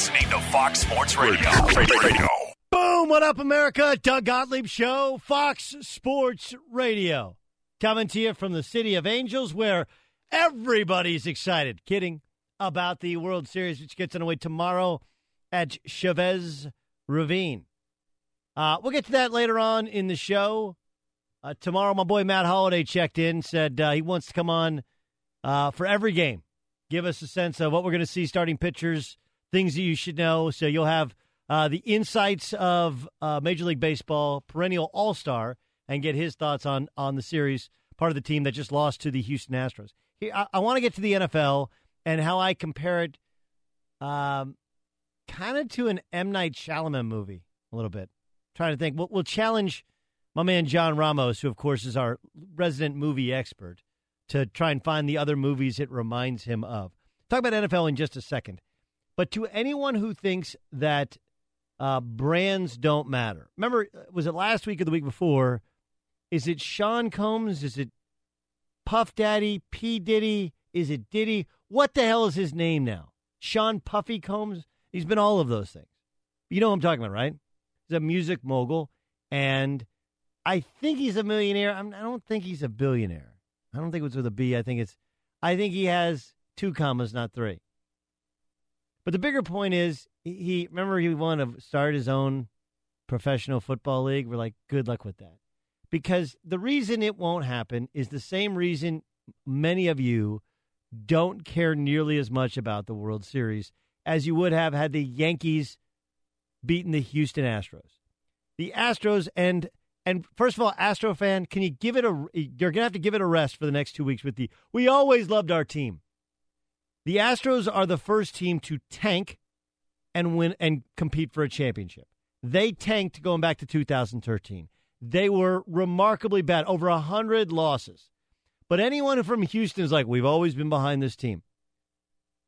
Listening to Fox Sports Radio. Radio. Boom! What up, America? Doug Gottlieb Show, Fox Sports Radio. Coming to you from the City of Angels, where everybody's excited. Kidding about the World Series, which gets underway tomorrow at Chavez Ravine. Uh, we'll get to that later on in the show. Uh, tomorrow, my boy Matt Holliday checked in, said uh, he wants to come on uh, for every game. Give us a sense of what we're going to see starting pitchers, things that you should know. So you'll have uh, the insights of uh, Major League Baseball, perennial All Star, and get his thoughts on on the series. Part of the team that just lost to the Houston Astros. I, I want to get to the NFL and how I compare it, um, kind of to an M Night Shyamalan movie a little bit. trying to think. We'll, we'll challenge my man John Ramos, who of course is our resident movie expert, to try and find the other movies it reminds him of. Talk about NFL in just a second. But to anyone who thinks that uh, brands don't matter, remember, was it last week or the week before? Is it Sean Combs? Is it Puff Daddy? P. Diddy? Is it Diddy? What the hell is his name now? Sean Puffy Combs? He's been all of those things. You know what I'm talking about, right? He's a music mogul, and I think he's a millionaire. I'm, I don't think he's a billionaire. I don't think it was with a B. I think it's, I think he has two commas, not three. But the bigger point is, he, remember he wanted to start his own professional football league. We're like, good luck with that, because the reason it won't happen is the same reason many of you don't care nearly as much about the World Series as you would have had the Yankees beaten the Houston Astros. The Astros and and first of all, Astro fan, can you give it a? You're gonna have to give it a rest for the next two weeks with the. We always loved our team. The Astros are the first team to tank and win and compete for a championship. They tanked going back to 2013. They were remarkably bad, over a hundred losses. But anyone from Houston is like, we've always been behind this team.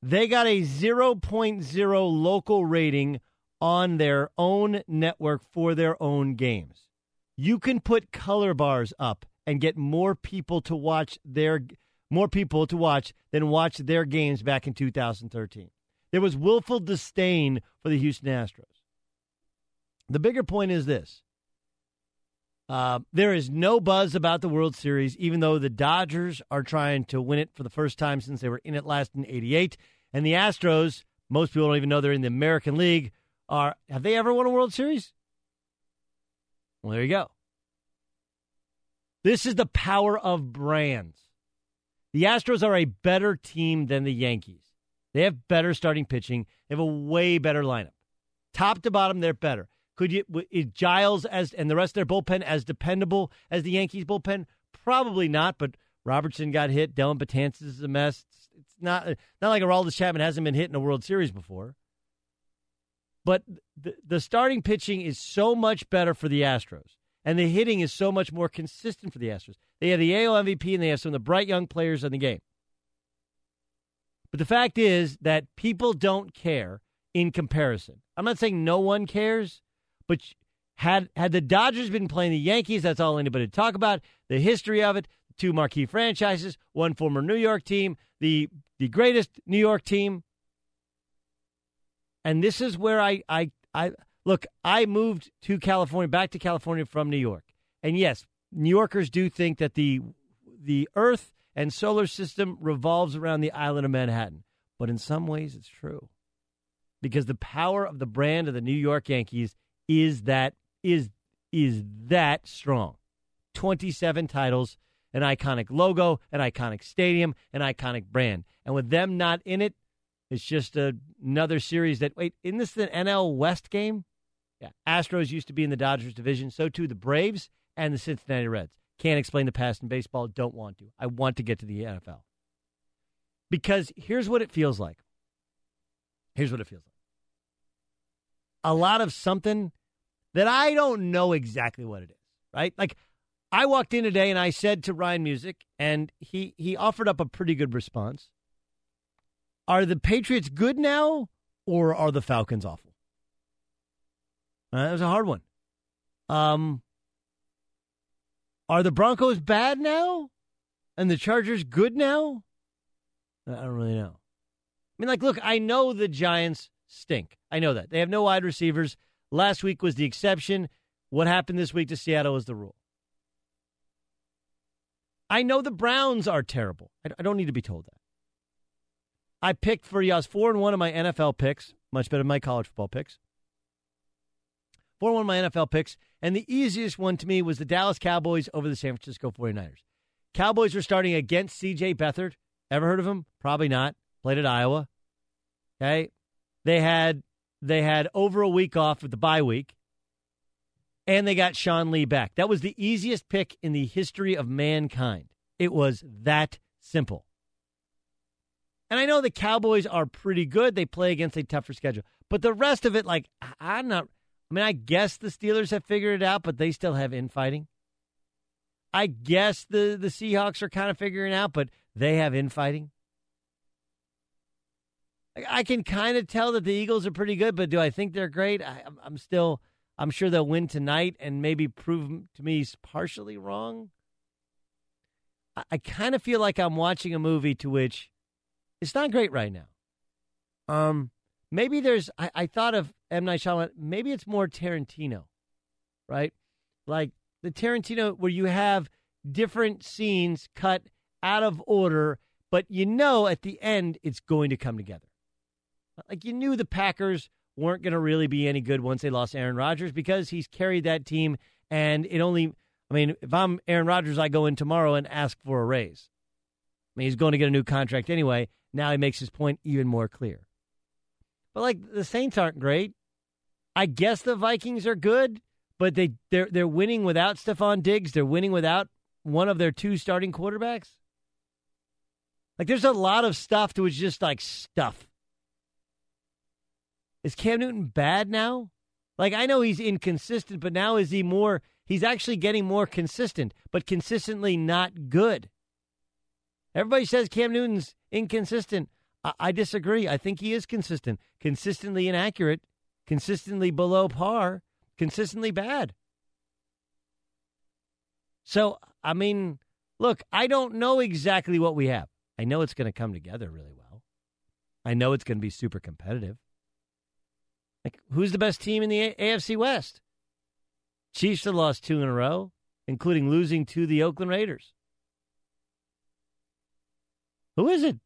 They got a 0.0 local rating on their own network for their own games. You can put color bars up and get more people to watch their more people to watch than watch their games back in 2013. There was willful disdain for the Houston Astros. The bigger point is this. Uh, there is no buzz about the World Series, even though the Dodgers are trying to win it for the first time since they were in it last in '88, and the Astros. Most people don't even know they're in the American League are have they ever won a World Series? Well, there you go. This is the power of brands. The Astros are a better team than the Yankees. They have better starting pitching. They have a way better lineup. Top to bottom, they're better. Could you is Giles as and the rest of their bullpen as dependable as the Yankees bullpen? Probably not, but Robertson got hit. Dellin Betances is a mess. It's, it's not not like Aroldis Chapman hasn't been hit in a World Series before. But the, the starting pitching is so much better for the Astros, and the hitting is so much more consistent for the Astros. They have the AL MVP, and they have some of the bright young players in the game. But the fact is that people don't care in comparison. I'm not saying no one cares, but had had the Dodgers been playing the Yankees, that's all anybody would talk about. The history of it, two marquee franchises, one former New York team, the the greatest New York team and this is where I, I, I look, I moved to California, back to California from New York. And yes, New Yorkers do think that the, the earth and solar system revolves around the island of Manhattan. But in some ways, it's true. Because the power of the brand of the New York Yankees is that is is that strong. 27 titles, an iconic logo, an iconic stadium, an iconic brand. And with them not in it, it's just a, another series that, wait, isn't this the NL West game? Yeah. Astros used to be in the Dodgers division. So too the Braves and the Cincinnati Reds. Can't explain the past in baseball. Don't want to. I want to get to the NFL. Because here's what it feels like. Here's what it feels like. A lot of something that I don't know exactly what it is, right? Like I walked in today and I said to Ryan Music, and he he offered up a pretty good response. Are the Patriots good now, or are the Falcons awful? Uh, that was a hard one. Um, are the Broncos bad now, and the Chargers good now? I don't really know. I mean, like, look, I know the Giants stink. I know that they have no wide receivers. Last week was the exception. What happened this week to Seattle is the rule. I know the Browns are terrible. I don't need to be told that. I picked for was four and one of my NFL picks, much better than my college football picks. Four one of my NFL picks, and the easiest one to me was the Dallas Cowboys over the San Francisco 49ers. Cowboys were starting against CJ Beathard. Ever heard of him? Probably not. Played at Iowa. Okay. They had they had over a week off with the bye week. And they got Sean Lee back. That was the easiest pick in the history of mankind. It was that simple. And I know the Cowboys are pretty good. They play against a tougher schedule. But the rest of it, like, I'm not. I mean, I guess the Steelers have figured it out, but they still have infighting. I guess the, the Seahawks are kind of figuring out, but they have infighting. I can kind of tell that the Eagles are pretty good, but do I think they're great? I, am still, I'm sure they'll win tonight and maybe prove to me partially wrong. I, I kind of feel like I'm watching a movie to which it's not great right now. Um, maybe there's. I, I thought of M Night Shyamalan. Maybe it's more Tarantino, right? Like the Tarantino where you have different scenes cut out of order, but you know at the end it's going to come together. Like you knew the Packers weren't going to really be any good once they lost Aaron Rodgers because he's carried that team, and it only. I mean, if I'm Aaron Rodgers, I go in tomorrow and ask for a raise. I mean, he's going to get a new contract anyway. Now he makes his point even more clear. But like the Saints aren't great. I guess the Vikings are good, but they they're they're winning without Stefon Diggs. They're winning without one of their two starting quarterbacks. Like there's a lot of stuff to it's just like stuff. Is Cam Newton bad now? Like I know he's inconsistent, but now is he more he's actually getting more consistent, but consistently not good. Everybody says Cam Newton's inconsistent. I, I disagree. I think he is consistent, consistently inaccurate, consistently below par, consistently bad. So, I mean, look, I don't know exactly what we have. I know it's going to come together really well. I know it's going to be super competitive. Like, who's the best team in the AFC West? Chiefs have lost two in a row, including losing to the Oakland Raiders. Who is it?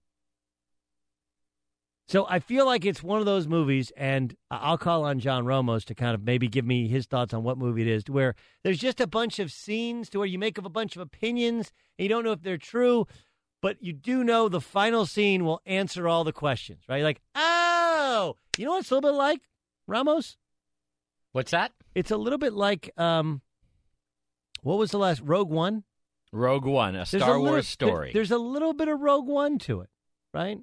So I feel like it's one of those movies, and I'll call on John Ramos to kind of maybe give me his thoughts on what movie it is, to where there's just a bunch of scenes to where you make up a bunch of opinions, and you don't know if they're true, but you do know the final scene will answer all the questions, right? Like, oh, you know what it's a little bit like, Ramos? What's that? It's a little bit like, um, what was the last Rogue One? Rogue One, a Star a little- Wars story. there- there's a little bit of Rogue One to it, right?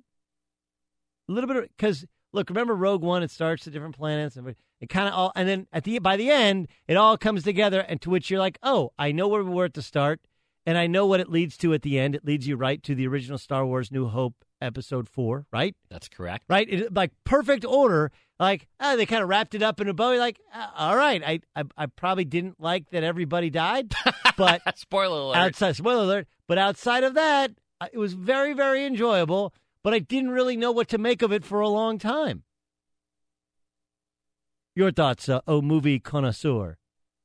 A little bit because look, remember Rogue One? It starts at different planets, and it kind of all, and then at the by the end, it all comes together, and to which you're like, oh, I know where we were at the start, and I know what it leads to at the end. It leads you right to the original Star Wars: New Hope, Episode Four, right? That's correct. Right, it, like perfect order. Like ah, they kind of wrapped it up in a bow. You're like, ah, all right, I, I I probably didn't like that everybody died, but Spoiler alert. outside spoiler alert but outside of that uh, it was very very enjoyable but i didn't really know what to make of it for a long time your thoughts uh, oh movie connoisseur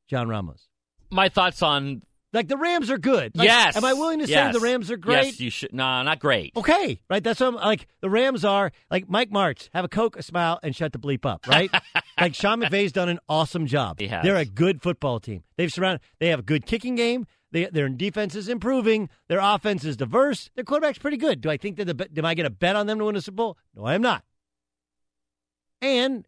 john ramos My thoughts on like the rams are good Like, yes. am i willing to Yes. say the rams are great Yes, you should. No, not great. Okay, right. That's what I'm like. The Rams are like Mike Martz. Have a coke, a smile, and shut the bleep up. Right? like Sean McVay's done an awesome job. He has. They're a good football team. They've surrounded. They have a good kicking game. They, their defense is improving. Their offense is diverse. Their quarterback's pretty good. Do I think that the do I get a bet on them to win a Super Bowl? No, I am not. And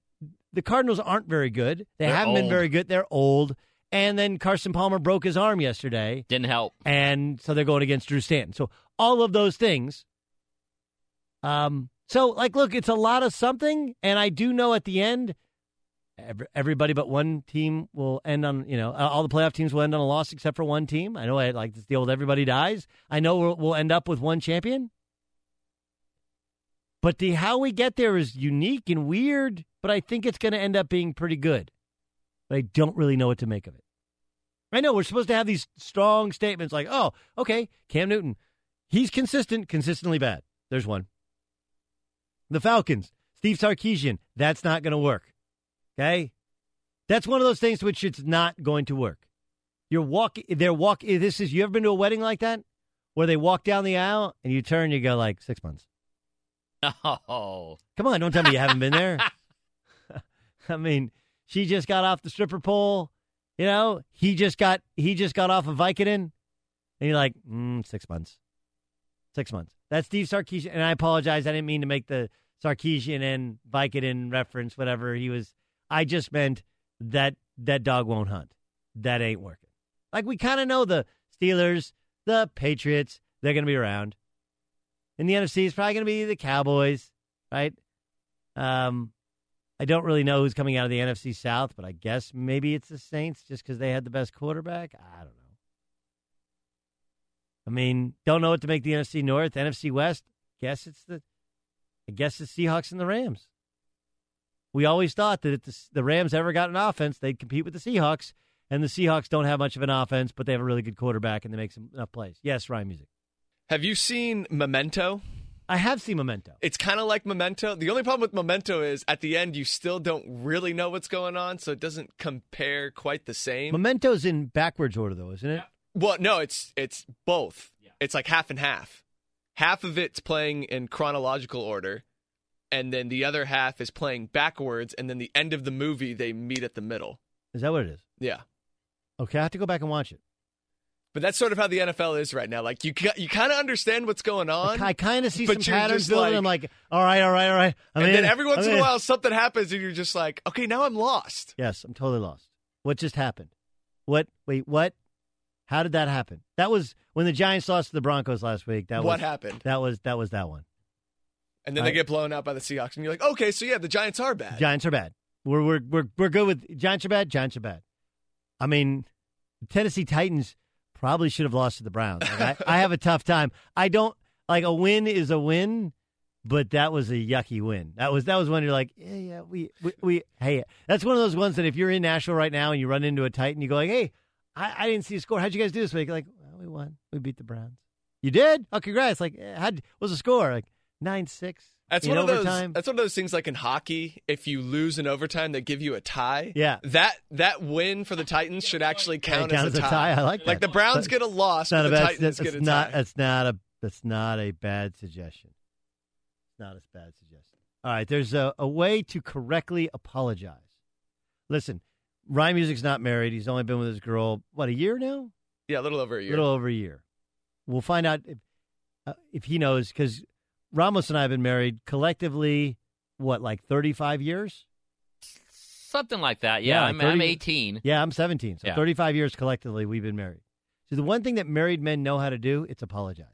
the Cardinals aren't very good. They They're haven't been very good. They're old. And then Carson Palmer broke his arm yesterday. Didn't help. And so they're going against Drew Stanton. So all of those things. Um. So like, look, it's a lot of something, and I do know at the end, everybody but one team will end on. You know, all the playoff teams will end on a loss except for one team. I know, I like the old everybody dies. I know we'll, we'll end up with one champion. But the how we get there is unique and weird, but I think it's going to end up being pretty good. But I don't really know what to make of it. I know we're supposed to have these strong statements like, oh, okay, Cam Newton, he's consistent, consistently bad. There's one. The Falcons, Steve Sarkisian, that's not going to work. Okay? That's one of those things which it's not going to work. You're walking, they're walking, This is, you ever been to a wedding like that? Where they walk down the aisle and you turn, you go like six months. Oh, Come on, don't tell me you haven't been there. I mean, she just got off the stripper pole. You know, he just got he just got off of Vicodin, and you're like, mm, six months, six months. That's Steve Sarkisian, and I apologize. I didn't mean to make the Sarkisian and Vicodin reference. Whatever he was, I just meant that that dog won't hunt. That ain't working. Like we kind of know the Steelers, the Patriots, they're going to be around. In the NFC, it's probably going to be the Cowboys, right? Um, I don't really know who's coming out of the NFC South, but I guess maybe it's the Saints just because they had the best quarterback. I don't know. I mean, don't know what to make the NFC North, NFC West. Guess it's the, I guess the Seahawks and the Rams. We always thought that if the, the Rams ever got an offense, they'd compete with the Seahawks, and the Seahawks don't have much of an offense, but they have a really good quarterback and they make some enough plays. Yes, Ryan Music. Have you seen Memento? I have seen Memento. It's kind of like Memento. The only problem with Memento is at the end you still don't really know what's going on, so it doesn't compare quite the same. Memento's in backwards order, though, isn't it? well, no, it's it's both. It's like half and half. Half of it's playing in chronological order, and then the other half is playing backwards, and then the end of the movie they meet at the middle. Is that what it is? Yeah. Okay, I have to go back and watch it. But that's sort of how the NFL is right now. Like you, you kind of understand what's going on. I kind of see some patterns building. like- I'm like, all right, all right, all right. I'm and in. then every once I'm in a while something happens, and you're just like, okay, now I'm lost. Yes, I'm totally lost. What just happened? What? Wait, what? How did that happen? That was when the Giants lost to the Broncos last week. That What was, happened? That was that was that one. And then I- they get blown out by the Seahawks, and you're like, okay, so yeah, the Giants are bad. Giants are bad. We're we're we're we're good with Giants are bad. Giants are bad. I mean, the Tennessee Titans probably should have lost to the Browns. Like, I, I have a tough time. I don't like a win is a win, but that was a yucky win. That was that was when you're like, yeah, yeah, we, we, we hey, that's one of those ones that if you're in Nashville right now and you run into a Titan, you go like, hey, I, I didn't see a score. How'd you guys do this week? Like, well, we won. We beat the Browns. You did? Oh, congrats! Like, eh, how what was the score? Like nine six. That's one of overtime. those. That's one of those things like in hockey. If you lose in overtime, they give you a tie. Yeah. That that win for the Titans should actually count, count as, as a tie. I like that. Like the Browns But get a loss, not but a the bad. Titans That's, get a not. tie. That's not a. That's not a bad suggestion. Not a bad suggestion. All right. There's a, a way to correctly apologize. Listen, Ryan Music's not married. He's only been with his girl what a year now. yeah, a little over a year. A little over a year. We'll find out if uh, if he knows because Ramos and I have been married collectively. What like 35 years? Something like that. Yeah, Yeah, I'm, 30 I'm 18. Yeah, I'm 17. So Yeah. 35 years collectively we've been married. So the one thing that married men know how to do, it's apologize.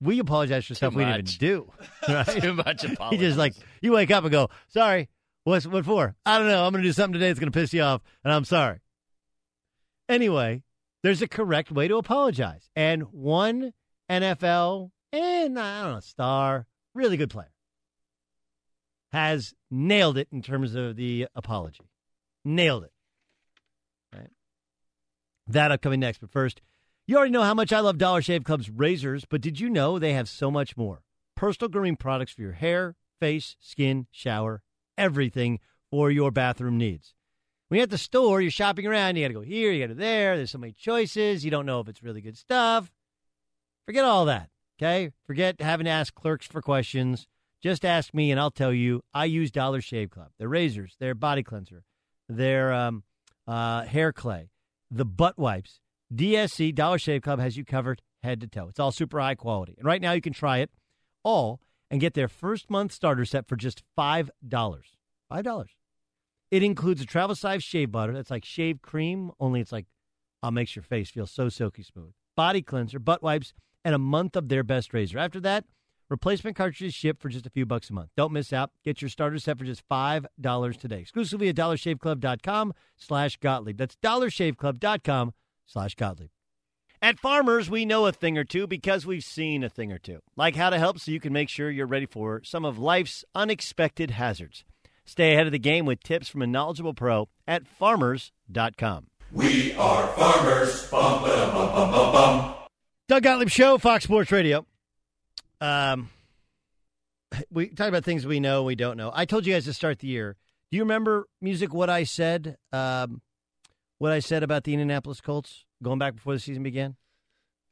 We apologize for stuff we didn't even do. Right? Too much You apology. just like you wake up and go, "Sorry, what's what for?" I don't know. I'm going to do something today that's going to piss you off, and I'm sorry. Anyway, there's a correct way to apologize, and one NFL and I don't know star, really good player, has nailed it in terms of the apology. Nailed it. Right. That upcoming next, but first. You already know how much I love Dollar Shave Club's razors, but did you know they have so much more? Personal grooming products for your hair, face, skin, shower, everything for your bathroom needs. When you're at the store, you're shopping around, you got to go here, you got to there. There's so many choices. You don't know if it's really good stuff. Forget all that, okay? Forget having to ask clerks for questions. Just ask me, and I'll tell you. I use Dollar Shave Club. Their razors, their body cleanser, their um, uh, hair clay, the butt wipes. DSC Dollar Shave Club has you covered head to toe. It's all super high quality. And right now you can try it all and get their first month starter set for just $5. $5. It includes a travel size shave butter that's like shave cream, only it's like uh, makes your face feel so silky smooth. Body cleanser, butt wipes, and a month of their best razor. After that, replacement cartridges ship for just a few bucks a month. Don't miss out. Get your starter set for just $5 today. Exclusively at dollarshaveclub.com slash Gottlieb. That's dollarshaveclub.com slash Gottlieb. At Farmers, we know a thing or two because we've seen a thing or two, like how to help so you can make sure you're ready for some of life's unexpected hazards. Stay ahead of the game with tips from a knowledgeable pro at farmers.com. We are farmers. Bum, ba, bum, bum. Doug Gottlieb Show, Fox Sports Radio. Um, we talk about things we know, we don't know. I told you guys to start the year. Do you remember music? What I said, um, what I said about the Indianapolis Colts going back before the season began.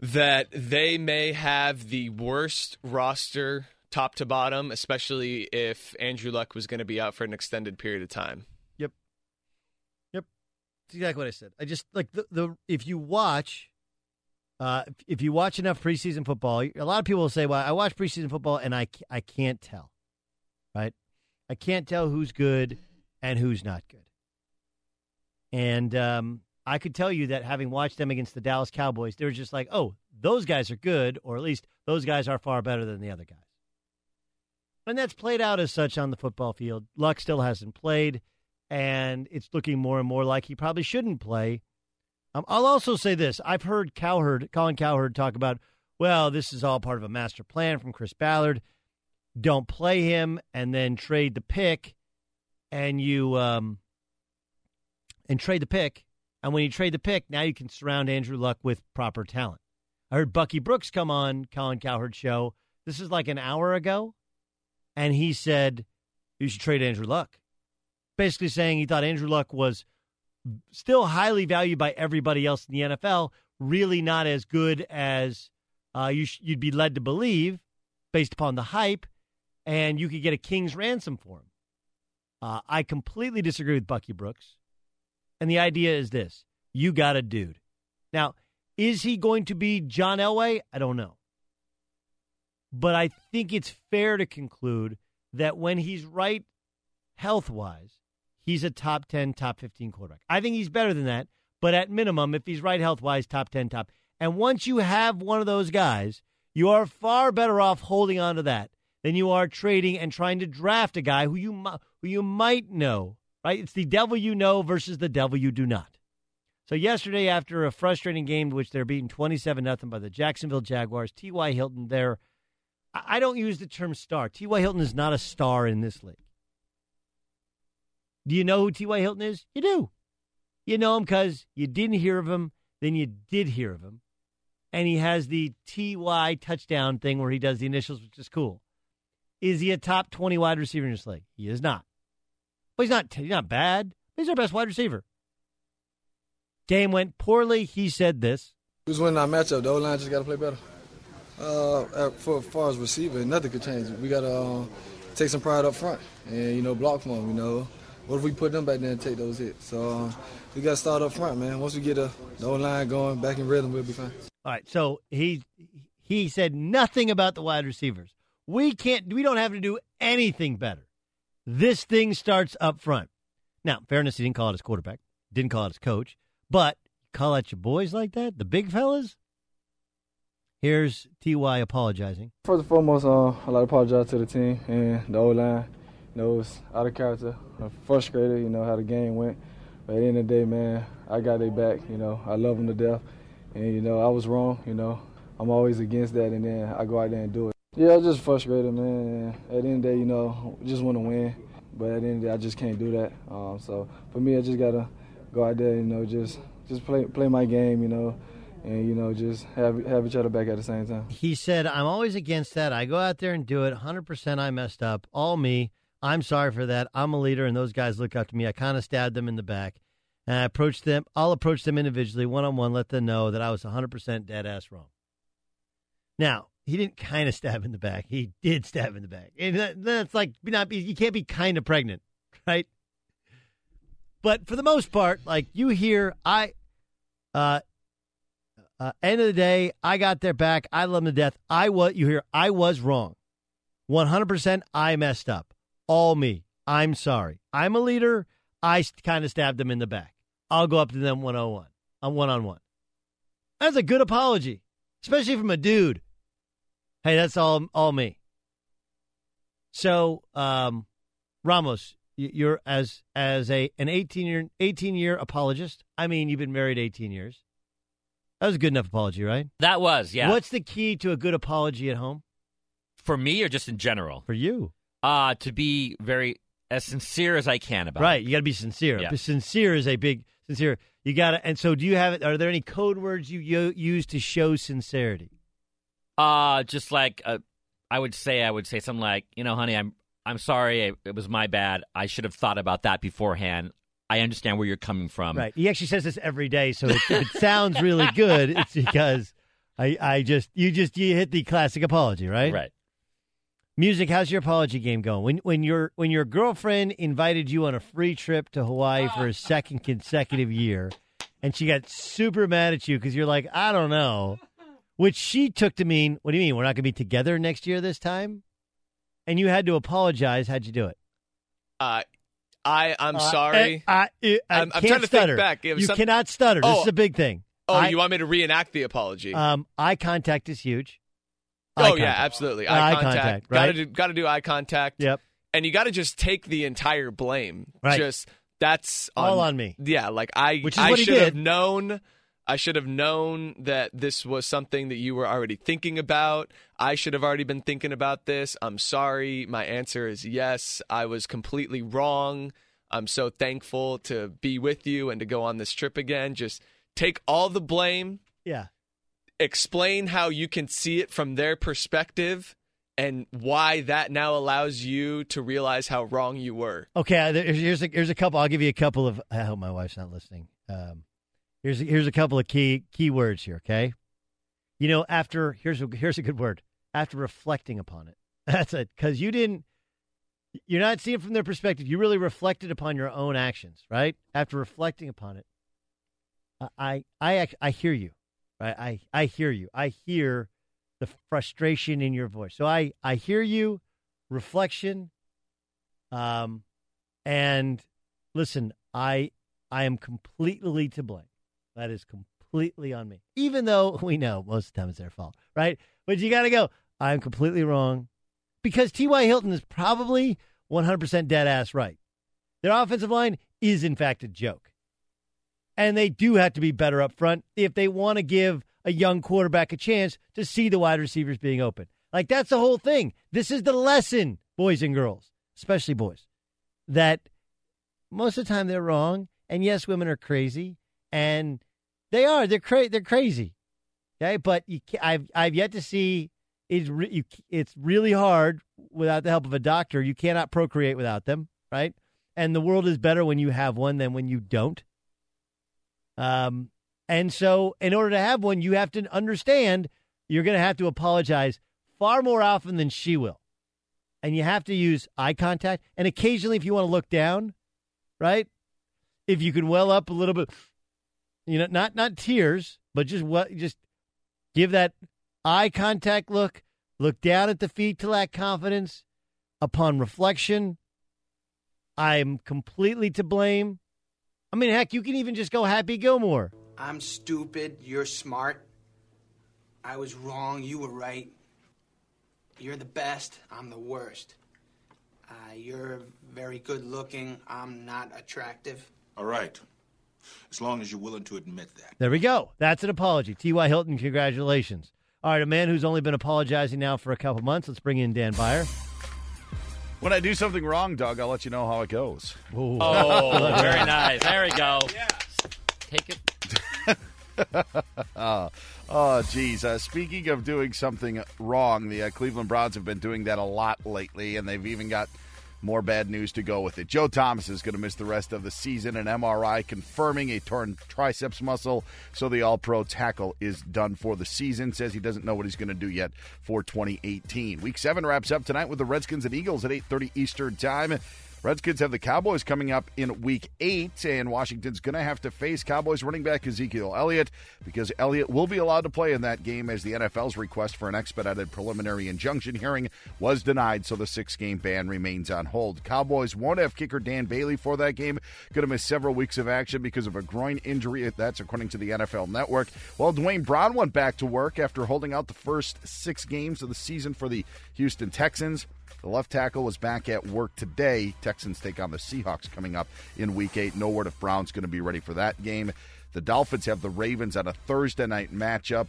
that they may have the worst roster top to bottom, especially if Andrew Luck was going to be out for an extended period of time. Yep. Yep. That's exactly what I said. I just like the, the if you watch uh if, if you watch enough preseason football, a lot of people will say, "Well, I watch preseason football and I I can't tell." Right? I can't tell who's good and who's not good. And um I could tell you that having watched them against the Dallas Cowboys, they were just like, "Oh, those guys are good," or at least those guys are far better than the other guys. And that's played out as such on the football field. Luck still hasn't played, and it's looking more and more like he probably shouldn't play. Um, I'll also say this: I've heard Cowherd, Colin Cowherd, talk about, well, this is all part of a master plan from Chris Ballard. Don't play him, and then trade the pick, and you um, and trade the pick, and when you trade the pick, now you can surround Andrew Luck with proper talent. I heard Bucky Brooks come on Colin Cowherd's show. This is like an hour ago, and he said you should trade Andrew Luck. Basically saying he thought Andrew Luck was still highly valued by everybody else in the NFL, really not as good as uh, you sh- you'd be led to believe based upon the hype, and you could get a king's ransom for him. Uh, I completely disagree with Bucky Brooks. And the idea is this you got a dude. Now, is he going to be John Elway? I don't know. But I think it's fair to conclude that when he's right health wise, he's a top 10, top 15 quarterback. I think he's better than that. But at minimum, if he's right health wise, top 10, top. And once you have one of those guys, you are far better off holding on to that than you are trading and trying to draft a guy who you who you might know. Right? It's the devil you know versus the devil you do not. So yesterday, after a frustrating game, which they're beaten twenty-seven nothing by the Jacksonville Jaguars, T.Y. Hilton, their I I don't use the term star. T.Y. Hilton is not a star in this league. Do you know who T.Y. Hilton is? You do. You know him because you didn't hear of him, then you did hear of him. And he has the T.Y. touchdown thing where he does the initials, which is cool. Is he a top 20 wide receiver in this league? He is not. But he's not, he's not bad. He's our best wide receiver. Game went poorly. He said this. Who's winning our matchup? The O line just got to play better. Uh, for as far as receiver, nothing could change. We got to uh, take some pride up front and you know block for them. You know, what if we put them back there and take those hits? So uh, we got to start up front, man. Once we get the O line going back in rhythm, we'll be fine. All right. So he he said nothing about the wide receivers. We can't. We don't have to do anything better. This thing starts up front. Now, fairness, he didn't call it his quarterback, didn't call it his coach, but call out your boys like that, the big fellas. Here's Ty apologizing. First and foremost, uh, I'd like to apologize to the team and the O line. Know, it was out of character. I'm frustrated, you know, how the game went. But at the end of the day, man, I got their back. You know, I love them to death. And, you know, I was wrong, you know. I'm always against that, and then I go out there and do it. Yeah, I was just frustrated, man. At the end of the day, you know, just want to win. But at the end of the day, I just can't do that. Um, so for me, I just got to go out there, you know, just just play play my game, you know, and, you know, just have, have each other back at the same time. He said, I'm always against that. I go out there and do it. 100% I messed up. All me. I'm sorry for that. I'm a leader, and those guys look up to me. I kind of stabbed them in the back. And I approached them. I'll approach them individually, one on one, let them know that I was 100% dead ass wrong. Now, he didn't kind of stab in the back. He did stab in the back. And that, that's like, not, you can't be kind of pregnant, right? But for the most part, like you hear, I, uh, uh, end of the day, I got their back. I love them to death. I was, you hear, I was wrong. 100% I messed up. All me. I'm sorry. I'm a leader. I kind of stabbed them in the back. I'll go up to them 101 on one on one. That's a good apology, especially from a dude. Hey, that's all all me. So, um, Ramos, you're as as a an 18 year 18 year apologist. I mean, you've been married 18 years. That was a good enough apology, right? That was, yeah. What's the key to a good apology at home? For me or just in general? For you. Uh, to be very as sincere as I can about right. it. You got to be sincere. Yeah. But sincere is a big sincere. You got to. And so, do you have it? Are there any code words you, use to show sincerity? Uh, just like uh, I would say, I would say something like, you know, honey, I'm I'm sorry, it, it was my bad. I should have thought about that beforehand. I understand where you're coming from. Right. He actually says this every day, so if it sounds really good, it's because I I just you just you hit the classic apology, right? Right. Music, how's your apology game going? When when your when your girlfriend invited you on a free trip to Hawaii for a second consecutive year, and she got super mad at you because you're like, I don't know, which she took to mean, what do you mean? We're not going to be together next year this time? And you had to apologize. How'd you do it? Uh, I I'm Uh, sorry. eh, I, I, I I'm, I'm trying to stutter. think back. You some- cannot stutter. This Oh. is a big thing. Oh, I- you want me to reenact the apology? Um, eye contact is huge. Oh yeah, absolutely. Eye, eye contact. contact, Got to right? do got to do eye contact. Yep. And you got to just take the entire blame. Right. Just that's on, All on me. Yeah, like I Which is I what he should have known I should have known that this was something that you were already thinking about. I should have already been thinking about this. I'm sorry. My answer is yes. I was completely wrong. I'm so thankful to be with you and to go on this trip again. Just take all the blame Yeah. Explain how you can see it from their perspective and why that now allows you to realize how wrong you were. Okay. uh, Here's a, here's a couple. I'll give you a couple of. I hope my wife's not listening. Um, here's a, here's a couple of key key words here. Okay. You know, after here's a, here's a good word. After reflecting upon it, that's it. Because you didn't. You're not seeing from their perspective. You really reflected upon your own actions, right? After reflecting upon it, I I I, I hear you, right? I I hear you. I hear the frustration in your voice. So I I hear you. Reflection. Um, and listen, I I am completely to blame. That is completely on me. Even though we know most of the time it's their fault, right? But you got to go. I'm completely wrong because T.Y. Hilton is probably 100% dead ass right. Their offensive line is in fact a joke, and they do have to be better up front if they want to give a young quarterback a chance to see the wide receivers being open. Like that's the whole thing. This is the lesson, boys and girls, especially boys, that most of the time they're wrong. And yes, women are crazy, and they are. They're cra- They're crazy. Okay, but you, I've I've yet to see it's re- you, it's really hard without the help of a doctor. You cannot procreate without them, right? And the world is better when you have one than when you don't. Um, and so, in order to have one, you have to understand you're going to have to apologize far more often than she will. And you have to use eye contact. And occasionally, if you want to look down, right? If you can well up a little bit, you know, not not tears, but just what, just give that eye contact look. Look down at the feet to lack confidence. Upon reflection, I'm completely to blame. I mean, heck, you can even just go Happy Gilmore. I'm stupid. You're smart. I was wrong. You were right. You're the best. I'm the worst. Uh, you're very good looking. I'm not attractive. All right. As long as you're willing to admit that. There we go. That's an apology. T.Y. Hilton, congratulations. All right, a man who's only been apologizing now for a couple months. Let's bring in Dan Beyer. When I do something wrong, Doug, I'll let you know how it goes. Ooh. Oh, very nice. There we go. Take it. uh, oh, geez. Uh, speaking of doing something wrong, the uh, Cleveland Browns have been doing that a lot lately, and they've even got more bad news to go with it. Joe Thomas is going to miss the rest of the season. An MRI confirming a torn triceps muscle, so the All-Pro tackle is done for the season. Says he doesn't know what he's going to do yet for 2018. Week seven wraps up tonight with the Redskins and Eagles at 8:30 Eastern Time. Redskins have the Cowboys coming up in week eight, and Washington's going to have to face Cowboys running back Ezekiel Elliott because Elliott will be allowed to play in that game as the NFL's request for an expedited preliminary injunction hearing was denied, so the six game ban remains on hold. Cowboys won't have kicker Dan Bailey for that game, going to miss several weeks of action because of a groin injury. That's according to the NFL Network. Well, Duane Brown went back to work after holding out the first six games of the season for the Houston Texans. The left tackle was back at work today. Texans take on the Seahawks coming up in week eight. No word if Brown's going to be ready for that game. The Dolphins have the Ravens on a Thursday night matchup.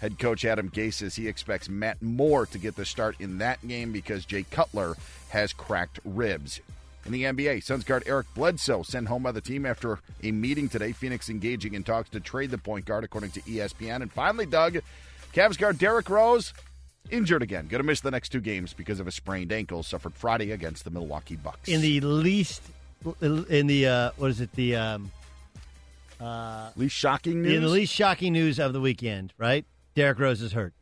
Head coach Adam Gase says he expects Matt Moore to get the start in that game because Jay Cutler has cracked ribs. In the NBA, Suns guard Eric Bledsoe sent home by the team after a meeting today. Phoenix engaging in talks to trade the point guard, according to ESPN. And finally, Doug, Cavs guard Derrick Rose injured again. Going to miss the next two games because of a sprained ankle suffered Friday against the Milwaukee Bucks. In the least, in the uh, what is it? The um, uh, least shocking news. In the least shocking news of the weekend, right? Derrick Rose is hurt.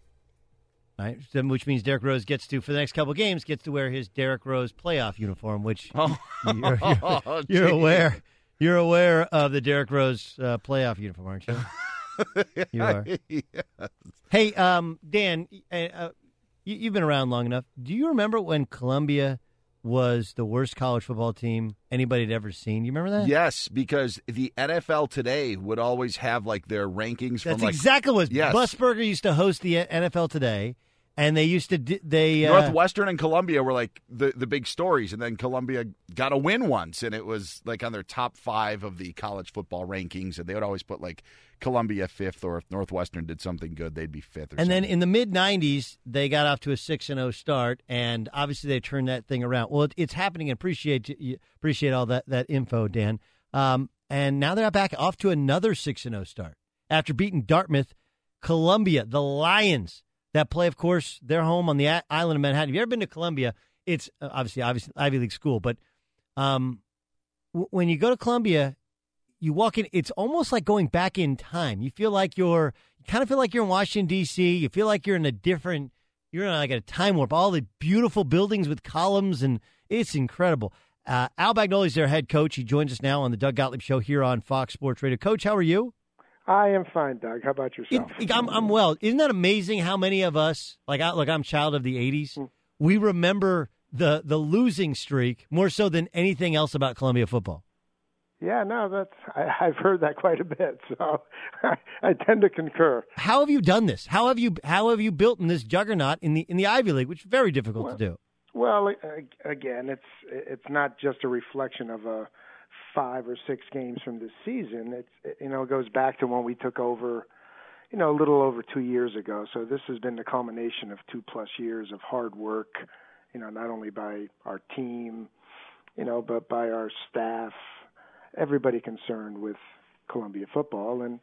Right, which means Derrick Rose gets to for the next couple games gets to wear his Derrick Rose playoff uniform, which oh. you're, you're, you're aware you're aware of the Derrick Rose uh, playoff uniform, aren't you? you are. yes. Hey, um, Dan, uh, you, you've been around long enough. Do you remember when Columbia was the worst college football team anybody had ever seen? You remember that? Yes, because the NFL today would always have like their rankings That's from like exactly what Yes. Musburger used to host the NFL Today, and they used to d- they uh, Northwestern and Columbia were like the the big stories, and then Columbia got a win once, and it was like on their top five of the college football rankings, and they would always put like Columbia fifth, or if Northwestern did something good, they'd be fifth. Or And then in the mid '90s, they got off to a six and zero start, and obviously they turned that thing around. Well, it, it's happening, appreciate appreciate all that that info, Dan. Um, and now they're back off to another six and zero start after beating Dartmouth, Columbia, the Lions that play, of course, their home on the island of Manhattan. Have you ever been to Columbia? It's uh, obviously obviously Ivy League school, but um, w- when you go to Columbia, you walk in, it's almost like going back in time. You feel like you're, you kind of feel like you're in Washington, D.C. You feel like you're in a different, you're in like a time warp. All the beautiful buildings with columns, and it's incredible. Uh, Al Bagnoli's their head coach. He joins us now on the Doug Gottlieb Show here on Fox Sports Radio. Coach, how are you? I am fine, Doug. How about yourself? I'm, I'm well. Isn't that amazing how many of us, like, I, like I'm child of the 80s, hmm. we remember the, the losing streak more so than anything else about Columbia football? Yeah, no, that's I, I've heard that quite a bit, so I, I tend to concur. How have you done this? How have you how have you built in this juggernaut in the in the Ivy League, which is very difficult to do? Well, again, it's it's not just a reflection of a five or six games from this season. It's you know it goes back to when we took over you know, a little over two years ago. So this has been the culmination of two plus years of hard work, you know, not only by our team, you know, but by our staff, everybody concerned with Columbia football, and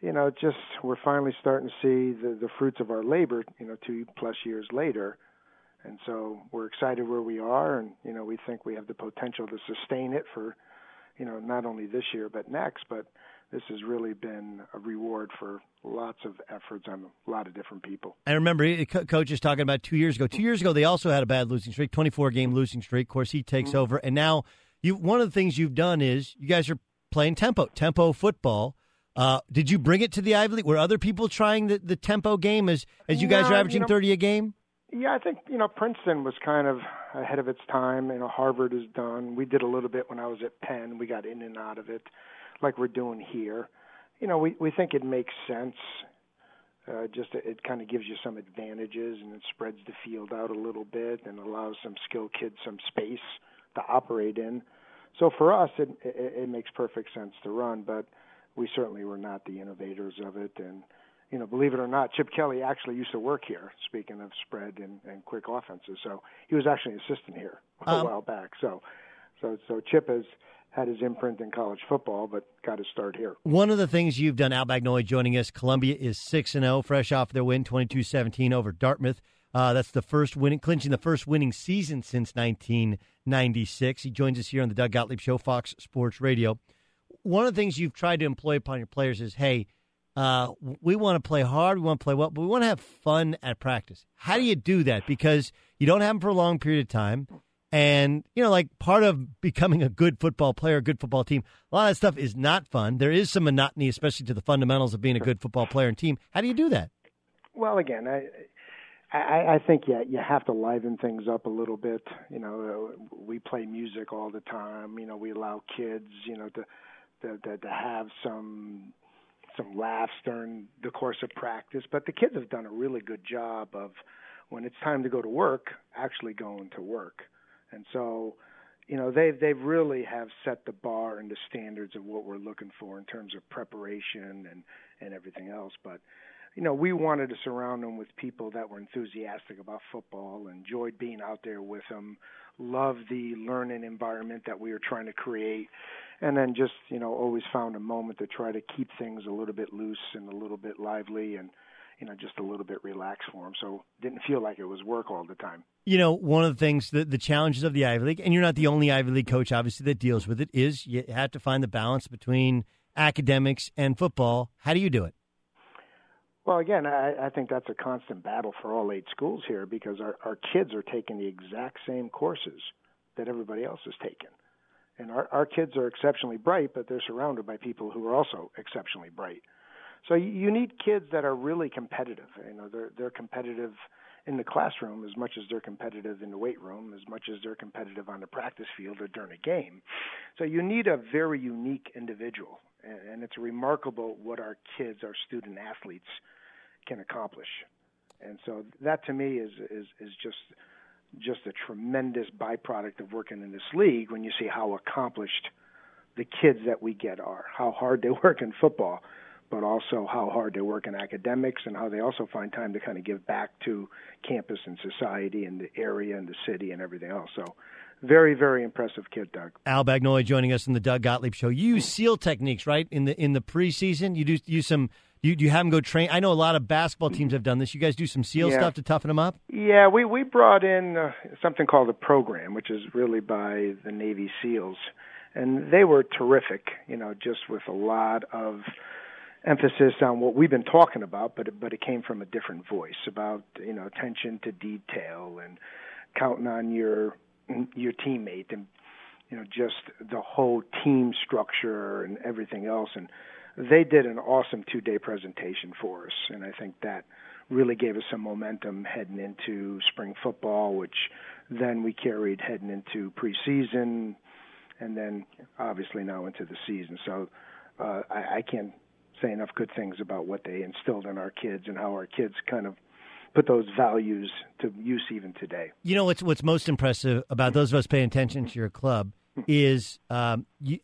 you know, just we're finally starting to see the the fruits of our labor, you know, two plus years later. And so we're excited where we are, and you know we think we have the potential to sustain it for, you know, not only this year but next. But this has really been a reward for lots of efforts on a lot of different people. I remember coach is talking about two years ago. Two years ago, they also had a bad losing streak, twenty-four game losing streak. Of course, he takes mm-hmm. over, and now you. One of the things you've done is you guys are playing tempo, tempo football. Uh, did you bring it to the Ivy League? Were other people trying the, the tempo game as as you guys are averaging you know, thirty a game? Yeah, I think you know Princeton was kind of ahead of its time. You know, Harvard is done. We did a little bit when I was at Penn. We got in and out of it, like we're doing here. You know, we we think it makes sense. Uh, just it, kind of gives you some advantages and it spreads the field out a little bit and allows some skilled kids some space to operate in. So for us, it, it it makes perfect sense to run, but we certainly were not the innovators of it and you know, believe it or not, Chip Kelly actually used to work here. Speaking of spread and, and quick offenses, so he was actually an assistant here a um, while back. So, so so Chip has had his imprint in college football, but got his start here. One of the things you've done, Al Bagnoli joining us, Columbia is six and zero, oh, fresh off their win 22-17 over Dartmouth. Uh, that's the first winning, clinching the first winning season since 1996. He joins us here on the Doug Gottlieb Show, Fox Sports Radio. One of the things you've tried to employ upon your players is, hey uh, we want to play hard, we want to play well, but we want to have fun at practice. How do you do that? Because you don't have them for a long period of time. And, you know, like part of becoming a good football player, a good football team, a lot of that stuff is not fun. There is some monotony, especially to the fundamentals of being a good football player and team. How do you do that? Well, again, I, I, I think yeah, you have to liven things up a little bit. You know, we play music all the time. You know, we allow kids, you know, to to, to, to have some some laughs during the course of practice, but the kids have done a really good job of when it's time to go to work, actually going to work. And so, you know, they they really have set the bar and the standards of what we're looking for in terms of preparation and and everything else. But you know, we wanted to surround them with people that were enthusiastic about football, enjoyed being out there with them, loved the learning environment that we were trying to create, and then just you know always found a moment to try to keep things a little bit loose and a little bit lively and you know just a little bit relaxed for them so didn't feel like it was work all the time. You know one of the things the, the challenges of the ivy league and you're not the only ivy league coach obviously that deals with it is you have to find the balance between academics and football. How do you do it well, again, I, I think that's a constant battle for all eight schools here because our, our kids are taking the exact same courses that everybody else is taking and our our kids are exceptionally bright, but they're surrounded by people who are also exceptionally bright. So you need kids that are really competitive. You know, they're they're competitive in the classroom as much as they're competitive in the weight room, as much as they're competitive on the practice field or during a game. So you need a very unique individual, and it's remarkable what our kids, our student athletes, can accomplish. And so that to me is is is just just a tremendous byproduct of working in this league when you see how accomplished the kids that we get are, how hard they work in football, but also how hard they work in academics and how they also find time to kind of give back to campus and society and the area and the city and everything else. So very, very impressive kid, Doug. Al Bagnoli joining us in the Doug Gottlieb Show. You use SEAL techniques, right? In the in the preseason, you do use some you you have them go train? I know a lot of basketball teams have done this. You guys do some SEAL yeah. stuff to toughen them up. Yeah, we we brought in uh, something called a program, which is really by the Navy SEALs, and they were terrific. You know, just with a lot of emphasis on what we've been talking about, but but it came from a different voice about you know attention to detail and counting on your your teammate and you know just the whole team structure and everything else and they did an awesome two day presentation for us, and I think that really gave us some momentum heading into spring football, which then we carried heading into preseason, and then obviously now into the season. So uh, I, I can't say enough good things about what they instilled in our kids and how our kids kind of put those values to use even today. You know what's what's most impressive about those of us paying attention to your club is um, you,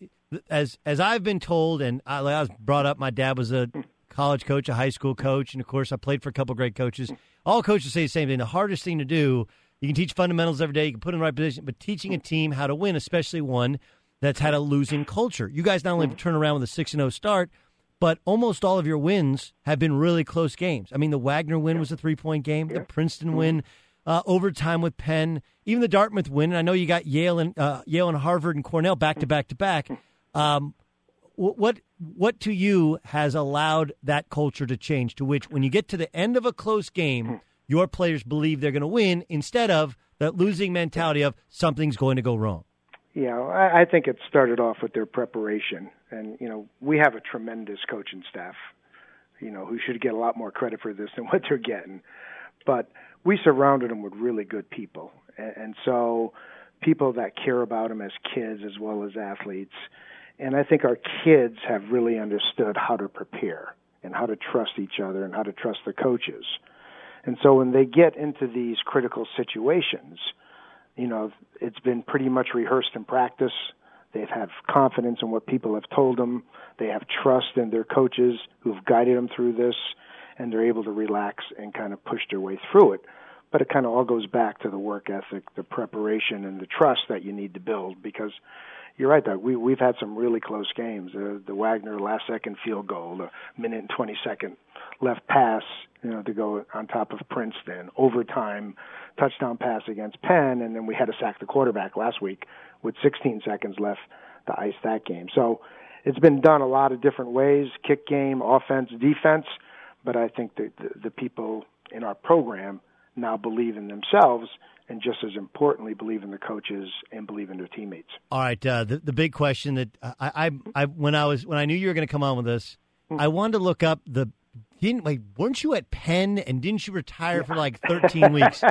as as I've been told, and I, I was brought up, my dad was a college coach, a high school coach, and of course, I played for a couple great coaches. All coaches say the same thing. The hardest thing to do, you can teach fundamentals every day, you can put in the right position, but teaching a team how to win, especially one that's had a losing culture. You guys not only have turned around with a 6 and 0 start, but almost all of your wins have been really close games. I mean, the Wagner win was a three point game, the Princeton win, uh, overtime with Penn, even the Dartmouth win. And I know you got Yale and uh, Yale and Harvard and Cornell back to back to back. Um, what what to you has allowed that culture to change? To which, when you get to the end of a close game, your players believe they're going to win instead of that losing mentality of something's going to go wrong. Yeah, I, I think it started off with their preparation, and you know we have a tremendous coaching staff, you know, who should get a lot more credit for this than what they're getting, but we surrounded them with really good people, and, so people that care about them as kids as well as athletes, and I think our kids have really understood how to prepare and how to trust each other and how to trust the coaches, and so when they get into these critical situations you know, it's been pretty much rehearsed in practice. They've had confidence in what people have told them. They have trust in their coaches who've guided them through this, and they're able to relax and kind of push their way through it. But it kind of all goes back to the work ethic, the preparation, and the trust that you need to build. Because you're right, Doug. We we've had some really close games. Uh, the Wagner last second field goal, the minute and twenty second left pass, you know, to go on top of Princeton, overtime touchdown pass against Penn, and then we had to sack the quarterback last week with 16 seconds left to ice that game. So it's been done a lot of different ways: kick game, offense, defense. But I think that the, the people in our program now believe in themselves and just as importantly, believe in the coaches and believe in their teammates. All right, uh, the the big question that I, I, I when I was when I knew you were going to come on with this, I wanted to look up the. Didn't like weren't you at Penn and didn't you retire for like 13 weeks?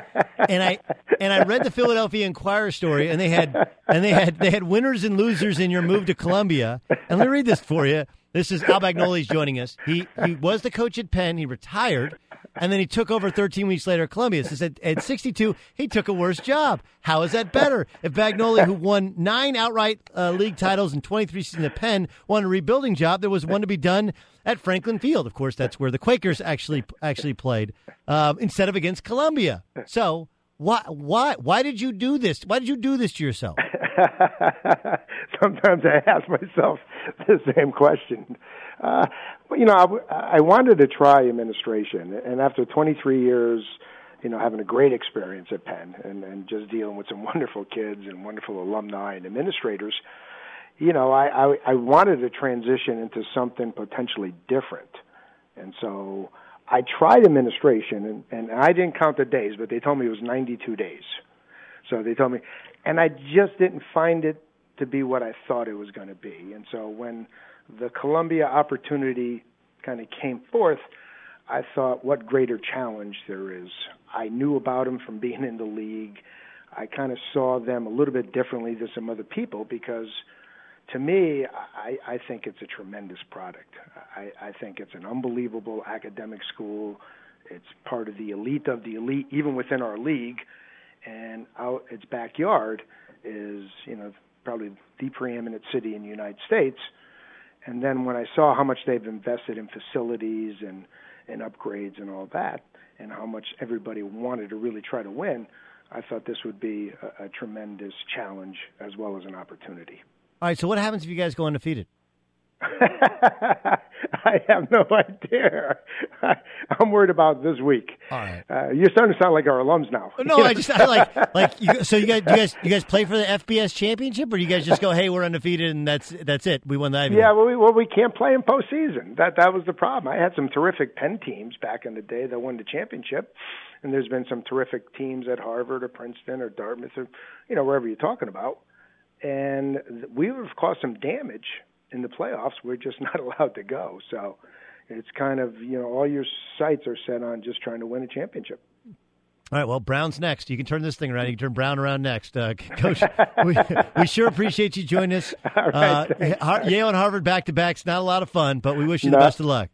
And I and I read the Philadelphia Inquirer story and they had and they had they had winners and losers in your move to Columbia. And let me read this for you. This is Al Bagnoli's joining us. He he was the coach at Penn. He retired, and then he took over 13 weeks later at Columbia. So at, at 62, he took a worse job. How is that better? If Bagnoli, who won nine outright uh, league titles and 23 seasons at Penn, won a rebuilding job, there was one to be done at Franklin Field. Of course, that's where the Quakers actually actually played um, instead of against Columbia. So why why why did you do this? Why did you do this to yourself? Sometimes I ask myself the same question. Uh, you know, I, I wanted to try administration, and after 23 years, you know, having a great experience at Penn and, and just dealing with some wonderful kids and wonderful alumni and administrators, you know, I, I, I wanted to transition into something potentially different. And so I tried administration, and, and I didn't count the days, but they told me it was 92 days. So they told me, and I just didn't find it to be what I thought it was going to be. And so when the Columbia opportunity kind of came forth, I thought, what greater challenge there is. I knew about them from being in the league. I kind of saw them a little bit differently than some other people because to me, I, I think it's a tremendous product. I, I think it's an unbelievable academic school. It's part of the elite of the elite, even within our league. And out its backyard is, you know, probably the preeminent city in the United States. And then when I saw how much they've invested in facilities and and upgrades and all that, and how much everybody wanted to really try to win, I thought this would be a, a tremendous challenge as well as an opportunity. All right, so what happens if you guys go undefeated? I have no idea. I'm worried about this week. All right. Uh, you're starting to sound like our alums now. No, I just I like like you, so you guys you guys you guys play for the FBS championship, or do you guys just go, hey, we're undefeated and that's that's it. We won the Ivy. Yeah, well we, well, we can't play in postseason. That that was the problem. I had some terrific Penn teams back in the day that won the championship, and there's been some terrific teams at Harvard or Princeton or Dartmouth or you know wherever you're talking about, and we have caused some damage in the playoffs, we're just not allowed to go. So it's kind of you know all your sights are set on just trying to win a championship. All right, well, Brown's next. You can turn this thing around. You can turn Brown around next. Uh, Coach, we, we sure appreciate you joining us. All right, uh, Yale and Harvard back to back. It's not a lot of fun, but we wish you the best of luck.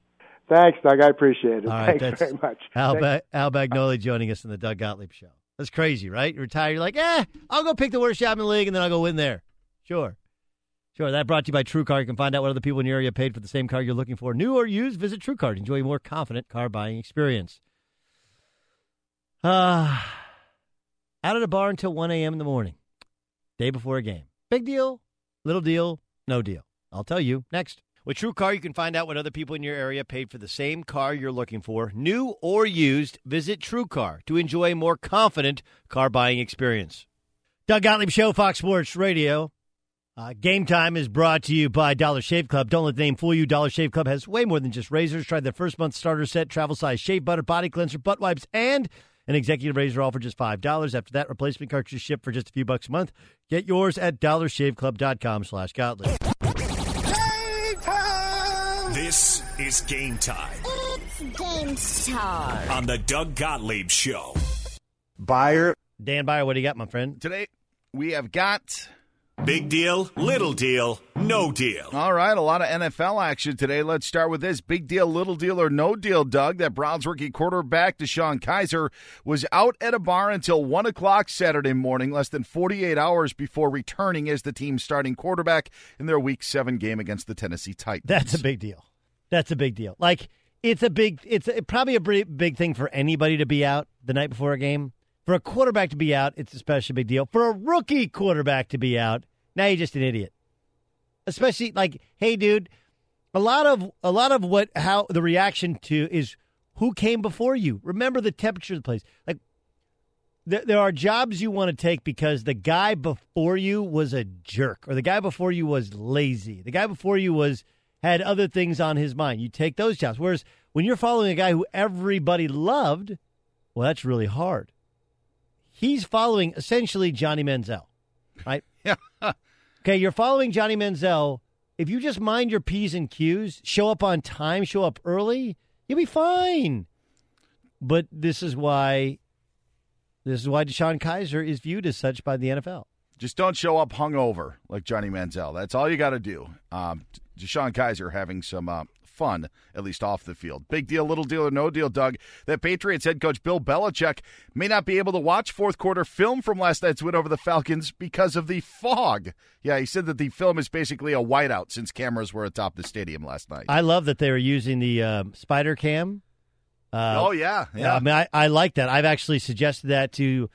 Thanks, Doug. I appreciate it. All right, Thanks very much. Al, ba- Al Bagnoli joining us in the Doug Gottlieb Show. That's crazy, right? You retire, you're like, eh, I'll go pick the worst job in the league, and then I'll go win there. Sure. Sure, that brought to you by TrueCar. You can find out what other people in your area paid for the same car you're looking for. New or used, visit TrueCar. Enjoy a more confident car buying experience. Uh, out of the bar until 1 a.m. in the morning, day before a game. Big deal, little deal, no deal. I'll tell you next. With TrueCar, you can find out what other people in your area paid for the same car you're looking for, new or used. Visit TrueCar to enjoy a more confident car buying experience. Doug Gottlieb Show, Fox Sports Radio. Uh, game time is brought to you by Dollar Shave Club. Don't let the name fool you. Dollar Shave Club has way more than just razors. Try their first month starter set, travel size shave butter, body cleanser, butt wipes, and an executive razor all for just $5. After that, replacement cartridges ship for just a few bucks a month. Get yours at dollarshaveclub.com slash Gottlieb. This is game time It's game time. on the Doug Gottlieb Show. Buyer. Dan Byer, what do you got, my friend? Today, we have got. Big deal, little deal, no deal. All right, a lot of NFL action today. Let's start with this big deal, little deal, or no deal, Doug. That Browns rookie quarterback, DeShone Kizer, was out at a bar until 1 o'clock Saturday morning, less than 48 hours before returning as the team's starting quarterback in their Week 7 game against the Tennessee Titans. That's a big deal. That's a big deal. Like, it's a big, it's a, probably a pretty big thing for anybody to be out the night before a game. For a quarterback to be out, it's especially a big deal. For a rookie quarterback to be out, now you're just an idiot. Especially like, hey, dude, a lot of a lot of what how the reaction to is who came before you. Remember the temperature of the place. Like, there, there are jobs you want to take because the guy before you was a jerk, or the guy before you was lazy. The guy before you was had other things on his mind. You take those jobs. Whereas when you're following a guy who everybody loved, well, that's really hard. He's following essentially Johnny Manziel, right? Yeah. Okay, you're following Johnny Manziel. If you just mind your P's and Q's, show up on time, show up early, you'll be fine. But this is why this is why DeShone Kizer is viewed as such by the NFL. Just don't show up hungover like Johnny Manziel. That's all you got to do. Um, DeShone Kizer having some uh, fun, at least off the field. Big deal, little deal, or no deal, Doug. That Patriots head coach Bill Belichick may not be able to watch fourth quarter film from last night's win over the Falcons because of the fog. Yeah, he said that the film is basically a whiteout since cameras were atop the stadium last night. I love that they were using the um, spider cam. Uh, oh yeah, yeah. I mean, I, I like that. I've actually suggested that to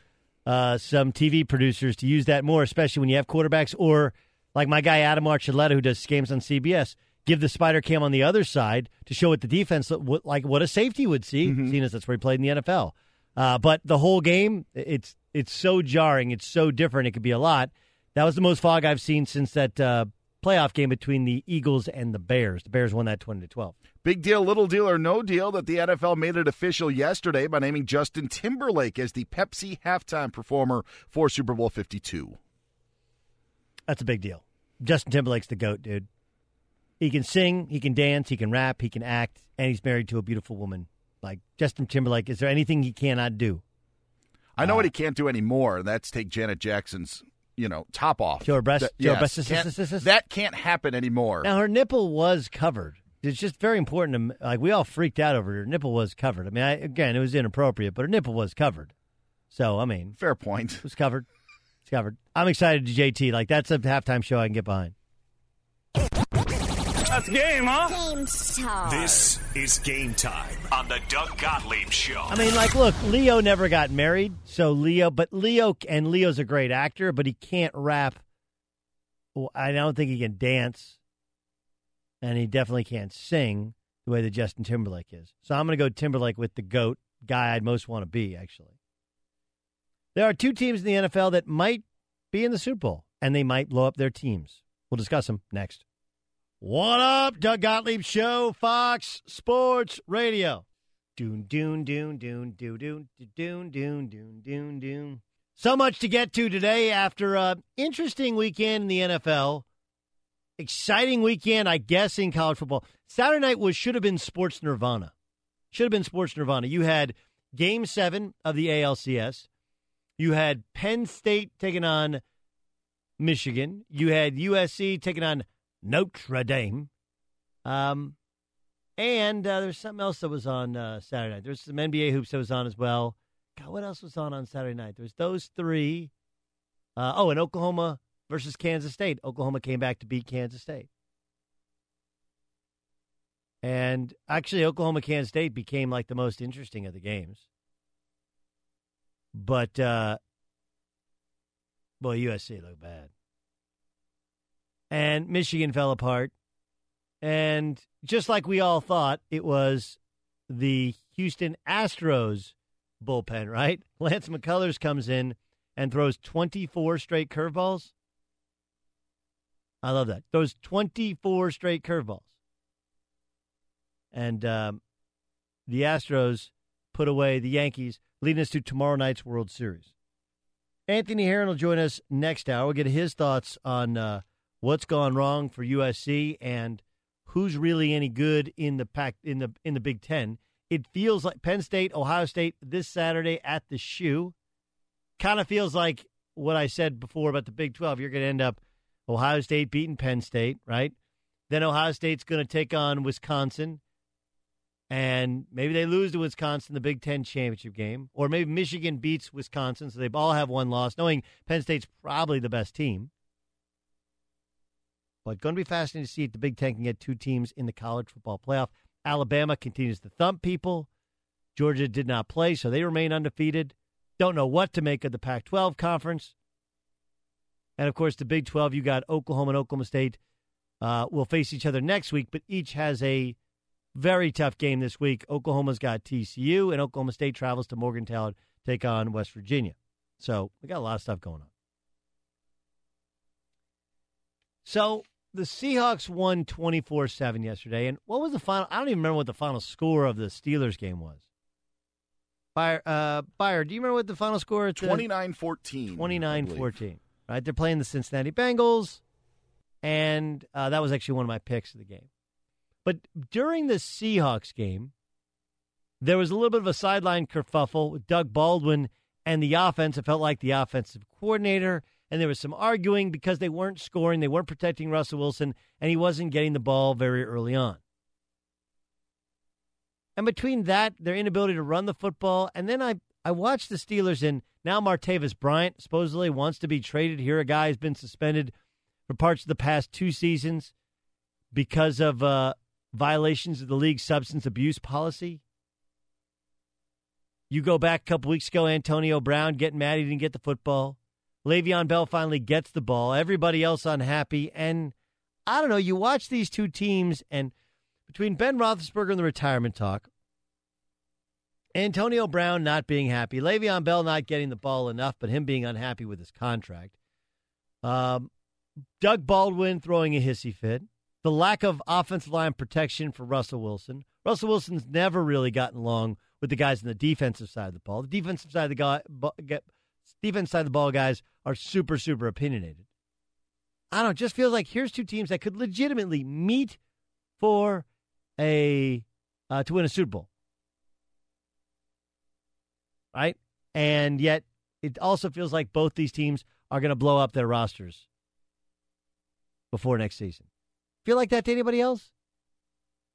uh, some TV producers to use that more, especially when you have quarterbacks or like my guy Adam Archuleta, who does games on CBS. Give the spider cam on the other side to show what the defense like what a safety would see, Mm-hmm. seeing as that's where he played in the NFL. Uh, but the whole game, it's it's so jarring, it's so different. It could be a lot. That was the most fog I've seen since that uh, playoff game between the Eagles and the Bears. The Bears won that twenty to twelve. Big deal, little deal, or no deal that the NFL made it official yesterday by naming Justin Timberlake as the Pepsi halftime performer for Super Bowl 52. That's a big deal. Justin Timberlake's the goat, dude. He can sing, he can dance, he can rap, he can act, and he's married to a beautiful woman. Like Justin Timberlake, is there anything he cannot do? I know what uh, he can't do anymore, and that's take Janet Jackson's, you know, top off. Show her breast- That, yes, breast- can't- that can't happen anymore. Now her nipple was covered. It's just very important. To, like we all freaked out over her nipple was covered. I mean, I, again, it was inappropriate, but her nipple was covered. So I mean, fair point. It was covered. It's covered. I'm excited to JT. Like that's a halftime show I can get behind. That's game, huh? Game time. This is game time on the Doug Gottlieb Show. I mean, like, look, Leo never got married, so Leo, but Leo, and Leo's a great actor, but he can't rap. Well, I don't think he can dance, and he definitely can't sing the way that Justin Timberlake is. So I'm going to go Timberlake with the GOAT guy I'd most want to be, actually. There are two teams in the NFL that might be in the Super Bowl, and they might blow up their teams. We'll discuss them next. What up, Doug Gottlieb Show, Fox Sports Radio. Doon, doon, doon, doon, doon, doon, doon, doon, doon, doon. So much to get to today after a interesting weekend in the NFL. Exciting weekend, I guess, in college football. Saturday night was should have been sports nirvana. Should have been sports nirvana. You had game seven of the ALCS. You had Penn State taking on Michigan. You had USC taking on Notre Dame. Um, and uh, there's something else that was on uh, Saturday night. There's some NBA hoops that was on as well. God, what else was on on Saturday night? There's those three. Uh, oh, and Oklahoma versus Kansas State. Oklahoma came back to beat Kansas State. And actually, Oklahoma Kansas State became like the most interesting of the games. But, uh, well, USC looked bad. And Michigan fell apart. And just like we all thought, it was the Houston Astros bullpen, right? Lance McCullers comes in and throws 24 straight curveballs. I love that. Those 24 straight curveballs. And um, the Astros put away the Yankees, leading us to tomorrow night's World Series. Anthony Herron will join us next hour. We'll get his thoughts on uh, what's gone wrong for USC and who's really any good in the pack in the in the Big Ten. It feels like Penn State, Ohio State this Saturday at the shoe. Kind of feels like what I said before about the Big Twelve. You're going to end up Ohio State beating Penn State, right? Then Ohio State's going to take on Wisconsin and maybe they lose to Wisconsin the Big Ten championship game, or maybe Michigan beats Wisconsin, so they all have one loss, knowing Penn State's probably the best team. But going to be fascinating to see if the Big Ten can get two teams in the college football playoff. Alabama continues to thump people. Georgia did not play, so they remain undefeated. Don't know what to make of the Pac 12 conference. And of course, the Big 12, you got Oklahoma and Oklahoma State uh, will face each other next week, but each has a very tough game this week. Oklahoma's got TCU, and Oklahoma State travels to Morgantown to take on West Virginia. So we got a lot of stuff going on. So the Seahawks won 24 7 yesterday. And what was the final? I don't even remember what the final score of the Steelers game was. Buyer, uh, Buyer do you remember what the final score? 29 14. 29 14. Right? They're playing the Cincinnati Bengals. And uh, that was actually one of my picks of the game. But during the Seahawks game, there was a little bit of a sideline kerfuffle with Doug Baldwin and the offense. It felt like the offensive coordinator, and there was some arguing because they weren't scoring, they weren't protecting Russell Wilson, and he wasn't getting the ball very early on. And between that, their inability to run the football, and then I, I watched the Steelers, and now Martavis Bryant supposedly wants to be traded. Here, a guy has been suspended for parts of the past two seasons because of uh, violations of the league's substance abuse policy. You go back a couple weeks ago, Antonio Brown getting mad he didn't get the football. Le'Veon Bell finally gets the ball. Everybody else unhappy. And I don't know, you watch these two teams, and between Ben Roethlisberger and the retirement talk, Antonio Brown not being happy, Le'Veon Bell not getting the ball enough, but him being unhappy with his contract, um, Doug Baldwin throwing a hissy fit, the lack of offensive line protection for Russell Wilson. Russell Wilson's never really gotten along with the guys on the defensive side of the ball. The defensive side of the guy, defense side of the ball guys are super, super opinionated. I don't know. Just feels like here's two teams that could legitimately meet for a uh, to win a Super Bowl, right? And yet, it also feels like both these teams are going to blow up their rosters before next season. Feel like that to anybody else?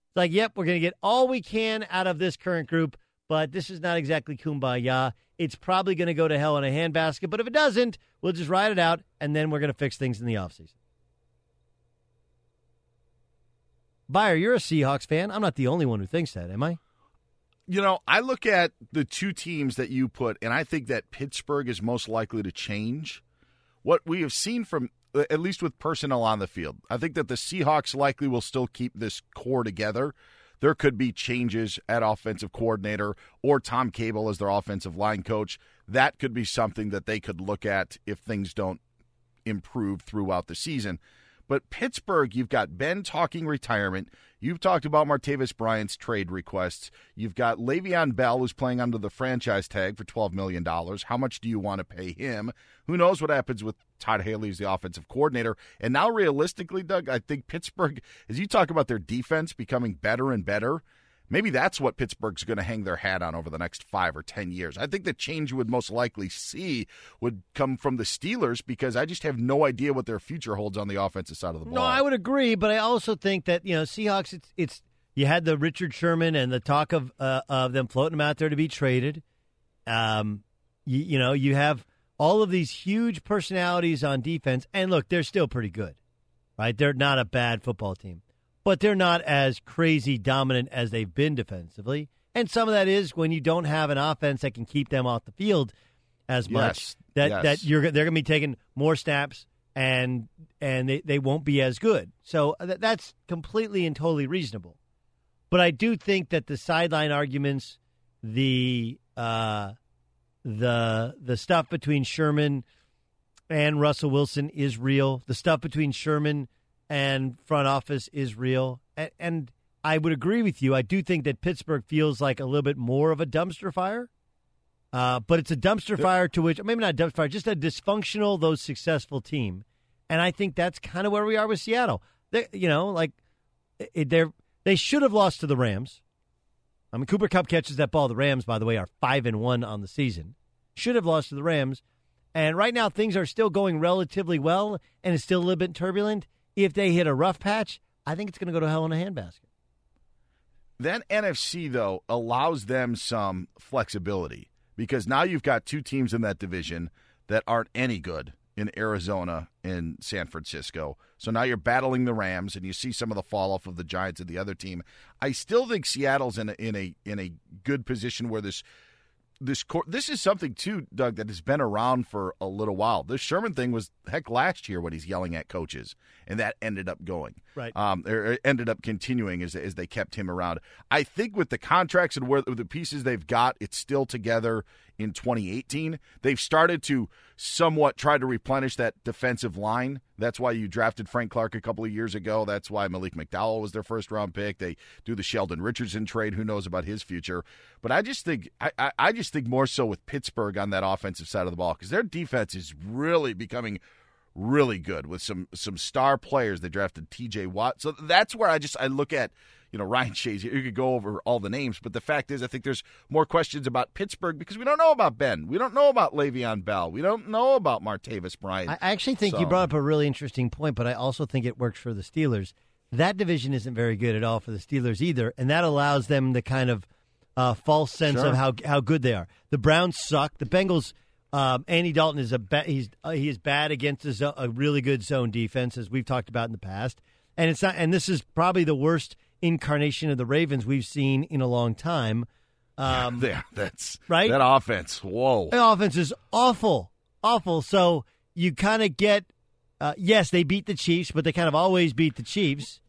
It's like, yep, we're going to get all we can out of this current group, but this is not exactly kumbaya. It's probably going to go to hell in a handbasket, but if it doesn't, we'll just ride it out, and then we're going to fix things in the offseason. Buyer, you're a Seahawks fan. I'm not the only one who thinks that, am I? You know, I look at the two teams that you put, and I think that Pittsburgh is most likely to change. What we have seen from at least with personnel on the field. I think that the Seahawks likely will still keep this core together. There could be changes at offensive coordinator or Tom Cable as their offensive line coach. That could be something that they could look at if things don't improve throughout the season. But Pittsburgh, you've got Ben talking retirement. You've talked about Martavis Bryant's trade requests. You've got Le'Veon Bell, who's playing under the franchise tag for $12 million. How much do you want to pay him? Who knows what happens with Todd Haley as the offensive coordinator? And now, realistically, Doug, I think Pittsburgh, as you talk about their defense becoming better and better, maybe that's what Pittsburgh's going to hang their hat on over the next five or ten years. I think the change you would most likely see would come from the Steelers because I just have no idea what their future holds on the offensive side of the ball. No, I would agree, but I also think that you know Seahawks. It's it's you had the Richard Sherman and the talk of uh, of them floating them out there to be traded. Um, you, you know you have all of these huge personalities on defense, and look, they're still pretty good, right? They're not a bad football team, but they're not as crazy dominant as they've been defensively. And some of that is when you don't have an offense that can keep them off the field as much. Yes, That yes. that you're they're going to be taking more snaps and and they, they won't be as good. So uh, that, that's completely and totally reasonable. But I do think that the sideline arguments, the uh, the the stuff between Sherman and Russell Wilson is real. The stuff between Sherman and front office is real. And, and I would agree with you. I do think that Pittsburgh feels like a little bit more of a dumpster fire. Uh, but it's a dumpster fire to which maybe not a dumpster fire, just a dysfunctional, though successful team. And I think that's kind of where we are with Seattle. They, you know, like they're they should have lost to the Rams. I mean, Cooper Kupp catches that ball. The Rams, by the way, are five and one on the season. Should have lost to the Rams, and right now things are still going relatively well, and it's still a little bit turbulent. If they hit a rough patch, I think it's going to go to hell in a handbasket. That NFC, though, allows them some flexibility because now you've got two teams in that division that aren't any good in Arizona and San Francisco. So now you're battling the Rams, and you see some of the fall off of the Giants and the other team. I still think Seattle's in a, in a in a good position where this this cor- this is something too, Doug, that has been around for a little while. This Sherman thing was heck last year when he's yelling at coaches, and that ended up going Right. um, or or ended up continuing as as they kept him around. I think with the contracts and where the pieces they've got, it's still together in 2018. They've started to somewhat try to replenish that defensive line. That's why you drafted Frank Clark a couple of years ago. That's why Malik McDowell was their first round pick. They do the Sheldon Richardson trade. Who knows about his future? But I just think I, I, just think more so with Pittsburgh on that offensive side of the ball because their defense is really becoming really good with some some star players. They drafted T.J. Watt, so that's where I just I look at you know Ryan Shazier. You could go over all the names, but the fact is, I think there's more questions about Pittsburgh because we don't know about Ben, we don't know about Le'Veon Bell, we don't know about Martavis Bryant. I actually think you brought up a really interesting point, but I also think it works for the Steelers. That division isn't very good at all for the Steelers either, and that allows them the kind of uh, false sense Sure. of how how good they are. The Browns suck. The Bengals. Um, Andy Dalton is a ba- he's uh, he is bad against a, zo- a really good zone defense, as we've talked about in the past. And it's not. And this is probably the worst incarnation of the Ravens we've seen in a long time. Um, yeah, that's right. That offense, whoa. the offense is awful, awful. So you kind of get, uh, yes, they beat the Chiefs, but they kind of always beat the Chiefs.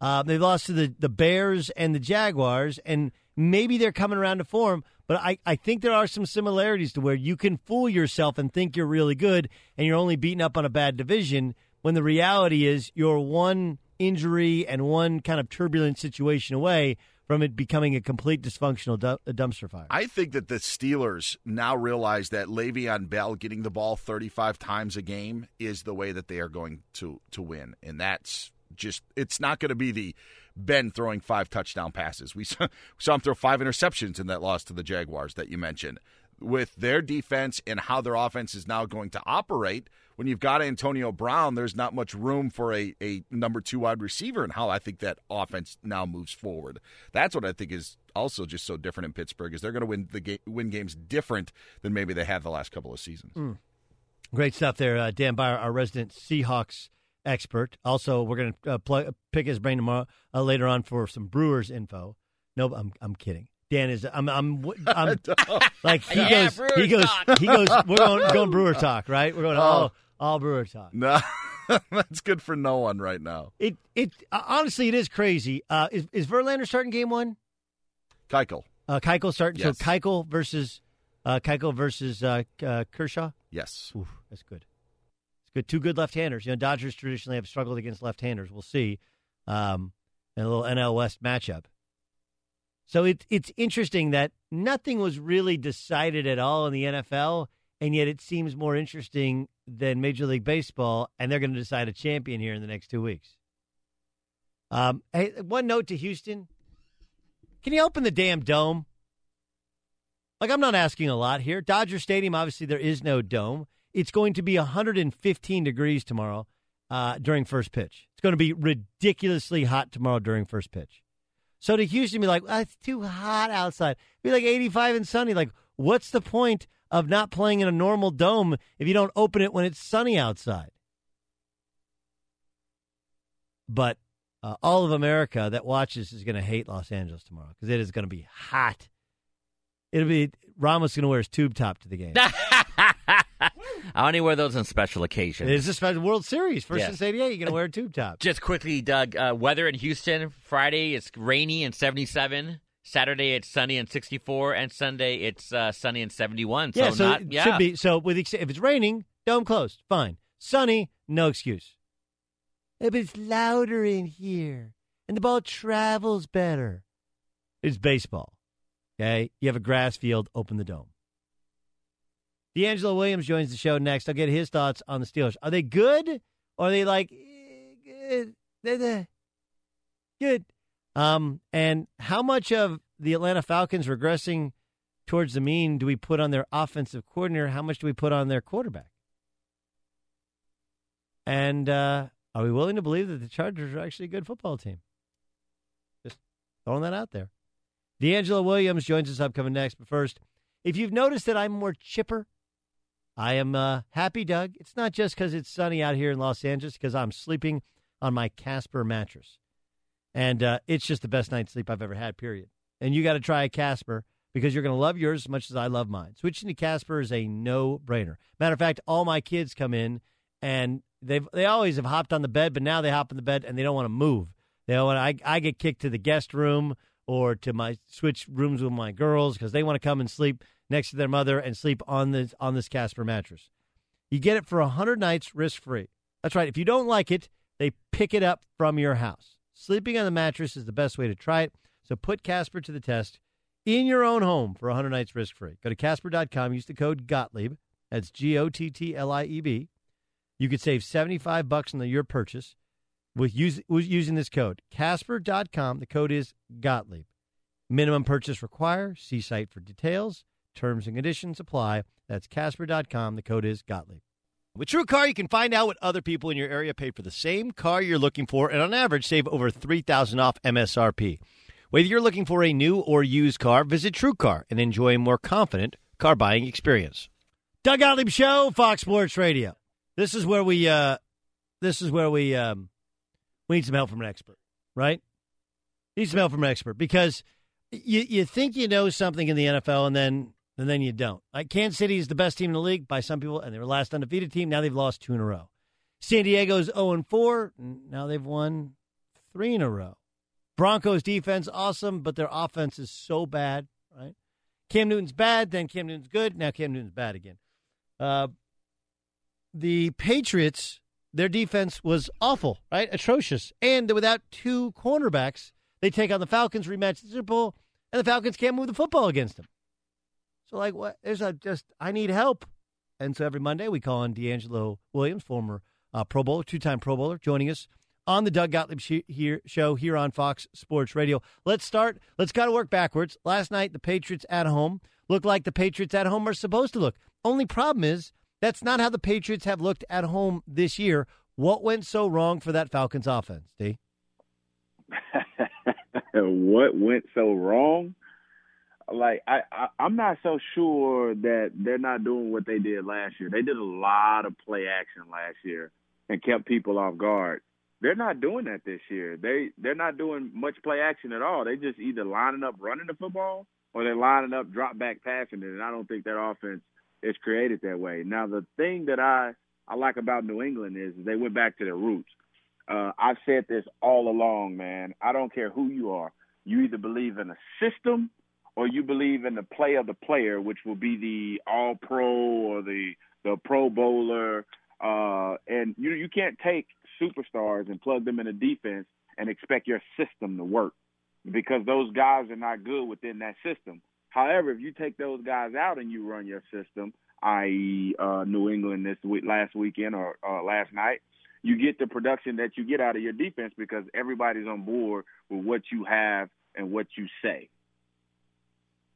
Uh, they lost to the, the Bears and the Jaguars, and maybe they're coming around to form. But I, I think there are some similarities to where you can fool yourself and think you're really good, and you're only beating up on a bad division when the reality is you're one injury and one kind of turbulent situation away from it becoming a complete dysfunctional du- dumpster fire. I think that the Steelers now realize that Le'Veon Bell getting the ball 35 times a game is the way that they are going to to win, and that's just it's not going to be the Ben throwing five touchdown passes. We saw, we saw him throw five interceptions in that loss to the Jaguars that you mentioned. With their defense and how their offense is now going to operate, when you've got Antonio Brown, there's not much room for a, a number two wide receiver and how I think that offense now moves forward. That's what I think is also just so different in Pittsburgh is they're going to win the ga- win games different than maybe they have the last couple of seasons. Mm. Great stuff there, uh, Dan Byer, our resident Seahawks expert. Also, we're going to uh, plug, pick his brain tomorrow uh, later on for some Brewers info. No, I'm I'm kidding. Dan is I'm I'm, I'm like he Yeah, goes he goes talk. he goes we're going going Brewer talk right we're going Oh. all all Brewer talk. No, that's good for no one right now. It it uh, honestly it is crazy. Uh, is is Verlander starting game one? Keuchel, Uh, Keuchel starting. Yes. So Keuchel versus uh, Keuchel versus uh, uh, Kershaw. yes. Oof, that's good. Good. Two good left-handers. You know, Dodgers traditionally have struggled against left-handers. We'll see. Um, in a little NL West matchup. So it's it's interesting that nothing was really decided at all in the NFL, and yet it seems more interesting than Major League Baseball, and they're going to decide a champion here in the next two weeks. Um, hey, one note to Houston: Can you open the damn dome? Like I'm not asking a lot here. Dodger Stadium, obviously, there is no dome. It's going to be 115 degrees tomorrow uh, during first pitch. It's going to be ridiculously hot tomorrow during first pitch. So to Houston, be like, "Ah, it's too hot outside. Be like 85 and sunny. Like, what's the point of not playing in a normal dome if you don't open it when it's sunny outside. But uh, all of America that watches is going to hate Los Angeles tomorrow because it is going to be hot. It'll be Ramos going to wear his tube top to the game. I only wear those on special occasions. It's a special World Series Yeah. versus 88. You're going to wear a tube top. Just quickly, Doug, uh, weather in Houston Friday it's rainy and 77. Saturday it's sunny and 64, and Sunday it's uh, sunny and 71. So yeah, so not it yeah. should be. So with ex- if it's raining, dome closed, fine. Sunny, no excuse. Yeah, but it's louder in here, and the ball travels better. It's baseball. Okay, you have a grass field. Open the dome. DeAngelo Williams joins the show next. I'll get his thoughts on the Steelers. Are they good, or are they like eh, good? Um, and how much of the Atlanta Falcons regressing towards the mean do we put on their offensive coordinator? How much do we put on their quarterback? And uh, are we willing to believe that the Chargers are actually a good football team? Just throwing that out there. DeAngelo Williams joins us upcoming next. But first, if you've noticed that I'm more chipper, I am uh, happy, Doug. It's not just because it's sunny out here in Los Angeles, because I'm sleeping on my Casper mattress. And uh, it's just the best night's sleep I've ever had, period. And you got to try a Casper because you're going to love yours as much as I love mine. Switching to Casper is a no brainer. Matter of fact, all my kids come in and they've they always have hopped on the bed, but now they hop in the bed and they don't want to move. They don't want I I get kicked to the guest room or to my switch rooms with my girls because they want to come and sleep next to their mother and sleep on this on this Casper mattress. You get it for hundred nights risk free. That's right. If you don't like it, they pick it up from your house. Sleeping on the mattress is the best way to try it. So put Casper to the test in your own home for 100 nights risk free. Go to Casper.com, use the code Gottlieb. That's G O T T L I E B. You could save 75 bucks on the, your purchase with, use, with using this code. Casper.com, the code is Gottlieb. Minimum purchase required. See site for details. Terms and conditions apply. That's Casper.com, the code is Gottlieb. With True Car, you can find out what other people in your area paid for the same car you're looking for, and on average, save over 3000 off MSRP. Whether you're looking for a new or used car, visit True Car and enjoy a more confident car buying experience. Doug Gottlieb Show, Fox Sports Radio. This is where we, uh, this is where we, um, we need some help from an expert, right? Need some help from an expert because you you think you know something in the NFL and then and then you don't. Like Kansas City is the best team in the league by some people, and they were last undefeated team. Now they've lost two in a row. San Diego's 0 and 4. Now they've won three in a row. Broncos defense awesome, but their offense is so bad, right? Cam Newton's bad, then Cam Newton's good, now Cam Newton's bad again. Uh, the Patriots, their defense was awful, right? Atrocious. And without two cornerbacks, they take on the Falcons, rematch the Super Bowl, and the Falcons can't move the football against them. So, like, what? There's a just, I need help. And so every Monday we call on DeAngelo Williams, former uh, Pro Bowler, two time Pro Bowler, joining us on the Doug Gottlieb sh- here, show here on Fox Sports Radio. Let's start. Let's got to work backwards. Last night, the Patriots at home looked like the Patriots at home are supposed to look. Only problem is that's not how the Patriots have looked at home this year. What went so wrong for that Falcons offense, D? what went so wrong? Like I, I, I'm not so sure that they're not doing what they did last year. They did a lot of play action last year and kept people off guard. They're not doing that this year. They they're not doing much play action at all. They just either lining up running the football or they're lining up drop back passing it. And I don't think that offense is created that way. Now the thing that I I like about New England is they went back to their roots. Uh, I've said this all along, man. I don't care who you are. You either believe in a system or you believe in the play of the player, which will be the All Pro or the the Pro Bowler. Uh, and you you can't take superstars and plug them in a defense and expect your system to work because those guys are not good within that system. However, if you take those guys out and you run your system, i.e., uh, New England this week, last weekend or uh, last night, you get the production that you get out of your defense because everybody's on board with what you have and what you say.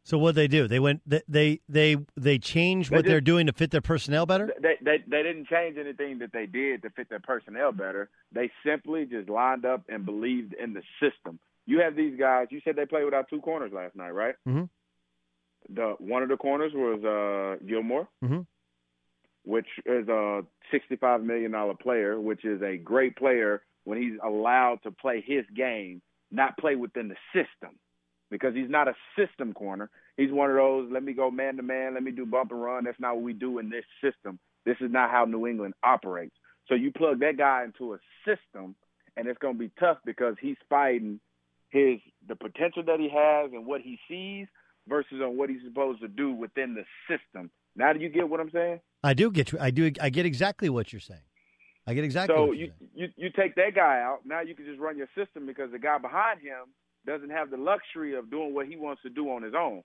So what did they do? They went. They they they, they changed They what they're doing to fit their personnel better. They, they they didn't change anything that they did to fit their personnel better. They simply just lined up and believed in the system. You have these guys. You said they played without two corners last night, right? Mm-hmm. the one of the corners was uh, Gilmore, Mhm. which is a sixty-five million dollar player, which is a great player when he's allowed to play his game, not play within the system, because he's not a system corner. He's one of those. Let me go man to man. Let me do bump and run. That's not what we do in this system. This is not how New England operates. So you plug that guy into a system, and it's going to be tough because he's fighting his the potential that he has and what he sees versus on what he's supposed to do within the system. Now, do you get what I'm saying? I do get. I do. I get exactly what you're saying. I get exactly. so what you're you, you you take that guy out. Now you can just run your system because the guy behind him doesn't have the luxury of doing what he wants to do on his own.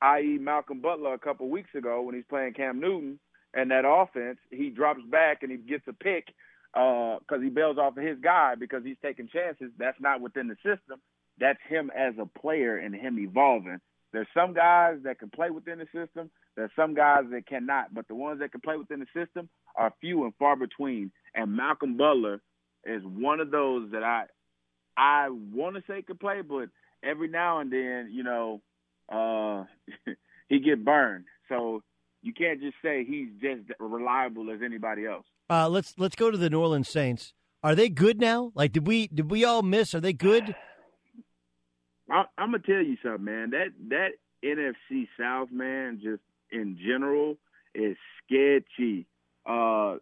I.e., Malcolm Butler a couple weeks ago when he's playing Cam Newton and that offense, he drops back and he gets a pick uh, because he bails off of his guy because he's taking chances. That's not within the system. That's him as a player and him evolving. There's some guys that can play within the system. There's some guys that cannot, but the ones that can play within the system are few and far between. And Malcolm Butler is one of those that I I want to say could play, but every now and then, you know, uh, he get burned. So you can't just say he's just reliable as anybody else. Uh, let's let's go to the New Orleans Saints. Are they good now? Like, did we did we all miss? Are they good? I, I'm gonna tell you something, man. That that NFC South, man, just in general, is sketchy. Uh,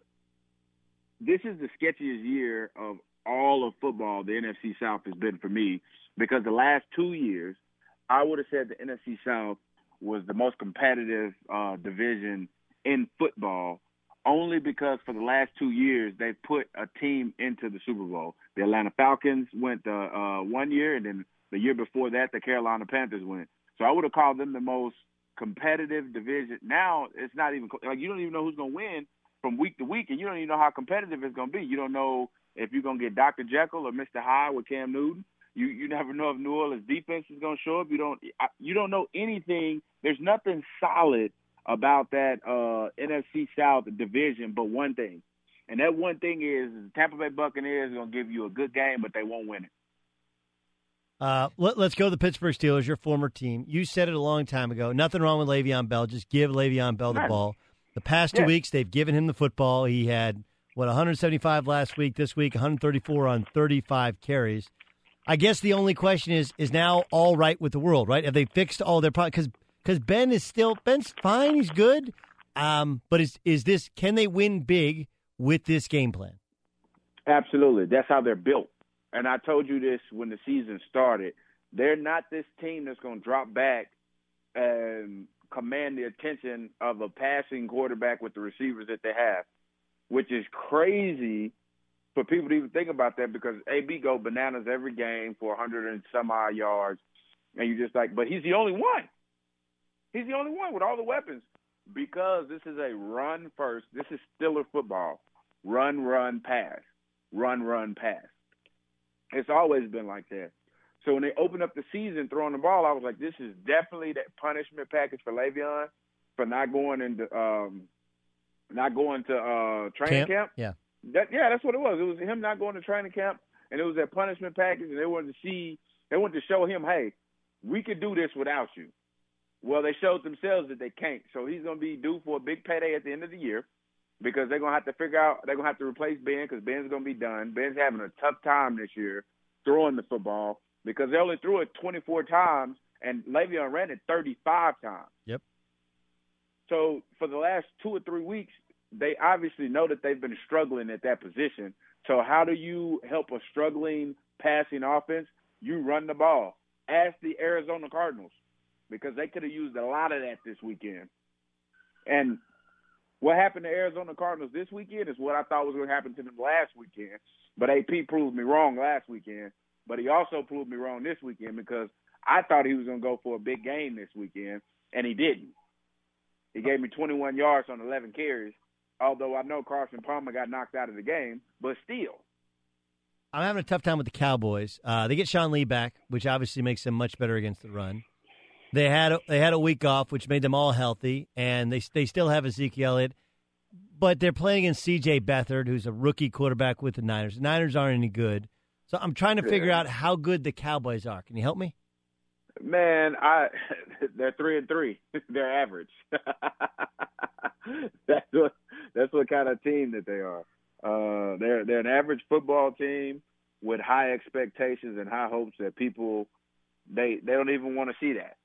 this is the sketchiest year of all of football. The NFC South has been for me because the last two years, I would have said the NFC South was the most competitive uh, division in football. Only because for the last two years they put a team into the Super Bowl. The Atlanta Falcons went uh, uh, one year, and then the year before that, the Carolina Panthers went. So I would have called them the most competitive division. Now it's not even like you don't even know who's going to win from week to week, and you don't even know how competitive it's going to be. You don't know if you're going to get Dr. Jekyll or Mr. Hyde with Cam Newton. You you never know if New Orleans defense is going to show up. You don't you don't know anything. There's nothing solid about that uh, NFC South division, but one thing, and that one thing is the Tampa Bay Buccaneers are going to give you a good game, but they won't win it. Uh, let, us go to the Pittsburgh Steelers, your former team. You said it a long time ago. Nothing wrong with Le'Veon Bell. Just give Le'Veon Bell the Right. ball. The past two Yeah. weeks, they've given him the football. He had what 175 last week. This week, 134 on 35 carries. I guess the only question is: is now all right with the world? Right? Have they fixed all their problems? Because Ben is still Ben's fine. He's good. Um, but is is this? Can they win big with this game plan? Absolutely. That's how they're built. And I told you this when the season started. They're not this team that's going to drop back and command the attention of a passing quarterback with the receivers that they have, which is crazy for people to even think about that because AB go bananas every game for 100 and some odd yards. And you're just like, but he's the only one. He's the only one with all the weapons because this is a run first. This is Steeler football. Run, run, pass. Run, run, pass. It's always been like that. So when they opened up the season throwing the ball, I was like, this is definitely that punishment package for Le'Veon for not going into um not going to uh training camp. Yeah. That yeah, that's what it was. It was him not going to training camp, and it was that punishment package, and they wanted to see, they wanted to show him, hey, we could do this without you. Well, they showed themselves that they can't. So he's going to be due for a big payday at the end of the year because they're going to have to figure out they're going to have to replace Ben because Ben's going to be done. Ben's having a tough time this year throwing the football because they only threw it 24 times, and Le'Veon ran it 35 times. Yep. So for the last two or three weeks, they obviously know that they've been struggling at that position. So how do you help a struggling passing offense? You run the ball. Ask the Arizona Cardinals because they could have used a lot of that this weekend. And what happened to Arizona Cardinals this weekend is what I thought was going to happen to them last weekend. But AP proved me wrong last weekend. But he also proved me wrong this weekend because I thought he was going to go for a big game this weekend, and he didn't. He gave me 21 yards on 11 carries, although I know Carson Palmer got knocked out of the game, but still. I'm having a tough time with the Cowboys. Uh, they get Sean Lee back, which obviously makes them much better against the run. They had a, they had a week off, which made them all healthy, and they they still have Ezekiel Elliott, but they're playing against C.J. Beathard, who's a rookie quarterback with the Niners. The Niners aren't any good, so I'm trying to figure Yeah. out how good the Cowboys are. Can you help me? Man, I they're three and three. they're average. that's what that's what kind of team that they are. Uh, they're they're an average football team with high expectations and high hopes that people they they don't even want to see that.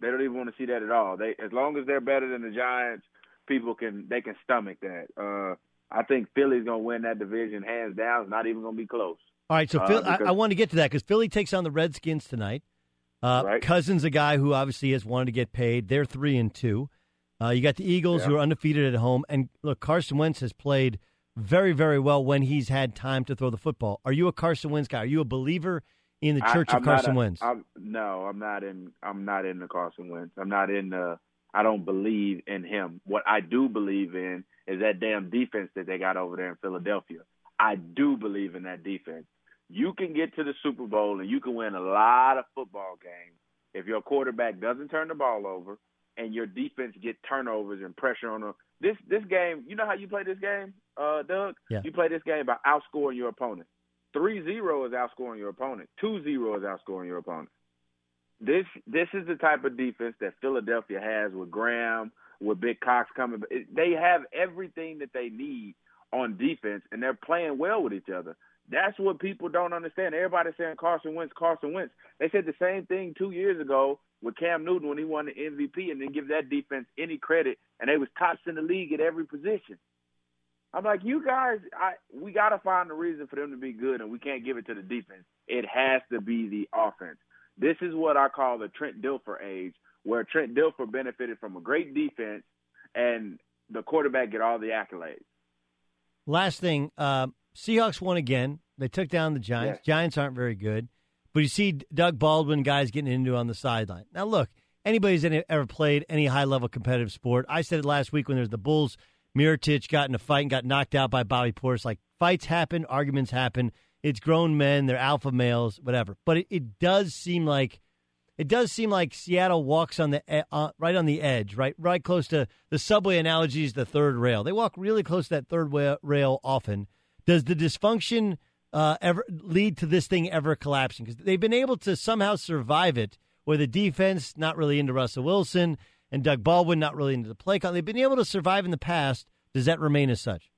They don't even want to see that at all. They as long as they're better than the Giants, people can they can stomach that. Uh, I think Philly's gonna win that division hands down. It's not even gonna be close. All right, so Uh, Phil, I, I want to get to that because Philly takes on the Redskins tonight. Uh, Right. Cousins, a guy who obviously has wanted to get paid. They're three and two. Uh, you got the Eagles, Yeah. who are undefeated at home, and look, Carson Wentz has played very, very well when he's had time to throw the football. Are you a Carson Wentz guy? Are you a believer in the Church I'm of Carson a- Wentz? I'm, no, I'm not in. I'm not in the Carson Wentz. I'm not in the. I don't believe in him. What I do believe in is that damn defense that they got over there in Philadelphia. I do believe in that defense. You can get to the Super Bowl and you can win a lot of football games if your quarterback doesn't turn the ball over and your defense get turnovers and pressure on them. This this game, you know how you play this game, uh, Doug? Yeah. You play this game by outscoring your opponent. 3-0 is outscoring your opponent. 2-0 is outscoring your opponent. This this is the type of defense that Philadelphia has with Graham, with Big Cox coming. They have everything that they need on defense, and they're playing well with each other. That's what people don't understand. Everybody's saying Carson Wentz, Carson Wentz. They said the same thing two years ago with Cam Newton when he won the MVP, and didn't give that defense any credit, and they was tops in the league at every position. I'm like, you guys, I we got to find a reason for them to be good, and we can't give it to the defense. It has to be the offense. This is what I call the Trent Dilfer age, where Trent Dilfer benefited from a great defense, and the quarterback get all the accolades. Last thing, uh, Seahawks won again. They took down the Giants. Giants aren't very good, but you see Doug Baldwin guys getting into on the sideline. Now, look, anybody's any, ever played any high level competitive sport. I said it last week when there's the Bulls. Mirotic got in a fight and got knocked out by Bobby Portis. Like fights happen, arguments happen. It's grown men, they're alpha males, whatever. But it, it does seem like it does seem like Seattle walks on the uh, right on the edge, right, right close to the subway analogy is the third rail. They walk really close to that third rail often. Does the dysfunction uh, ever lead to this thing ever collapsing? Because they've been able to somehow survive it, where the defense not really into Russell Wilson and Doug Baldwin not really into the play call. They've been able to survive in the past. Does that remain as such?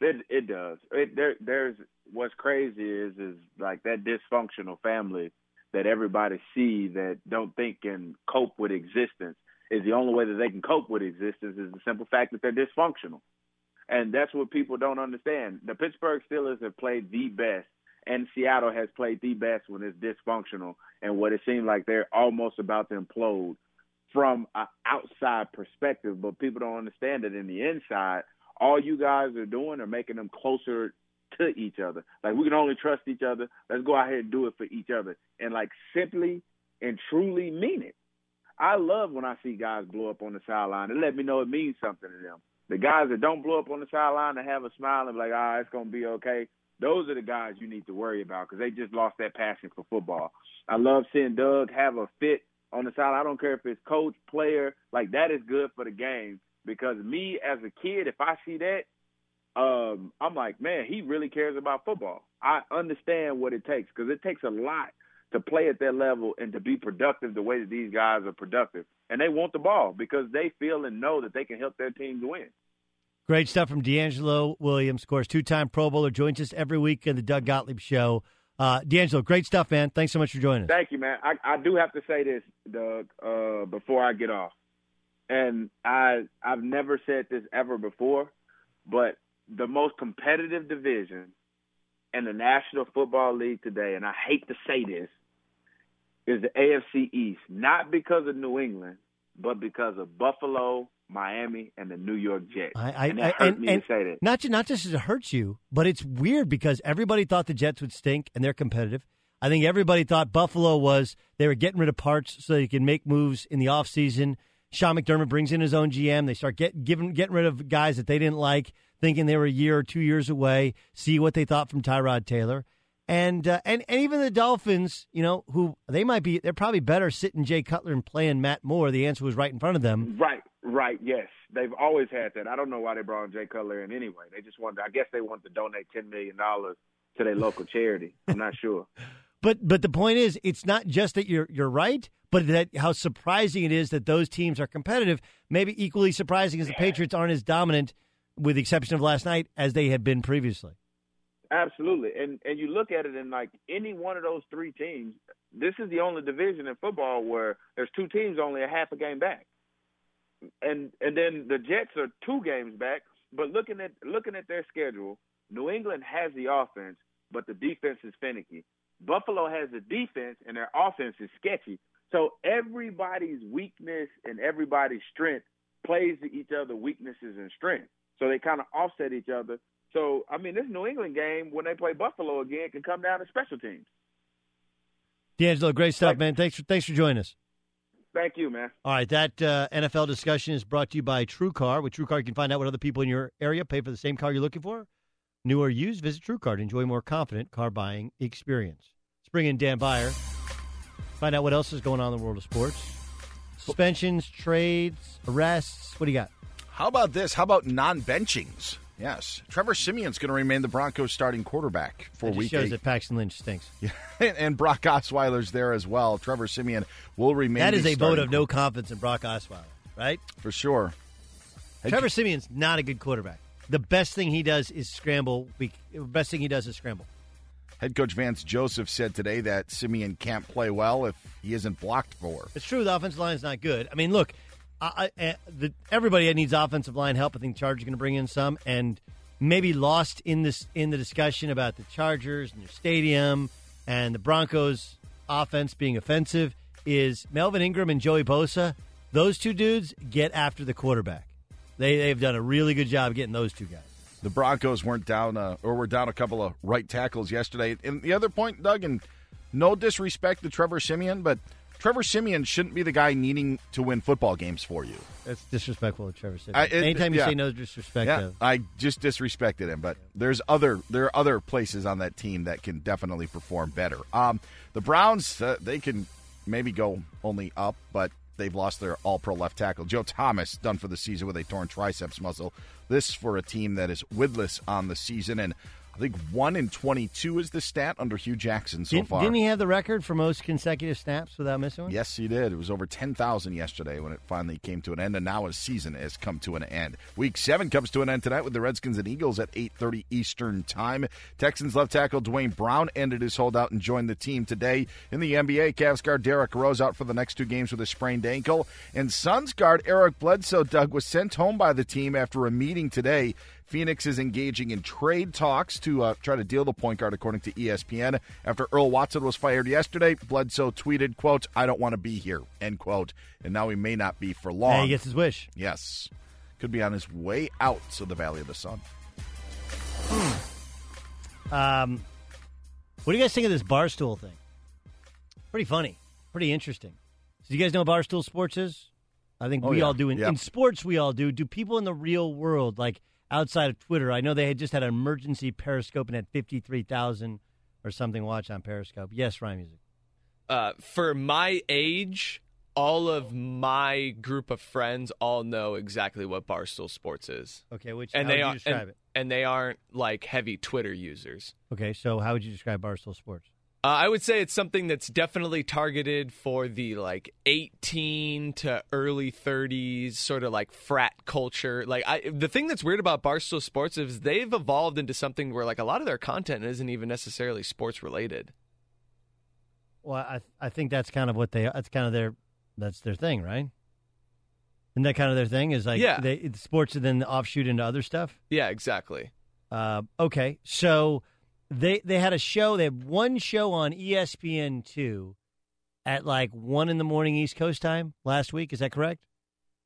It it does. It there there's what's crazy is is like that dysfunctional family that everybody see that don't think can cope with existence is the only way that they can cope with existence is the simple fact that they're dysfunctional. And that's what people don't understand. The Pittsburgh Steelers have played the best and Seattle has played the best when it's dysfunctional and what it seemed like they're almost about to implode from an outside perspective, but people don't understand that in the inside, all you guys are doing are making them closer to each other. Like we can only trust each other. Let's go out here and do it for each other, and like simply and truly mean it. I love when I see guys blow up on the sideline. It let me know it means something to them. The guys that don't blow up on the sideline and have a smile and be like, ah, it's gonna be okay. Those are the guys you need to worry about because they just lost that passion for football. I love seeing Doug have a fit on the side. I don't care if it's coach, player, like that is good for the game because me as a kid, if I see that, um, I'm like, man, he really cares about football. I understand what it takes because it takes a lot to play at that level and to be productive the way that these guys are productive. And they want the ball because they feel and know that they can help their teams win. Great stuff from DeAngelo Williams, of course, two time Pro Bowler, joins us every week in the Doug Gottlieb Show. Uh, DeAngelo, great stuff, man. Thanks so much for joining us. Thank you, man. I, I do have to say this, Doug, uh, before I get off. And I I've never said this ever before, but the most competitive division in the National Football League today, and I hate to say this, is the AFC East. Not because of New England, but because of Buffalo, Miami, and the New York Jets. I, I, and it I- hurt and- me and to say that. Not, not just as it hurts you, but it's weird because everybody thought the Jets would stink and they're competitive. I think everybody thought Buffalo was they were getting rid of parts so they could make moves in the offseason. Sean McDermott brings in his own GM. They start get, giving, getting rid of guys that they didn't like, thinking they were a year or two years away, see what they thought from Tyrod Taylor. And, uh, and and even the Dolphins, you know, who they might be, they're probably better sitting Jay Cutler and playing Matt Moore. The answer was right in front of them. Right, right, yes. They've always had that. I don't know why they brought in Jay Cutler in anyway. They just wanted, I guess they wanted to donate $10 million to their local charity. I'm not sure. But but the point is, it's not just that you're you're right, but that how surprising it is that those teams are competitive. Maybe equally surprising is the Patriots aren't as dominant, with the exception of last night, as they had been previously. Absolutely. And and you look at it in like any one of those three teams, this is the only division in football where there's two teams only a half a game back. And and then the Jets are two games back, but looking at looking at their schedule, New England has the offense, but the defense is finicky. Buffalo has the defense and their offense is sketchy. So everybody's weakness and everybody's strength plays to each other weaknesses and strengths. So they kind of offset each other. So I mean, this New England game when they play Buffalo again can come down to special teams. DeAngelo, great stuff, man. Thanks for thanks for joining us. Thank you, man. All right, that uh, NFL discussion is brought to you by True Car. With True Car, you can find out what other people in your area pay for the same car you're looking for. New or used, visit True Car to enjoy a more confident car buying experience. Let's bring in Dan Beyer. Find out what else is going on in the world of sports. Suspensions, trades, arrests. What do you got? How about this? How about non-benchings? Yes, Trevor Siemian's going to remain the Broncos' starting quarterback for That week shows eight. that Paxton Lynch stinks. and, and Brock Osweiler's there as well. Trevor Siemian will remain. That is a vote of no confidence in Brock Osweiler, right? for sure. Trevor Siemian's not a good quarterback. The best thing he does is scramble. The best thing he does is scramble. Head coach Vance Joseph said today that Siemian can't play well if he isn't blocked for. It's true. The offensive line is not good. I mean, look, I, I, uh, the, everybody needs offensive line help. I think Chargers going to bring in some, and maybe lost in this in the discussion about the Chargers and their stadium and the Broncos' offense being offensive is Melvin Ingram and Joey Bosa. Those two dudes get after the quarterback. They they've done a really good job getting those two guys. The Broncos weren't down, uh, or were down a couple of right tackles yesterday. And the other point, Doug, and no disrespect to Trevor Siemian, but Trevor Siemian shouldn't be the guy needing to win football games for you. That's disrespectful to Trevor Siemian. I- it- Anytime you yeah. say no disrespect, Yeah, I just disrespected him, but there's other there are other places on that team that can definitely perform better. Um, the Browns uh, they can maybe go only up, but they've lost their All-Pro left tackle Joe Thomas, done for the season with a torn triceps muscle. This for a team that is widless on the season, and I think one in twenty-two is the stat under Hue Jackson so didn't, far. didn't he have the record for most consecutive snaps without missing one? Yes, he did. It was over 10,000 yesterday when it finally came to an end, and now his season has come to an end. Week 7 comes to an end tonight with the Redskins and Eagles at 8.30 Eastern Time. Texans left tackle Duane Brown ended his holdout and joined the team today. In the NBA, Cavs guard Derrick Rose out for the next two games with a sprained ankle, and Suns guard Eric Bledsoe, Doug, was sent home by the team after a meeting today. Phoenix is engaging in trade talks to uh, try to deal the point guard, according to ESPN. After Earl Watson was fired yesterday, Bledsoe tweeted, "quote I don't want to be here." End quote. And now he may not be for long. Yeah, he gets his wish. Yes, could be on his way out to the Valley of the Sun. Um, what do you guys think of this barstool thing? Pretty funny, pretty interesting. So, you guys know what barstool sports is? I think Oh, we yeah. all do. In, Yep. in sports, we all do. Do people in the real world, like outside of Twitter? I know they had just had an emergency Periscope and had fifty three thousand or something watch on Periscope. Yes, Ryan Music. uh, for my age, all of my group of friends all know exactly what Barstool Sports is. Okay, which and how they would you are describe and, it? and they aren't like heavy Twitter users. Okay, so how would you describe barstool sports? Uh, I would say it's something that's definitely targeted for the like 18 to early 30s, sort of like frat culture. Like I, the thing that's weird about Barstool Sports is they've evolved into something where like a lot of their content isn't even necessarily sports related. Well, I I think that's kind of what they. That's kind of their. That's their thing, right? Isn't that kind of their thing? Is like Yeah. they sports and then offshoot into other stuff. Yeah, exactly. Uh, okay, so they they had a show. They had one show on ESPN two at like one in the morning East Coast time last week. Is that correct?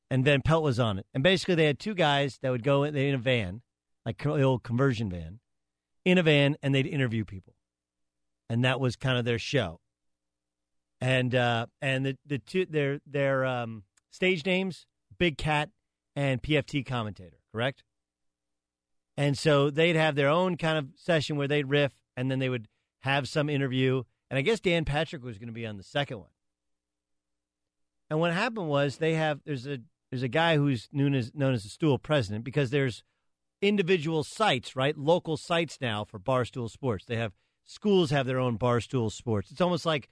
And then Pelt was on it, and basically they had two guys that would go in, in a van, like the old conversion van, in a van, and they'd interview people, and that was kind of their show. And uh, and the the two their their um, stage names Big Cat and PFT commentator, correct? And so they'd have their own kind of session where they'd riff, and then they would have some interview. And I guess Dan Patrick was going to be on the second one. And what happened was they have there's a there's a guy who's known as known as the stool president because there's individual sites, right? Local sites now for Barstool Sports. They have schools have their own barstool sports. It's almost like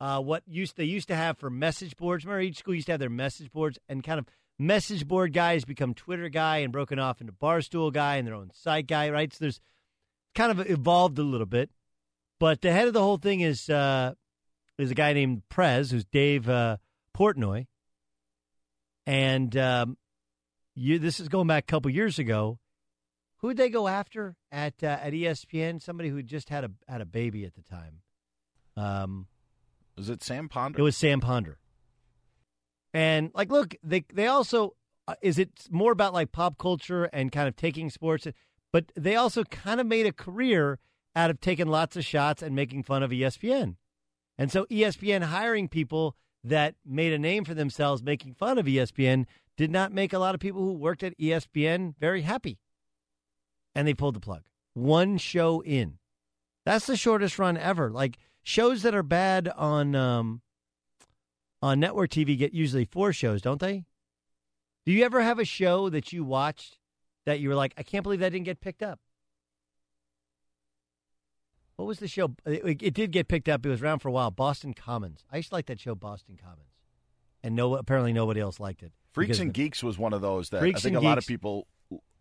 uh, what used they used to have for message boards. Remember, each school used to have their message boards, and kind of message board guys become Twitter guy and broken off into barstool guy and their own site guy, right? So there's kind of evolved a little bit. But the head of the whole thing is uh, is a guy named Prez, who's Dave uh, Portnoy, and um, you. This is going back a couple years ago. Who did they go after at uh, at ESPN? Somebody who just had a had a baby at the time. Um, was it Sam Ponder? It was Sam Ponder. And like, look, they they also uh, is it more about like pop culture and kind of taking sports, but they also kind of made a career out of taking lots of shots and making fun of ESPN. And so ESPN hiring people that made a name for themselves making fun of ESPN did not make a lot of people who worked at ESPN very happy. And they pulled the plug. One show in. That's the shortest run ever. Like shows that are bad on um, on network TV get usually four shows, don't they? Do you ever have a show that you watched that you were like, I can't believe that didn't get picked up? What was the show? It, it, did get picked up. It was around for a while. Boston Commons. I used to like that show, Boston Commons, and no, apparently nobody else liked it. Freaks and Geeks was one of those that I think a lot of people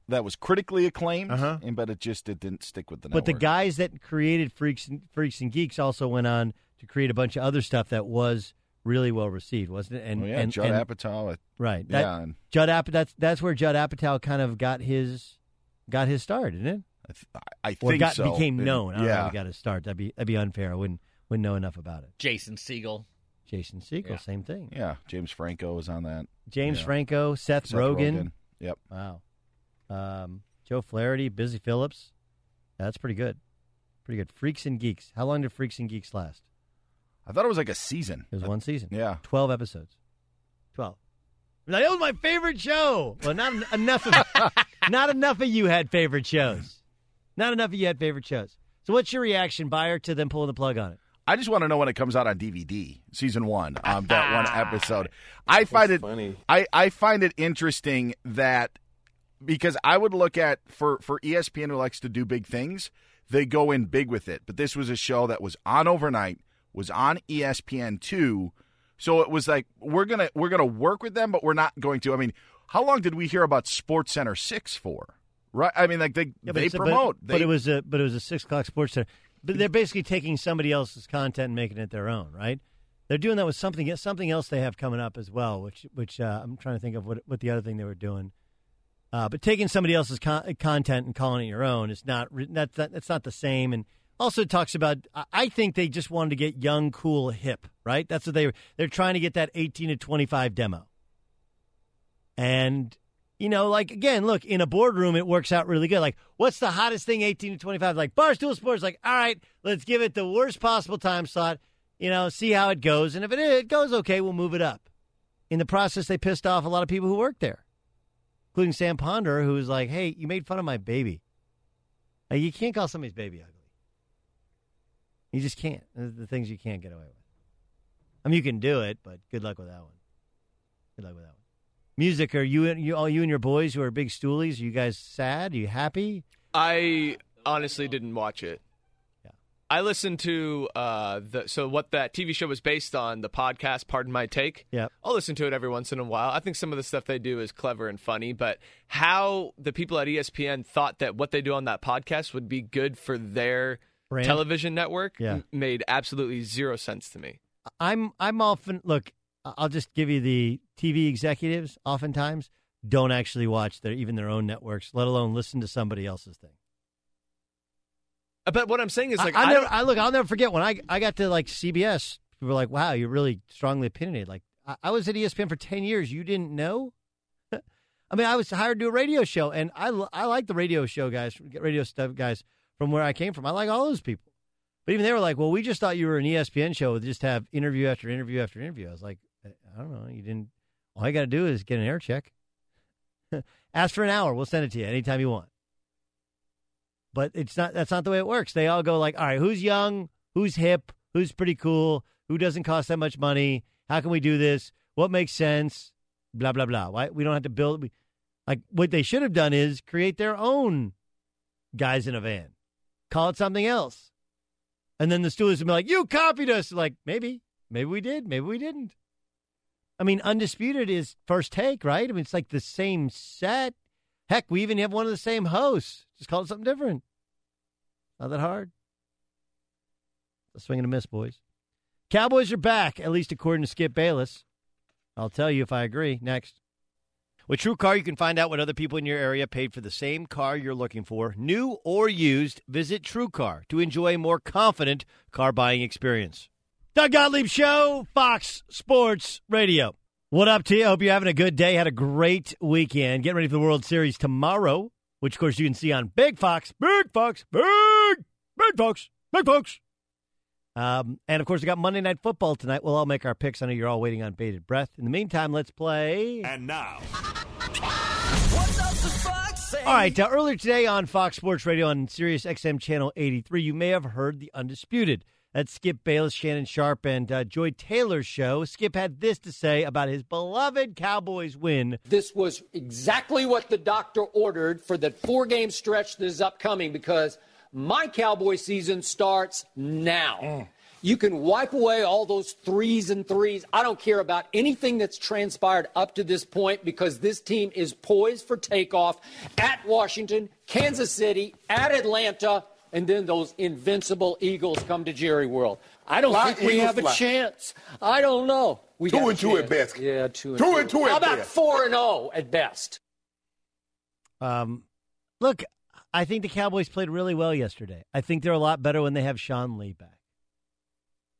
that was critically acclaimed, uh-huh. but it just it didn't stick with the. But network. the guys that created Freaks and, Freaks and Geeks also went on to create a bunch of other stuff that was really well received, wasn't it? And, oh, yeah, and Judd and, Apatow, right? That, yeah, and, Judd Apatow. That's that's where Judd Apatow kind of got his got his start, isn't it? I, th- I or think got, so. became known. I don't yeah, know how he got his start. That'd be that'd be unfair. I wouldn't wouldn't know enough about it. Jason Segel. Jason Segel, Yeah. same thing. yeah. James Franco was on that. James Yeah. Franco, Seth, Seth Rogen. Rogen. Yep. Wow. Um, Joe Flaherty, Busy Philipps. Yeah, that's pretty good. Pretty good. Freaks and Geeks. How long did Freaks and Geeks last? I thought it was like a season. It was one season. Yeah. 12 episodes. 12. Like, that was my favorite show. Well, not en- enough of not enough of you had favorite shows. Not enough of you had favorite shows. So what's your reaction, Beyer, to them pulling the plug on it? I just want to know when it comes out on DVD, season one, um, that one episode. I find it funny. I, I find it interesting that because I would look at for for ESPN who likes to do big things, they go in big with it. But this was a show that was on overnight, was on E ESPN two, so it was like we're gonna we're gonna work with them, but we're not going to. I mean, how long did we hear about SportsCenter six for? Right? I mean, like they Yeah, they a- but- promote. But, it was a but it was a six o'clock sports center. But they're basically taking somebody else's content and making it their own, right? They're doing that with something something else they have coming up as well, which which uh, I'm trying to think of what what the other thing they were doing. Uh, but taking somebody else's con- content and calling it your own is not that's not, that's not the same. And also talks about I- think they just wanted to get young, cool, hip, right? That's what they they're trying to get that 18 to 25 demo. And you know, like again, look in a boardroom, it works out really good. Like, what's the hottest thing, eighteen to twenty-five? Like Barstool Sports, like, all right, let's give it the worst possible time slot. You know, see how it goes, and if it, it goes okay, we'll move it up. In the process, they pissed off a lot of people who worked there, including Sam Ponder, who was like, "Hey, you made fun of my baby. You can't call somebody's baby. You just can't. The things you can't get away with. I mean, you can do it, but good luck with that one. Good luck with that one. Music, are you you all you and your boys who are big stoolies? Are you guys sad? Are you happy? I honestly didn't watch it. Yeah, I listened to uh, the so what that TV show was based on, the podcast. Pardon my take. Yep. I'll listen to it every once in a while. I think some of the stuff they do is clever and funny, but how the people at ESPN thought that what they do on that podcast would be good for their Brand? television network Yeah. m- made absolutely zero sense to me. I'm I'm often look. I'll just give you the TV executives. Oftentimes, don't actually watch their even their own networks, let alone listen to somebody else's thing. Uh, But what I'm saying is like I, I never, I look. I'll never forget when I I got to like CBS. People were like, "Wow, you're really strongly opinionated." Like I, I was at ESPN for ten years. You didn't know? I mean, I was hired to do a radio show, and I I like the radio show guys, radio stuff guys from where I came from. I like all those people. But even they were like, "Well, we just thought you were an ESPN show with just have interview after interview after interview." I was like, "I don't know. You didn't. All you got to do is get an air check. Ask for an hour. We'll send it to you anytime you want." But it's not. That's not the way it works. They all go like, "All right, who's young? Who's hip? Who's pretty cool? Who doesn't cost that much money? How can we do this? What makes sense? Blah blah blah. Why we don't have to build? We, like what they should have done is create their own guys in a van. Call it something else. And then the Steelers would be like, "You copied us." Like maybe, maybe we did, maybe we didn't. I mean, undisputed is first take, right? I mean, it's like the same set. Heck, we even have one of the same hosts. Just call it something different. Not that hard. A swing and a miss, boys. Cowboys are back, at least according to Skip Bayless. I'll tell you if I agree. Next. With True Car, you can find out what other people in your area paid for the same car you're looking for, new or used. Visit True Car to enjoy a more confident car buying experience. Doug Gottlieb Show, Fox Sports Radio. What up to you? Hope you're having a good day. Had a great weekend. Getting ready for the World Series tomorrow, which of course you can see on Big Fox, Big Fox, Big, Big Fox, Big Fox. Um, and of course, we got Monday Night Football tonight. We'll all make our picks. I know you're all waiting on bated breath. In the meantime, let's play. And now. All right. Uh, earlier today on Fox Sports Radio on Sirius XM Channel 83, you may have heard the Undisputed. That's Skip Bayless, Shannon Sharpe, and uh, Joy Taylor's show. Skip had this to say about his beloved Cowboys win. This was exactly what the doctor ordered for the four game stretch that is upcoming because my Cowboy season starts now. You can wipe away all those threes and threes. I don't care about anything that's transpired up to this point because this team is poised for takeoff at Washington, Kansas City, at Atlanta, and then those invincible Eagles come to Jerry World. I don't think we have a fly. chance. I don't know. We Two and two at best. Yeah, two and Two and two at How about best. four and zero at best? Um, look, I think the Cowboys played really well yesterday. I think they're a lot better when they have Sean Lee back.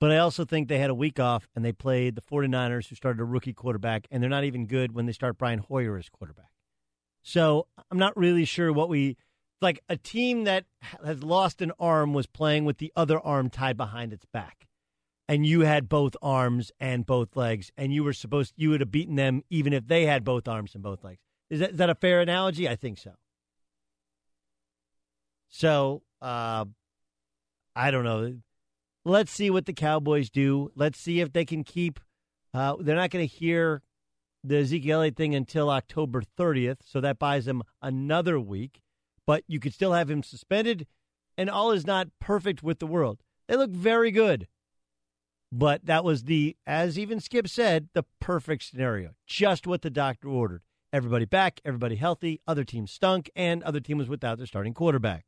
But I also think they had a week off and they played the 49ers, who started a rookie quarterback, and they're not even good when they start Brian Hoyer as quarterback. So I'm not really sure what we like. A team that has lost an arm was playing with the other arm tied behind its back, and you had both arms and both legs, and you were supposed you would have beaten them even if they had both arms and both legs. Is that, is that a fair analogy? I think so. So uh, I don't know. Let's see what the Cowboys do. Let's see if they can keep. Uh, they're not going to hear the Ezekiel thing until October 30th, so that buys them another week. But you could still have him suspended, and all is not perfect with the world. They look very good. But that was the, as even Skip said, the perfect scenario. Just what the doctor ordered. Everybody back, everybody healthy. Other team stunk, and other team was without their starting quarterback.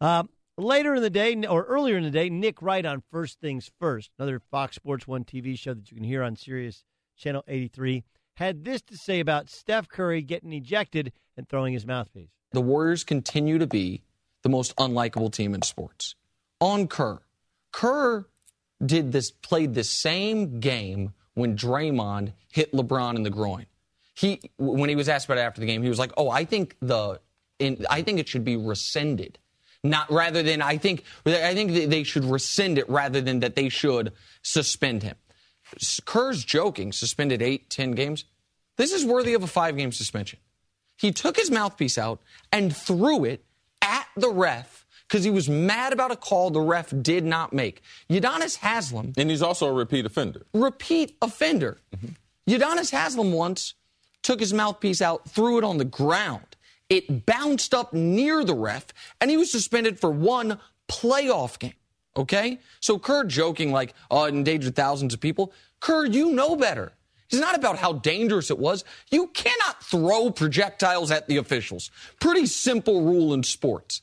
Um, later in the day, or earlier in the day, Nick Wright on First Things First, another Fox Sports One TV show that you can hear on Sirius Channel 83, had this to say about Steph Curry getting ejected and throwing his mouthpiece. the Warriors continue to be the most unlikable team in sports. On Kerr, Kerr did this, played the same game when Draymond hit LeBron in the groin. He, when he was asked about it after the game, he was like, "Oh, I think the, in, I think it should be rescinded." Not rather than I think I think they should rescind it rather than that they should suspend him. Kerr's joking, suspended eight, ten games. This is worthy of a five game suspension. He took his mouthpiece out and threw it at the ref because he was mad about a call the ref did not make. Udonis Haslem. And he's also a repeat offender. Repeat offender. Mm-hmm. Udonis Haslem once took his mouthpiece out, threw it on the ground. It bounced up near the ref, and he was suspended for one playoff game. Okay? So Kerr joking like, oh, it endangered thousands of people. Kerr, you know better. It's not about how dangerous it was. You cannot throw projectiles at the officials. Pretty simple rule in sports.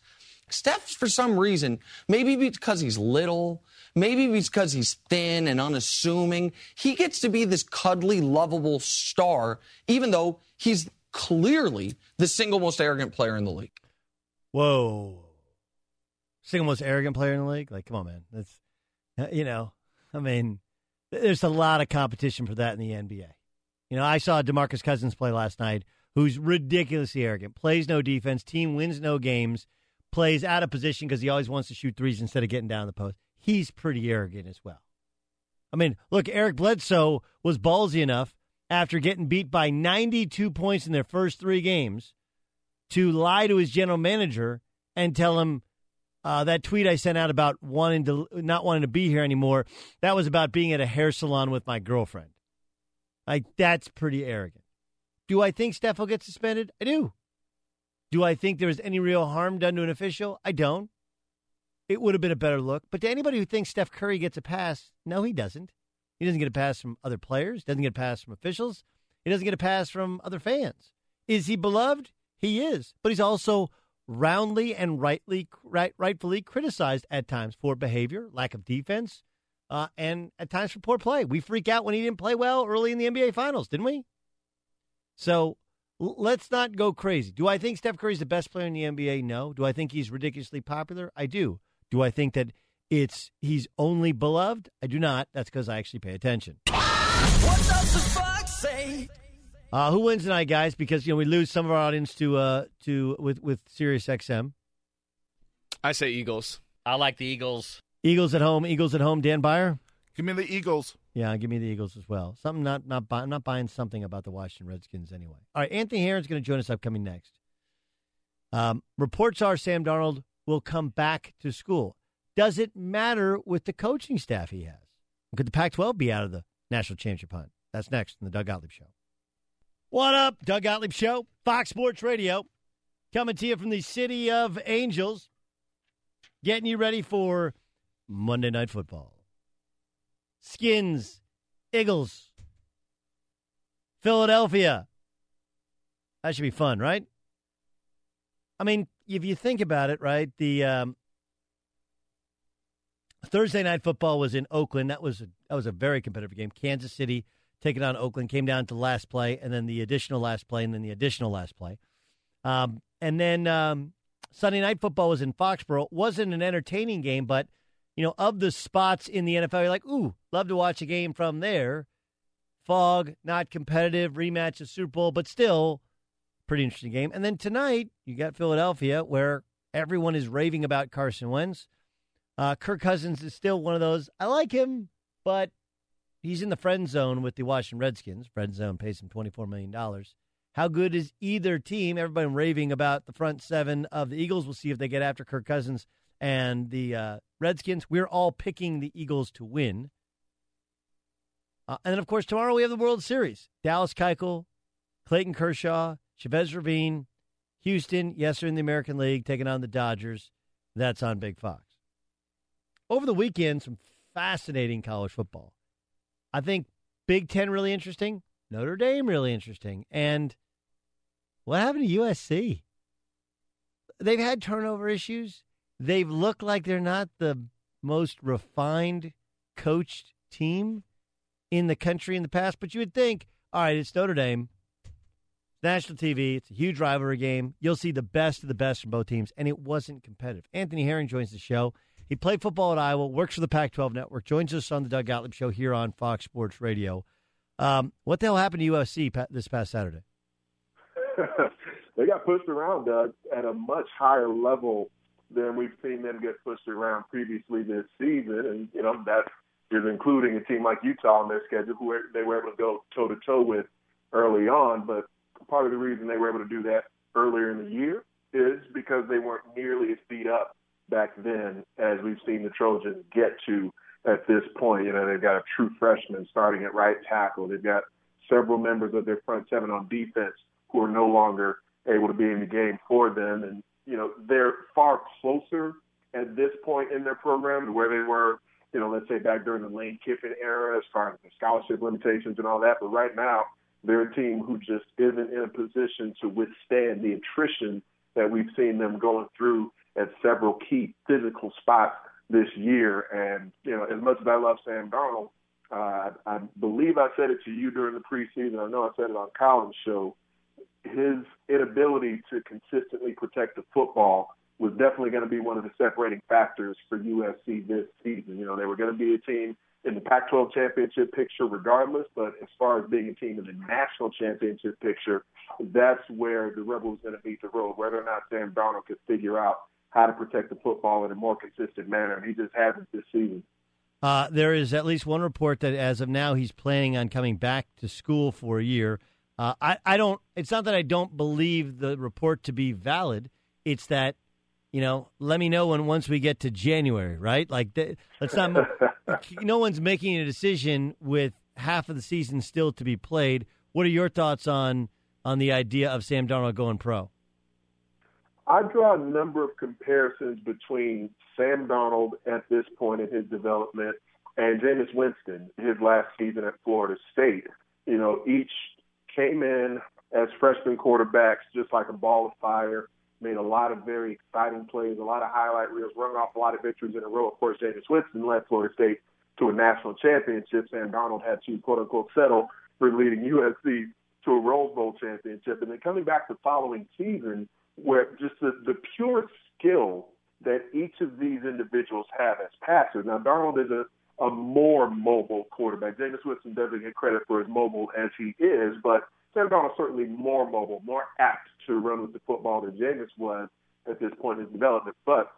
Steph, for some reason, maybe because he's little, maybe because he's thin and unassuming, he gets to be this cuddly, lovable star, even though he's clearly the single most arrogant player in the league. Whoa. Single most arrogant player in the league? Like, come on, man. That's, uh, you know, I mean, there's a lot of competition for that in the NBA. You know, I saw DeMarcus Cousins play last night, who's ridiculously arrogant, plays no defense, team wins no games, plays out of position because he always wants to shoot threes instead of getting down the post. He's pretty arrogant as well. I mean, look, Eric Bledsoe was ballsy enough after getting beat by 92 points in their first three games to lie to his general manager and tell him uh, that tweet I sent out about wanting to not wanting to be here anymore. That was about being at a hair salon with my girlfriend. Like that's pretty arrogant. Do I think Steph will get suspended? I do. Do I think there was any real harm done to an official? I don't. it would have been a better look. But to anybody who thinks Steph Curry gets a pass, no, he doesn't. He doesn't get a pass from other players, He doesn't get a pass from officials, he doesn't get a pass from other fans. Is he beloved? He is. But he's also roundly and rightly right, rightfully criticized at times for behavior, lack of defense, uh, and at times for poor play. We freak out when he didn't play well early in the NBA Finals, didn't we? So l- let's not go crazy. Do I think Steph Curry's the best player in the NBA? No. Do I think he's ridiculously popular? I do. Do I think that it's he's only beloved? I do not. That's because I actually pay attention. What does the fox say? Uh, who wins tonight, guys? Because you know we lose some of our audience to uh to with with Sirius XM. I say Eagles. I like the Eagles. Eagles at home. Eagles at home. Dan Beyer. Give me the Eagles. Yeah, give me the Eagles as well. Something not not buy, I'm not buying something about the Washington Redskins anyway. All right, Anthony Herron's going to join us upcoming next. Um, reports are Sam Darnold will come back to school. Does it matter with the coaching staff he has? Could the Pac-12 be out of the national championship hunt? That's next in the Doug Gottlieb Show. What up, Doug Gottlieb Show, Fox Sports Radio, coming to you from the city of Angels, getting you ready for Monday Night Football. Skins, Eagles, Philadelphia. That should be fun, right? I mean, if you think about it, right, the um, Thursday night football was in Oakland. That was a, that was a very competitive game. Kansas City taking on Oakland came down to last play, and then the additional last play, and then the additional last play. Um, and then um, Sunday night football was in Foxborough. It wasn't an entertaining game, but you know, of the spots in the NFL, you're like, ooh, love to watch a game from there. Fog, not competitive, rematch of Super Bowl, but still pretty interesting game. And then tonight, you got Philadelphia, where everyone is raving about Carson Wentz. Uh, Kirk Cousins is still one of those. I like him, but he's in the friend zone with the Washington Redskins. Friend zone pays him $24 million. How good is either team? Everybody raving about the front seven of the Eagles. We'll see if they get after Kirk Cousins and the uh, Redskins. We're all picking the Eagles to win. Uh, and then, of course, tomorrow we have the World Series. Dallas Keuchel, Clayton Kershaw, Chavez Ravine, Houston, yes, they're in the American League, taking on the Dodgers. That's on Big Fox. Over the weekend, some fascinating college football. I think Big Ten really interesting, Notre Dame really interesting, and what happened to USC? They've had turnover issues. They've looked like they're not the most refined coached team in the country in the past, but you would think, all right, it's Notre Dame. National TV. It's a huge rivalry game. You'll see the best of the best from both teams, and it wasn't competitive. Anthony Herron joins the show. He played football at Iowa, works for the Pac 12 Network, joins us on the Doug Gottlieb Show here on Fox Sports Radio. Um, what the hell happened to USC this past Saturday? they got pushed around, Doug, at a much higher level than we've seen them get pushed around previously this season. And, you know, that is including a team like Utah on their schedule, who they were able to go toe to toe with early on. But part of the reason they were able to do that earlier in the year is because they weren't nearly as beat up back then as we've seen the Trojans get to at this point. You know, they've got a true freshman starting at right tackle. They've got several members of their front seven on defense who are no longer able to be in the game for them. And, you know, they're far closer at this point in their program to where they were, you know, let's say back during the Lane Kiffin era as far as the scholarship limitations and all that. But right now, they're a team who just isn't in a position to withstand the attrition that we've seen them going through at several key physical spots this year. And, you know, as much as I love Sam Darnold, uh, I believe I said it to you during the preseason. I know I said it on Colin's show. His inability to consistently protect the football was definitely going to be one of the separating factors for USC this season. You know, they were going to be a team in the Pac 12 championship picture regardless, but as far as being a team in the national championship picture, that's where the Rebels going to meet the road, whether or not Sam Darnold could figure out how to protect the football in a more consistent manner, and he just hasn't this season. Uh, there is at least one report that as of now he's planning on coming back to school for a year. Uh, I, I don't. It's not that I don't believe the report to be valid. It's that you know, let me know when once we get to January, right? Like, let's not. no one's making a decision with half of the season still to be played. What are your thoughts on on the idea of Sam Darnold going pro? I draw a number of comparisons between Sam Darnold at this point in his development and Jameis Winston his last season at Florida State. You know, each came in as freshman quarterbacks just like a ball of fire, made a lot of very exciting plays, a lot of highlight reels, running off a lot of victories in a row. Of course, Jameis Winston led Florida State to a national championship. Sam Darnold had to quote unquote settle for leading USC to a Rose Bowl championship. And then coming back the following season, where just the, the pure skill that each of these individuals have as passers. Now, Darnold is a, a more mobile quarterback. Jameis Winston doesn't get credit for as mobile as he is, but Sam Darnold certainly more mobile, more apt to run with the football than Jameis was at this point in his development. But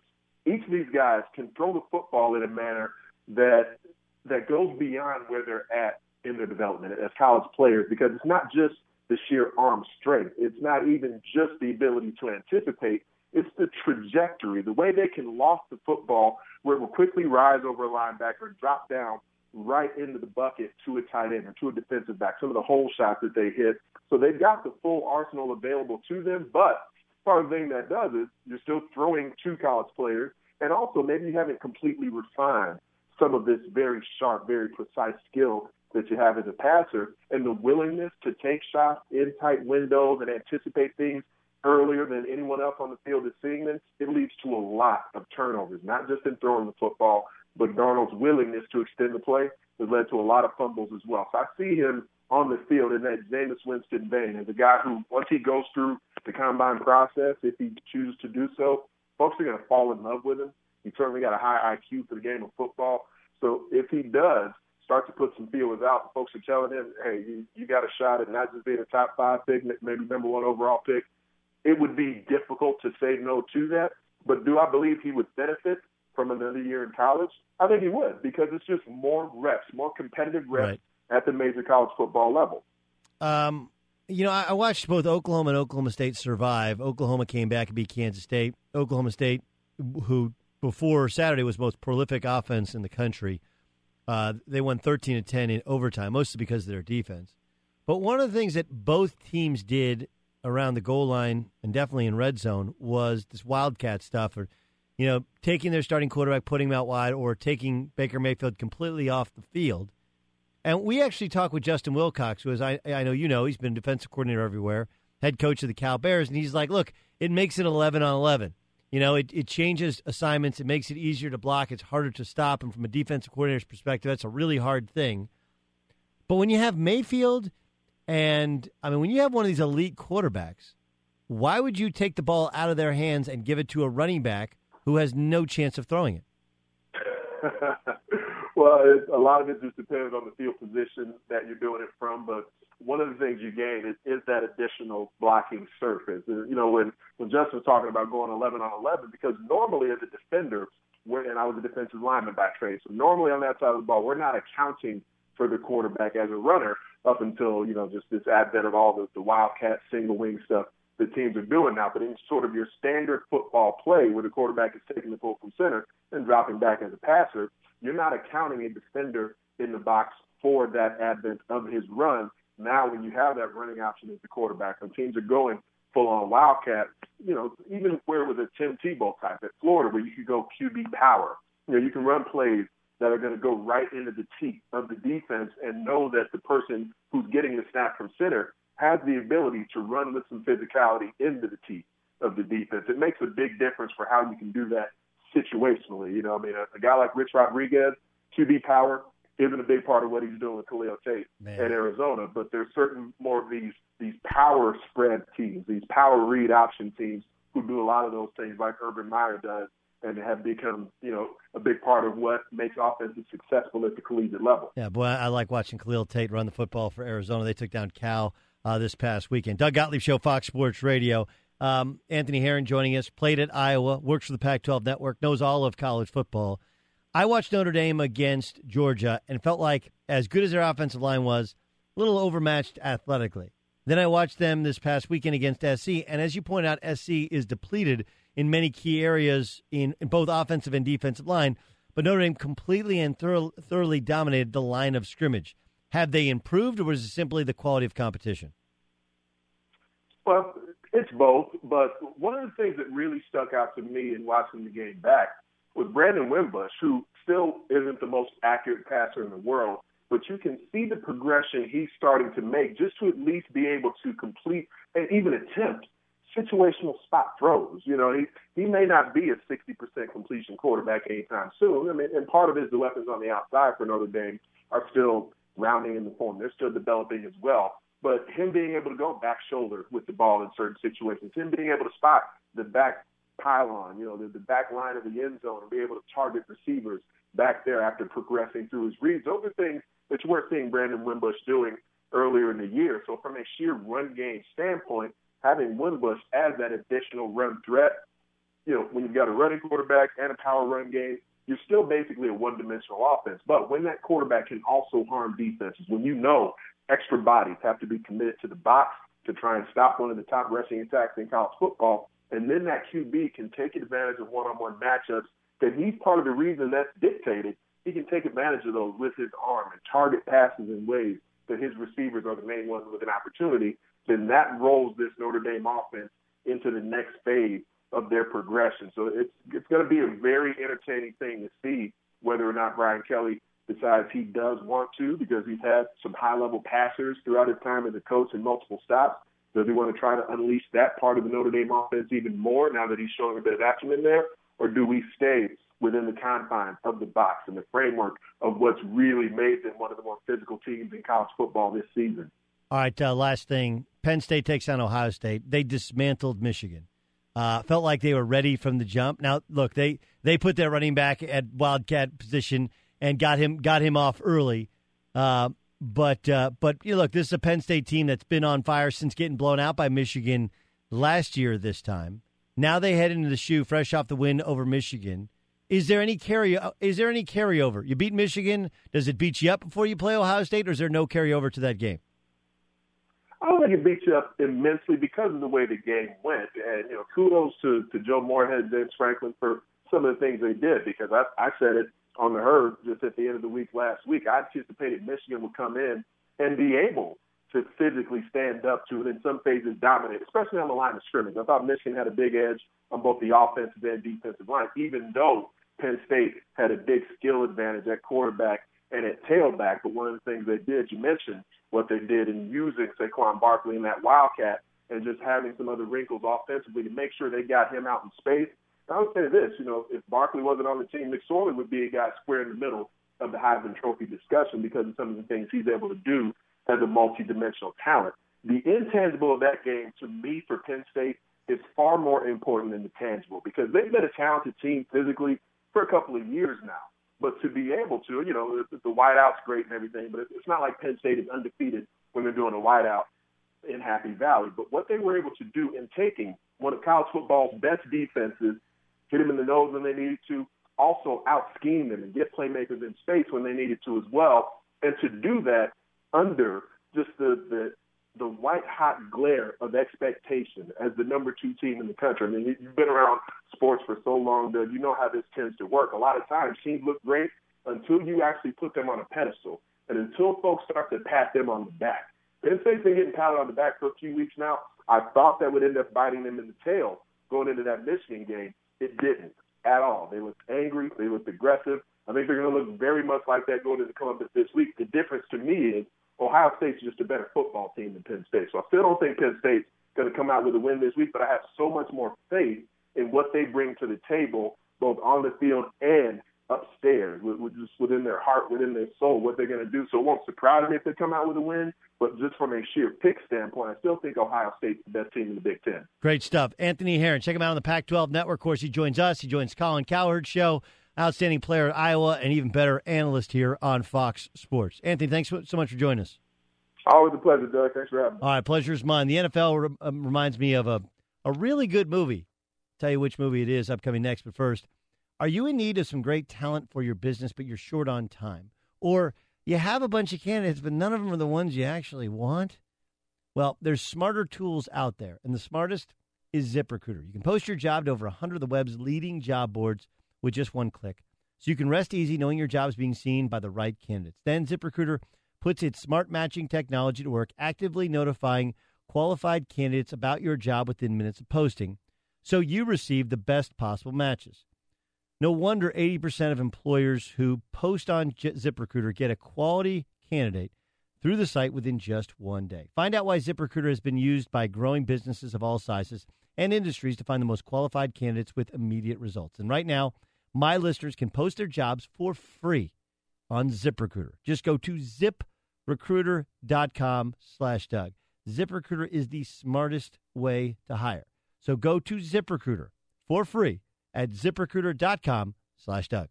each of these guys can throw the football in a manner that that goes beyond where they're at in their development as college players because it's not just the sheer arm strength. It's not even just the ability to anticipate. It's the trajectory, the way they can loft the football where it will quickly rise over a linebacker drop down right into the bucket to a tight end or to a defensive back, some of the hole shots that they hit. So they've got the full arsenal available to them. But part of the thing that does is you're still throwing to college players. And also maybe you haven't completely refined some of this very sharp, very precise skill that you have as a passer and the willingness to take shots in tight windows and anticipate things earlier than anyone else on the field is seeing them, it leads to a lot of turnovers, not just in throwing the football, but Darnold's willingness to extend the play has led to a lot of fumbles as well. So I see him on the field in that Jameis Winston vein as a guy who, once he goes through the combine process, if he chooses to do so, folks are going to fall in love with him. He's certainly got a high IQ for the game of football. So if he does, start to put some feelers out. Folks are telling him, hey, you, you got a shot at not just being a top five pick, maybe number one overall pick. It would be difficult to say no to that. But do I believe he would benefit from another year in college? I think he would because it's just more reps, more competitive reps right. at the major college football level. Um, you know, I watched both Oklahoma and Oklahoma State survive. Oklahoma came back and beat Kansas State. Oklahoma State, who before Saturday was most prolific offense in the country, uh, they won 13 to 10 in overtime, mostly because of their defense. But one of the things that both teams did around the goal line and definitely in red zone was this wildcat stuff, or you know, taking their starting quarterback, putting him out wide, or taking Baker Mayfield completely off the field. And we actually talked with Justin Wilcox, who is I I know you know he's been defensive coordinator everywhere, head coach of the Cal Bears, and he's like, look, it makes it 11 on 11. You know, it, it changes assignments. It makes it easier to block. It's harder to stop. And from a defensive coordinator's perspective, that's a really hard thing. But when you have Mayfield and, I mean, when you have one of these elite quarterbacks, why would you take the ball out of their hands and give it to a running back who has no chance of throwing it? well, a lot of it just depends on the field position that you're doing it from. But one of the things you gain is, is that additional blocking surface. You know, when when Justin was talking about going 11 on 11, because normally as a defender, we're, and I was a defensive lineman by trade, so normally on that side of the ball, we're not accounting for the quarterback as a runner up until you know just this advent of all the, the wildcat single wing stuff the teams are doing now. But in sort of your standard football play, where the quarterback is taking the ball from center and dropping back as a passer, you're not accounting a defender in the box for that advent of his run now, when you have that running option as the quarterback, and teams are going full on wildcat, you know, even where it was a Tim Tebow type at Florida, where you could go QB power, you know, you can run plays that are going to go right into the teeth of the defense and know that the person who's getting the snap from center has the ability to run with some physicality into the teeth of the defense. It makes a big difference for how you can do that situationally. You know, I mean, a, a guy like Rich Rodriguez, QB power, isn't a big part of what he's doing with Khalil Tate Man. at Arizona. But there's certain more of these these power spread teams, these power read option teams who do a lot of those things like Urban Meyer does and have become, you know, a big part of what makes offenses successful at the collegiate level. Yeah, boy, I like watching Khalil Tate run the football for Arizona. They took down Cal uh, this past weekend. Doug Gottlieb Show, Fox Sports Radio. Um, Anthony Herron joining us, played at Iowa, works for the Pac 12 Network, knows all of college football. I watched Notre Dame against Georgia and felt like, as good as their offensive line was, a little overmatched athletically. Then I watched them this past weekend against SC, and as you point out, SC is depleted in many key areas in, in both offensive and defensive line, but Notre Dame completely and thorough, thoroughly dominated the line of scrimmage. Have they improved, or was it simply the quality of competition? Well, It's both, but one of the things that really stuck out to me in watching the game back was Brandon Wimbush, who still isn't the most accurate passer in the world, but you can see the progression he's starting to make just to at least be able to complete and even attempt situational spot throws. You know, he he may not be a 60% completion quarterback anytime soon. I mean, and part of it is the weapons on the outside for Notre Dame are still rounding in the form. They're still developing as well. But him being able to go back shoulder with the ball in certain situations, him being able to spot the back pylon, you know, the, the back line of the end zone and be able to target receivers back there after progressing through his reads. Those are things that you weren't seeing Brandon Wimbush doing earlier in the year. So from a sheer run game standpoint, having Wimbush as that additional run threat, you know, when you've got a running quarterback and a power run game, you're still basically a one-dimensional offense. But when that quarterback can also harm defenses, when you know extra bodies have to be committed to the box to try and stop one of the top rushing attacks in college football, and then that QB can take advantage of one-on-one matchups, then he's part of the reason that's dictated. He can take advantage of those with his arm and target passes in ways that his receivers are the main ones with an opportunity then that rolls this Notre Dame offense into the next phase of their progression. So it's it's going to be a very entertaining thing to see whether or not Brian Kelly decides he does want to because he's had some high level passers throughout his time as a coach in multiple stops. Does he want to try to unleash that part of the Notre Dame offense even more now that he's showing a bit of acumen there? Or do we stay within the confines of the box and the framework of what's really made them one of the more physical teams in college football this season? All right, uh, last thing. Penn State takes on Ohio State. They dismantled Michigan. Uh, felt like they were ready from the jump. Now, look, they they put their running back at wildcat position and got him got him off early. Uh, but uh, but you look, this is a Penn State team that's been on fire since getting blown out by Michigan last year. This time, now they head into the shoe fresh off the win over Michigan. Is there any carry? Is there any carryover? You beat Michigan. Does it beat you up before you play Ohio State, or is there no carryover to that game? I don't think it beat you up immensely because of the way the game went. And, you know, kudos to, to Joe Moorhead and James Franklin for some of the things they did because I, I said it on the herd just at the end of the week last week. I anticipated Michigan would come in and be able to physically stand up to it in some phases dominate, especially on the line of scrimmage. I thought Michigan had a big edge on both the offensive and defensive line, even though Penn State had a big skill advantage at quarterback and at tailback. But one of the things they did, you mentioned what they did in using Saquon Barkley in that Wildcat and just having some other wrinkles offensively to make sure they got him out in space. I would say this, you know, if Barkley wasn't on the team, McSorley would be a guy square in the middle of the Heisman Trophy discussion because of some of the things he's able to do as a multidimensional talent. The intangible of that game, to me, for Penn State, is far more important than the tangible because they've been a talented team physically for a couple of years now. But to be able to, you know, the, the wideout's great and everything, but it's not like Penn State is undefeated when they're doing a wideout in Happy Valley. But what they were able to do in taking one of college football's best defenses, hit them in the nose when they needed to, also out scheme them and get playmakers in space when they needed to as well, and to do that under just the, the the white hot glare of expectation as the number two team in the country. I mean, you've been around sports for so long, Doug. You know how this tends to work. A lot of times, teams look great until you actually put them on a pedestal, and until folks start to pat them on the back. Penn State's been getting patted on the back for a few weeks now. I thought that would end up biting them in the tail going into that Michigan game. It didn't at all. They looked angry. They looked aggressive. I think they're going to look very much like that going into Columbus this week. The difference to me is Ohio State's just a better football team than Penn State. So I still don't think Penn State's going to come out with a win this week, but I have so much more faith in what they bring to the table, both on the field and upstairs, with, with just within their heart, within their soul, what they're going to do. So it won't surprise me if they come out with a win, but just from a sheer pick standpoint, I still think Ohio State's the best team in the Big Ten. Great stuff. Anthony Herron, check him out on the Pac 12 network. Of course, he joins us, he joins Colin Cowherd's show outstanding player at Iowa, and even better analyst here on Fox Sports. Anthony, thanks so much for joining us. Always a pleasure, Doug. Thanks for having me. All right, pleasure's mine. The NFL re- um, reminds me of a, a really good movie. I'll tell you which movie it is upcoming next, but first, are you in need of some great talent for your business, but you're short on time? Or you have a bunch of candidates, but none of them are the ones you actually want? Well, there's smarter tools out there, and the smartest is ZipRecruiter. You can post your job to over 100 of the web's leading job boards with just one click. So you can rest easy knowing your job is being seen by the right candidates. Then ZipRecruiter puts its smart matching technology to work, actively notifying qualified candidates about your job within minutes of posting, so you receive the best possible matches. No wonder 80% of employers who post on ZipRecruiter get a quality candidate through the site within just one day. Find out why ZipRecruiter has been used by growing businesses of all sizes and industries to find the most qualified candidates with immediate results. And right now, my listeners can post their jobs for free on ZipRecruiter. Just go to ziprecruiter.com slash Doug. ZipRecruiter is the smartest way to hire. So go to ZipRecruiter for free at ziprecruiter.com slash Doug.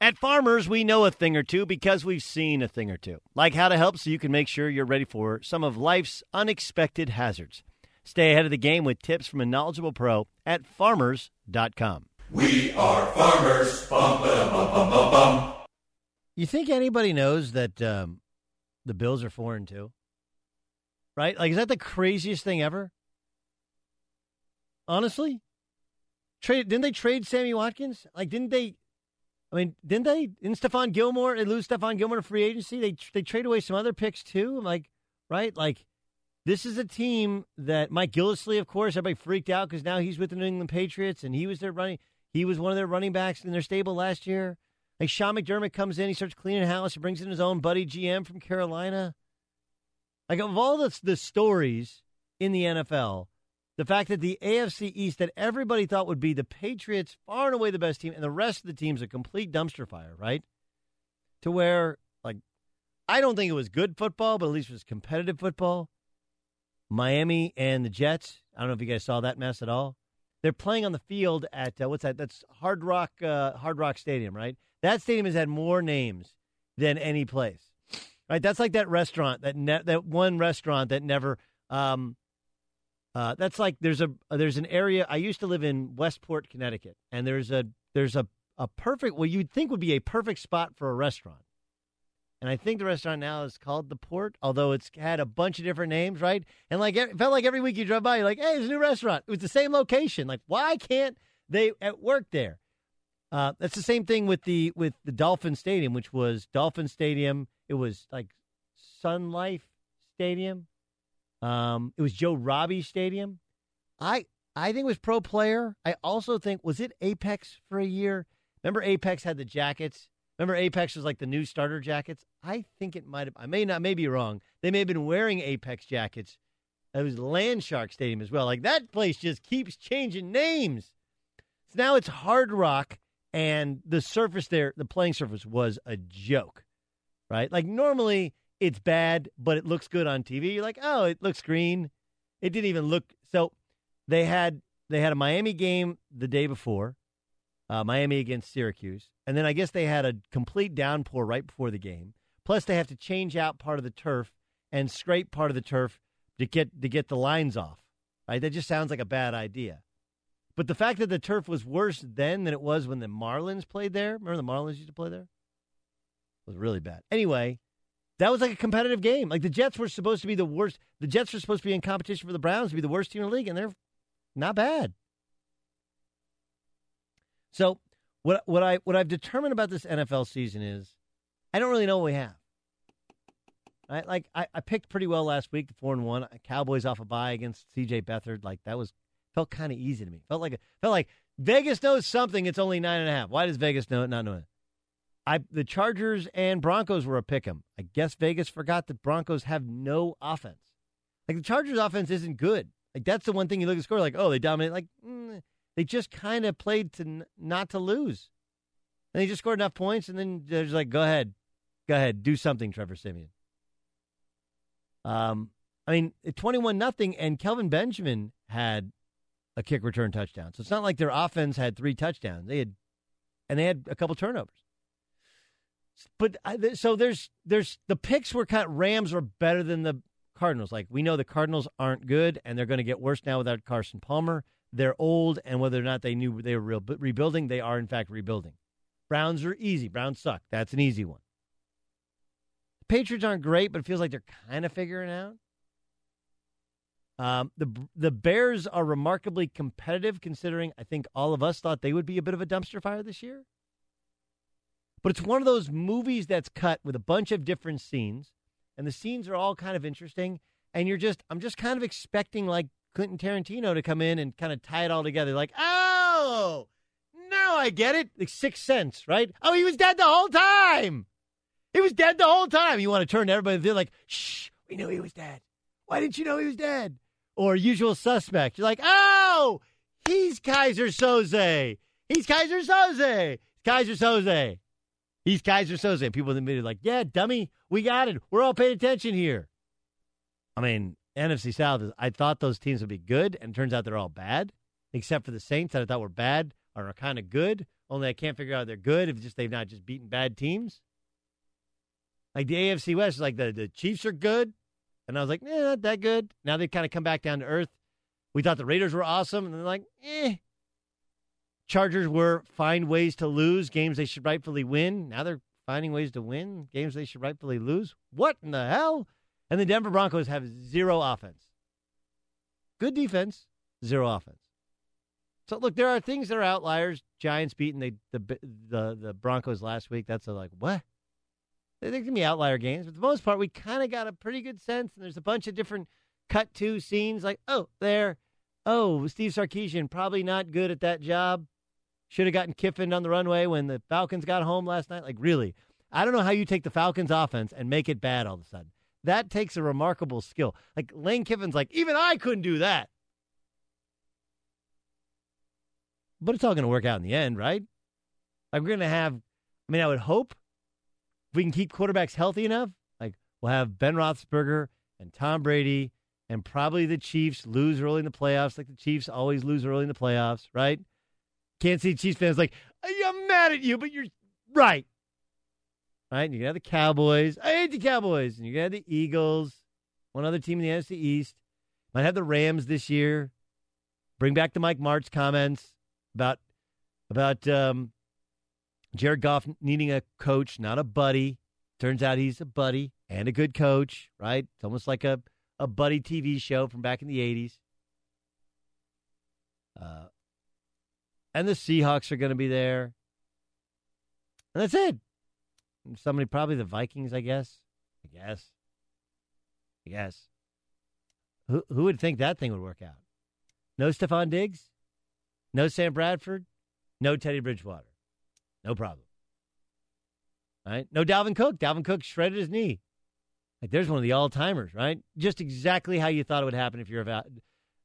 At Farmers, we know a thing or two because we've seen a thing or two, like how to help so you can make sure you're ready for some of life's unexpected hazards. Stay ahead of the game with tips from a knowledgeable pro at farmers.com. We are farmers. Bum, ba, bum, bum, bum, bum. You think anybody knows that um, the Bills are four and two? Right? Like, is that the craziest thing ever? Honestly, trade didn't they trade Sammy Watkins? Like, didn't they? I mean, didn't they? Didn't Stephon Gilmore? They lose Stephon Gilmore to free agency. They they trade away some other picks too. Like, right? Like, this is a team that Mike Gillislee, of course, everybody freaked out because now he's with the New England Patriots and he was their running. He was one of their running backs in their stable last year. Like Sean McDermott comes in, he starts cleaning house, he brings in his own buddy GM from Carolina. Like of all the the stories in the NFL, the fact that the AFC East that everybody thought would be the Patriots far and away the best team, and the rest of the team's a complete dumpster fire, right? To where like I don't think it was good football, but at least it was competitive football. Miami and the Jets. I don't know if you guys saw that mess at all. They're playing on the field at uh, what's that? That's Hard Rock uh, Hard Rock Stadium, right? That stadium has had more names than any place. Right? That's like that restaurant that ne- that one restaurant that never. Um, uh, that's like there's a there's an area. I used to live in Westport, Connecticut, and there's a there's a a perfect what you'd think would be a perfect spot for a restaurant. And I think the restaurant now is called the Port, although it's had a bunch of different names, right? And like it felt like every week you drove by, you're like, "Hey, there's a new restaurant." It was the same location. Like, why can't they at work there? Uh, that's the same thing with the with the Dolphin Stadium, which was Dolphin Stadium. It was like Sun Life Stadium. Um, it was Joe Robbie Stadium. I I think it was Pro Player. I also think was it Apex for a year. Remember Apex had the jackets. Remember Apex was like the new starter jackets. I think it might have. I may not. May be wrong. They may have been wearing Apex jackets. It was Landshark Stadium as well. Like that place just keeps changing names. So now it's Hard Rock, and the surface there, the playing surface was a joke, right? Like normally it's bad, but it looks good on TV. You're like, oh, it looks green. It didn't even look. So they had they had a Miami game the day before, uh, Miami against Syracuse, and then I guess they had a complete downpour right before the game. Plus, they have to change out part of the turf and scrape part of the turf to get to get the lines off. Right? That just sounds like a bad idea. But the fact that the turf was worse then than it was when the Marlins played there. Remember the Marlins used to play there? It was really bad. Anyway, that was like a competitive game. Like the Jets were supposed to be the worst. The Jets were supposed to be in competition for the Browns to be the worst team in the league, and they're not bad. So what what I what I've determined about this NFL season is I don't really know what we have. I, like I, I picked pretty well last week, the four and one. Cowboys off a bye against C.J. Beathard. Like that was felt kind of easy to me. Felt like felt like Vegas knows something. It's only nine and a half. Why does Vegas know it? Not know it. I the Chargers and Broncos were a pick 'em. I guess Vegas forgot that Broncos have no offense. Like the Chargers' offense isn't good. Like that's the one thing you look at the score like, oh, they dominate. Like mm, they just kind of played to n- not to lose. And they just scored enough points, and then they're just like, go ahead, go ahead, do something, Trevor Siemian. Um, I mean, twenty-one nothing, and Kelvin Benjamin had a kick return touchdown. So it's not like their offense had three touchdowns. They had, and they had a couple turnovers. But I, so there's there's the picks were kind of Rams were better than the Cardinals. Like we know the Cardinals aren't good, and they're going to get worse now without Carson Palmer. They're old, and whether or not they knew they were real, rebuilding, they are in fact rebuilding. Browns are easy. Browns suck. That's an easy one. Patriots aren't great, but it feels like they're kind of figuring out. Um, the the Bears are remarkably competitive, considering I think all of us thought they would be a bit of a dumpster fire this year. But it's one of those movies that's cut with a bunch of different scenes, and the scenes are all kind of interesting. and you're just I'm just kind of expecting like Quentin Tarantino to come in and kind of tie it all together. Like, oh, now I get it. Like Sixth Sense, right? Oh, he was dead the whole time. He was dead the whole time. You want to turn to everybody. They're like, shh, we knew he was dead. Why didn't you know he was dead? Or Usual Suspect. You're like, oh, he's Keyser Söze. He's Keyser Söze. Keyser Söze. He's Keyser Söze. People in the media like, yeah, dummy, we got it. We're all paying attention here. I mean, NFC South is, I thought those teams would be good, and turns out they're all bad, except for the Saints that I thought were bad are kind of good. Only I can't figure out they're good if just they've not just beaten bad teams. Like the AFC West like the, the Chiefs are good, and I was like, eh, not that good. Now they kind of come back down to earth. We thought the Raiders were awesome, and they're like, eh. Chargers were find ways to lose games they should rightfully win. Now they're finding ways to win games they should rightfully lose. What in the hell? And the Denver Broncos have zero offense. Good defense, zero offense. So look, there are things that are outliers. Giants beating the the the, the Broncos last week. That's a like what? There can be outlier games, but for the most part, we kind of got a pretty good sense. And there's a bunch of different cut to scenes. Like, oh, there, oh, Steve Sarkisian probably not good at that job. Should have gotten Kiffin on the runway when the Falcons got home last night. Like, really, I don't know how you take the Falcons' offense and make it bad all of a sudden. That takes a remarkable skill. Like Lane Kiffin's like, even I couldn't do that. But it's all going to work out in the end, right? Like we're going to have, I mean, I would hope if we can keep quarterbacks healthy enough, like we'll have Ben Roethlisberger and Tom Brady and probably the Chiefs lose early in the playoffs, like the Chiefs always lose early in the playoffs, right? Can't see Chiefs fans like, I'm mad at you, but you're right right? And you got the Cowboys. I hate the Cowboys. And you got the Eagles. One other team in the NFC East. Might have the Rams this year. Bring back the Mike Martz comments about about um, Jared Goff needing a coach, not a buddy. Turns out he's a buddy and a good coach, right? It's almost like a, a buddy TV show from back in the 80s. Uh, and the Seahawks are going to be there. And that's it. Somebody, probably the Vikings, I guess. I guess. I guess. Who who would think that thing would work out? No Stefon Diggs, no Sam Bradford, no Teddy Bridgewater, no problem. Right? No Dalvin Cook. Dalvin Cook shredded his knee. Like there's one of the all timers, right? Just exactly how you thought it would happen if you're a,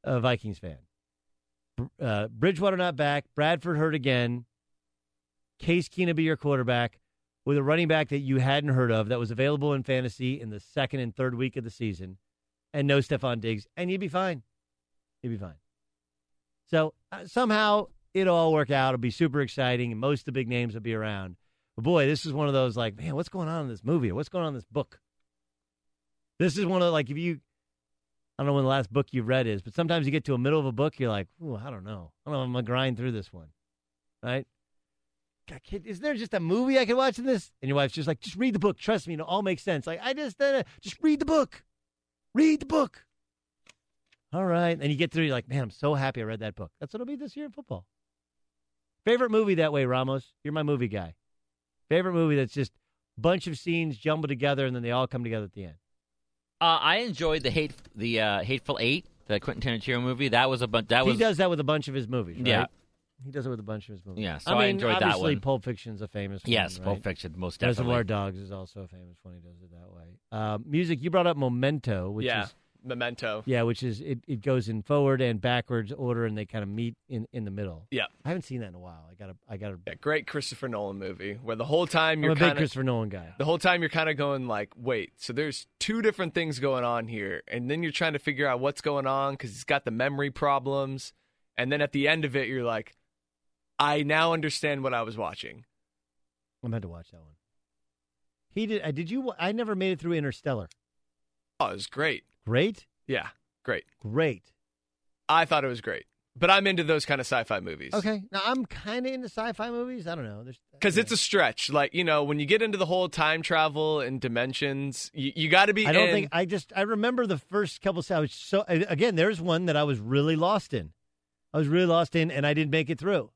a Vikings fan. Uh, Bridgewater not back. Bradford hurt again. Case Keenum be your quarterback with a running back that you hadn't heard of that was available in fantasy in the second and third week of the season, and no Stefon Diggs, and you'd be fine. You'd be fine. So uh, somehow it'll all work out. It'll be super exciting, and most of the big names will be around. But boy, this is one of those like, man, what's going on in this movie? What's going on in this book? This is one of like if you, I don't know when the last book you read is, but sometimes you get to a middle of a book, you're like, ooh, I don't know. I don't know. I'm gonna grind through this one, right? God, is there just a movie I can watch in this? And your wife's just like, just read the book. Trust me, it'll all make sense. Like, I just, uh, just read the book. Read the book. All right. And you get through, you're like, man, I'm so happy I read that book. That's what it'll be this year in football. Favorite movie that way, Ramos? You're my movie guy. Favorite movie that's just bunch of scenes jumbled together and then they all come together at the end. Uh, I enjoyed the hate, the uh, Hateful Eight, the Quentin Tarantino movie. That was a bunch. That was he does that with a bunch of his movies. Right? Yeah, he does it with a bunch of his movies. Yeah, so I, mean, I enjoyed that obviously one. Pulp Fiction's a famous one. Yes, right? Pulp Fiction, most definitely. Reservoir Dogs is also a famous one. He does it that way. Uh, music, you brought up Memento, which yeah, is Memento. yeah, which is it, it goes in forward and backwards order, and they kind of meet in, in the middle. Yeah. I haven't seen that in a while. I gotta I gotta. Yeah, great Christopher Nolan movie where the whole time I'm you're a big kind of Christopher Nolan guy. the whole time you're kind of going like, wait, so there's two different things going on here, and then you're trying to figure out what's going on because he's got the memory problems, and then at the end of it, you're like, I now understand what I was watching. I'm had to watch that one. He did. Uh, did you? I never made it through Interstellar. Oh, it was great. Great. Yeah, great. Great. I thought it was great, but I'm into those kind of sci-fi movies. Okay. Now I'm kind of into sci-fi movies. I don't know. There's Because it's a stretch. Like, you know, when you get into the whole time travel and dimensions, you, you got to be I don't in- think I just I remember the first couple. I was so again. There's one that I was really lost in. I was really lost in, and I didn't make it through.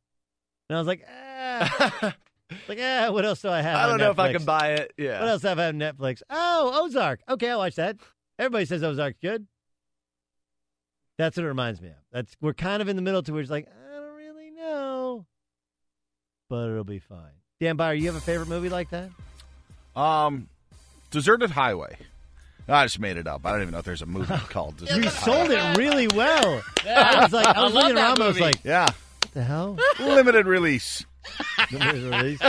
And I was like, ah. like, ah, what else do I have? I don't know if I can buy it. Yeah. What else have I have on Netflix? Oh, Ozark. Okay, I'll watch that. Everybody says Ozark's good. That's what it reminds me of. That's we're kind of in the middle to where it's like I don't really know, but it'll be fine. Dan Beyer, you have a favorite movie like that? Um, Deserted Highway. I just made it up. I don't even know if there's a movie called Deserted You Highway. sold it really well. I was like, I was I love looking that around. I was movie. like, Yeah, what the hell? limited release. Limited release.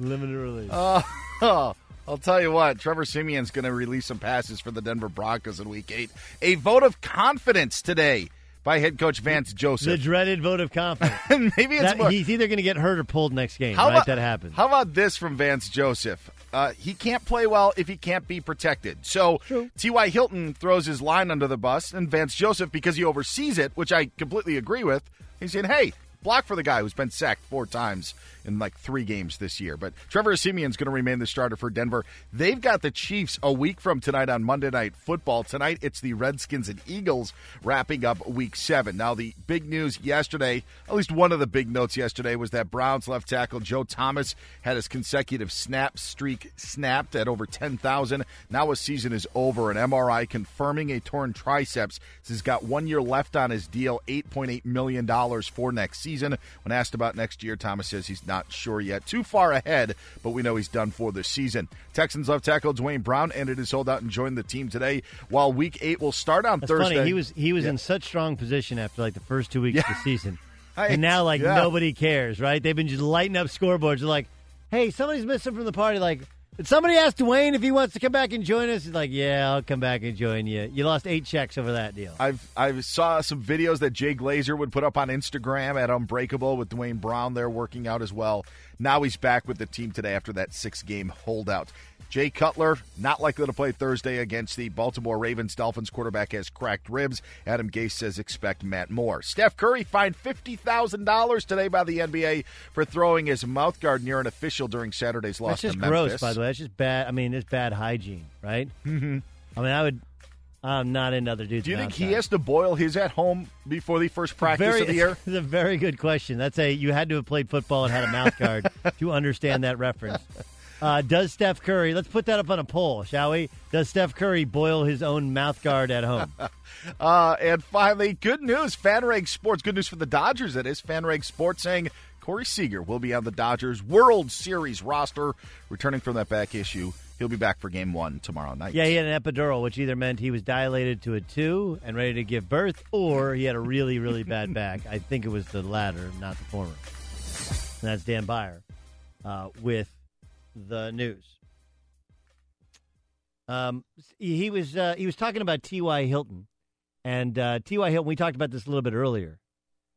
Limited release. Oh, I'll tell you what, Trevor Siemian's going to release some passes for the Denver Broncos in Week Eight. A vote of confidence today by head coach Vance Joseph. the dreaded vote of confidence. Maybe it's That- more. he's either going to get hurt or pulled next game. How right? about that happens. How about this from Vance Joseph? Uh, he can't play well if he can't be protected. So T.Y. Hilton throws his line under the bus, and Vance Joseph, because he oversees it, which I completely agree with, he's saying, hey, block for the guy who's been sacked four times in like three games this year. But Trevor Siemian's going to remain the starter for Denver. They've got the Chiefs a week from tonight on Monday Night Football. Tonight, it's the Redskins and Eagles wrapping up week seven. Now, the big news yesterday, at least one of the big notes yesterday, was that Browns left tackle Joe Thomas had his consecutive snap streak snapped at over 10,000. Now his season is over. An MRI confirming a torn triceps. He's got one year left on his deal, $8.8 million for next season. When asked about next year, Thomas says he's not sure yet. Too far ahead, but we know he's done for this season. Texans left tackle Duane Brown ended his holdout and joined the team today, while week eight will start on That's Thursday. funny. He was he was Yeah. in such strong position after like the first two weeks of the season, I- and now like yeah. nobody cares, right? They've been just lighting up scoreboards. They're like, "Hey, somebody's missing from the party." Like, did somebody ask Duane if he wants to come back and join us? He's like, "Yeah, I'll come back and join you." You lost eight checks over that deal. I've I saw some videos that Jay Glazer would put up on Instagram at Unbreakable with Duane Brown there working out as well. Now he's back with the team today after that six game holdout. Jay Cutler not likely to play Thursday against the Baltimore Ravens. Dolphins quarterback has cracked ribs. Adam Gase says expect Matt Moore. Steph Curry fined fifty thousand dollars today by the NBA for throwing his mouth guard near an official during Saturday's loss That's just gross, by the way. That's just bad. I mean, it's bad hygiene, right? Mm-hmm. I mean, I would. I'm not into other dudes. Do you think outside. he has to boil his at home before the first practice very, of the year? It's a very good question. That's a you had to have played football and had a mouth guard to understand that reference. Uh, does Steph Curry? Let's put that up on a poll, shall we? Does Steph Curry boil his own mouth guard at home? Uh, and finally, good news. FanRag Sports, good news for the Dodgers, that is. FanRag Sports saying Corey Seager will be on the Dodgers World Series roster, returning from that back issue. He'll be back for game one tomorrow night. yeah, he had an epidural, which either meant he was dilated to a two and ready to give birth, or he had a really, really bad back. I think it was the latter, not the former. And that's Dan Beyer uh, with the news. Um, he was uh, he was talking about T.Y. Hilton, and uh, T.Y. Hilton. We talked about this a little bit earlier.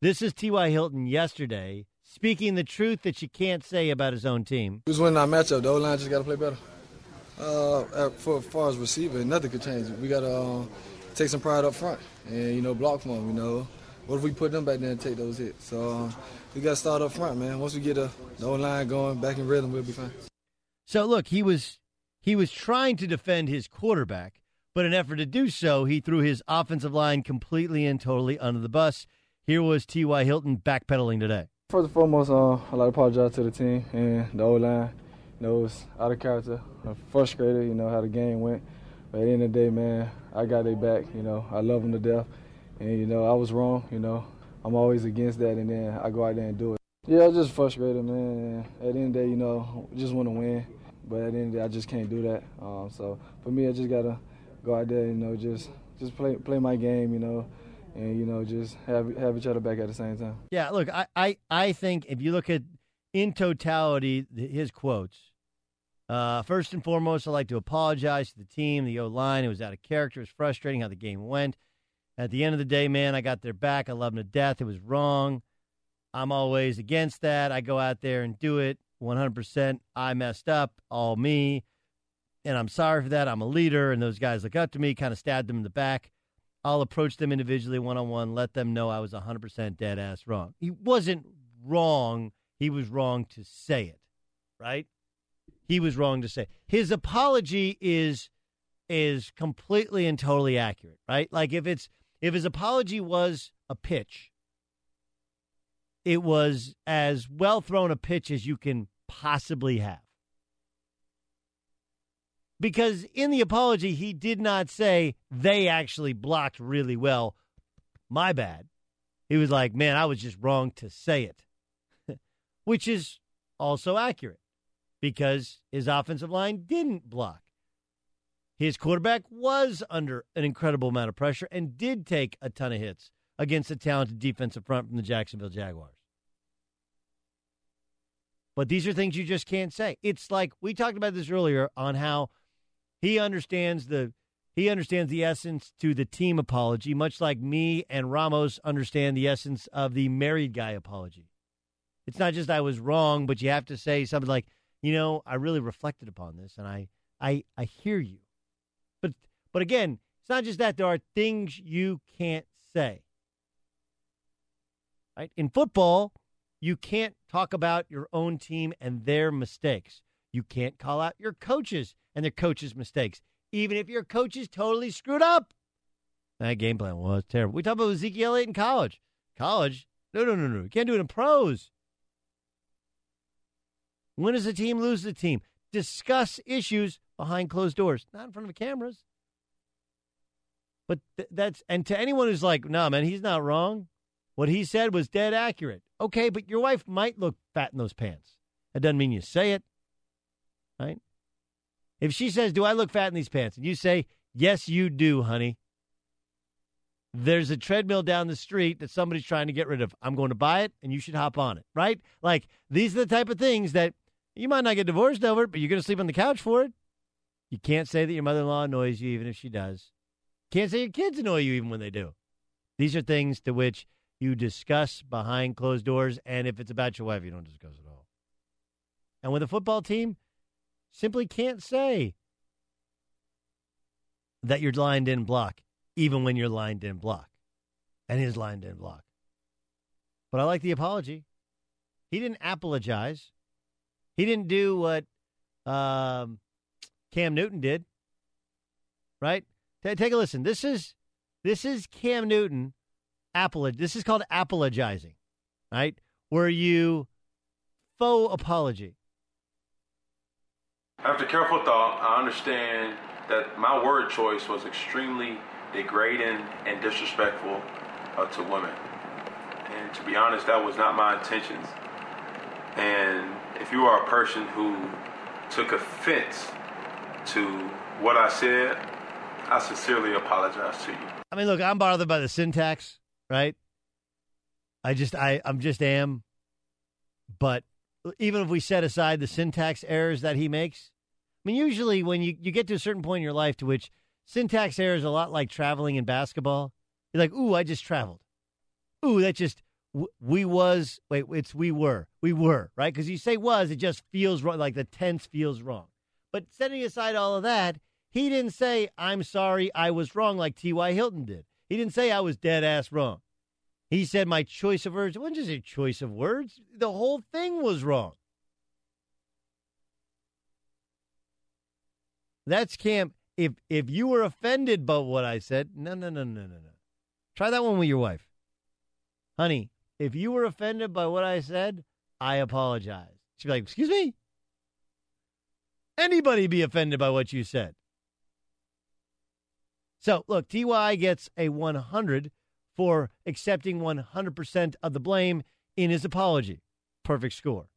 This is T.Y. Hilton yesterday speaking the truth that you can't say about his own team. Who's winning our matchup? The O line just got to play better. Uh, for as far as receiving, nothing could change. We got to uh, take some pride up front and you know block for them. You know, what if we put them back there and take those hits? So uh, we got to start up front, man. Once we get the O line going back in rhythm, we'll be fine. So look, he was he was trying to defend his quarterback, but in effort to do so, he threw his offensive line completely and totally under the bus. Here was T.Y. Hilton backpedaling today. First and foremost, uh, I'd like to apologize to the team and the O line. You know, it was out of character. I'm frustrated, you know, how the game went. But at the end of the day, man, I got their back. You know, I love them to death. And, you know, I was wrong, you know. I'm always against that, and then I go out there and do it. Yeah, I was just frustrated, man. At the end of the day, you know, just want to win. But at the end of the day, I just can't do that. Um, so for me, I just got to go out there, you know, just just play play my game, you know, and, you know, just have, have each other back at the same time. Yeah, look, I, I, I think if you look at in totality his quotes, uh, first and foremost, I'd like to apologize to the team, the O line. It was out of character. It was frustrating how the game went. At the end of the day, man, I got their back. I love them to death. It was wrong. I'm always against that. I go out there and do it 100%. I messed up, all me. And I'm sorry for that. I'm a leader, and those guys look up to me, kind of stabbed them in the back. I'll approach them individually, one on one, let them know I was 100% dead ass wrong. He wasn't wrong. He was wrong to say it, right? He was wrong to say. His apology is is completely and totally accurate, right? Like if it's if his apology was a pitch, it was as well thrown a pitch as you can possibly have. Because in the apology, he did not say they actually blocked really well. My bad. He was like, man, I was just wrong to say it, which is also accurate because his offensive line didn't block. His quarterback was under an incredible amount of pressure and did take a ton of hits against a talented defensive front from the Jacksonville Jaguars. But these are things you just can't say. It's like we talked about this earlier on how he understands the he understands the essence to the team apology, much like me and Ramos understand the essence of the married guy apology. It's not just I was wrong, but you have to say something like, you know, I really reflected upon this and I I I hear you. But but again, it's not just that there are things you can't say. Right? In football, you can't talk about your own team and their mistakes. You can't call out your coaches and their coaches' mistakes, even if your coach is totally screwed up. That game plan was terrible. We talk about Ezekiel Elliott in college. College? No, no, no, no. You can't do it in pros. When does a team lose the team? Discuss issues behind closed doors, not in front of cameras. But th- that's, and to anyone who's like, nah, man, he's not wrong. What he said was dead accurate. Okay, but your wife might look fat in those pants. That doesn't mean you say it, right? If she says, Do I look fat in these pants? And you say, Yes, you do, honey. There's a treadmill down the street that somebody's trying to get rid of. I'm going to buy it and you should hop on it, right? Like, these are the type of things that you might not get divorced over, but you're going to sleep on the couch for it. You can't say that your mother in law annoys you, even if she does. Can't say your kids annoy you, even when they do. These are things to which you discuss behind closed doors. And if it's about your wife, you don't discuss at all. And with a football team, simply can't say that your line didn't block, even when your line didn't block and his line didn't block. But I like the apology. He didn't apologize. He didn't do what um, Cam Newton did. Right? Take a listen. This is this is Cam Newton This is called apologizing, right? Where you faux apology. After careful thought, I understand that my word choice was extremely degrading and disrespectful uh, to women. And to be honest, that was not my intentions. And if you are a person who took offense to what I said, I sincerely apologize to you. I mean, look, I'm bothered by the syntax right? I just I I'm just am. But even if we set aside the syntax errors that he makes, I mean, usually when you, you get to a certain point in your life to which syntax errors a lot like traveling in basketball, you're like, ooh, I just traveled. Ooh, that just we was wait, it's we were we were right because you say was it just feels wrong like the tense feels wrong. But setting aside all of that, he didn't say I'm sorry I was wrong like T.Y. Hilton did. He didn't say I was dead ass wrong. He said my choice of words. It wasn't just a choice of words. The whole thing was wrong. That's Cam. If if you were offended by what I said, no, no, no, no, no, no. Try that one with your wife, honey. If you were offended by what I said, I apologize. She'd be like, "Excuse me." Anybody be offended by what you said? So, look, TY gets a 100 for accepting 100% of the blame in his apology. Perfect score.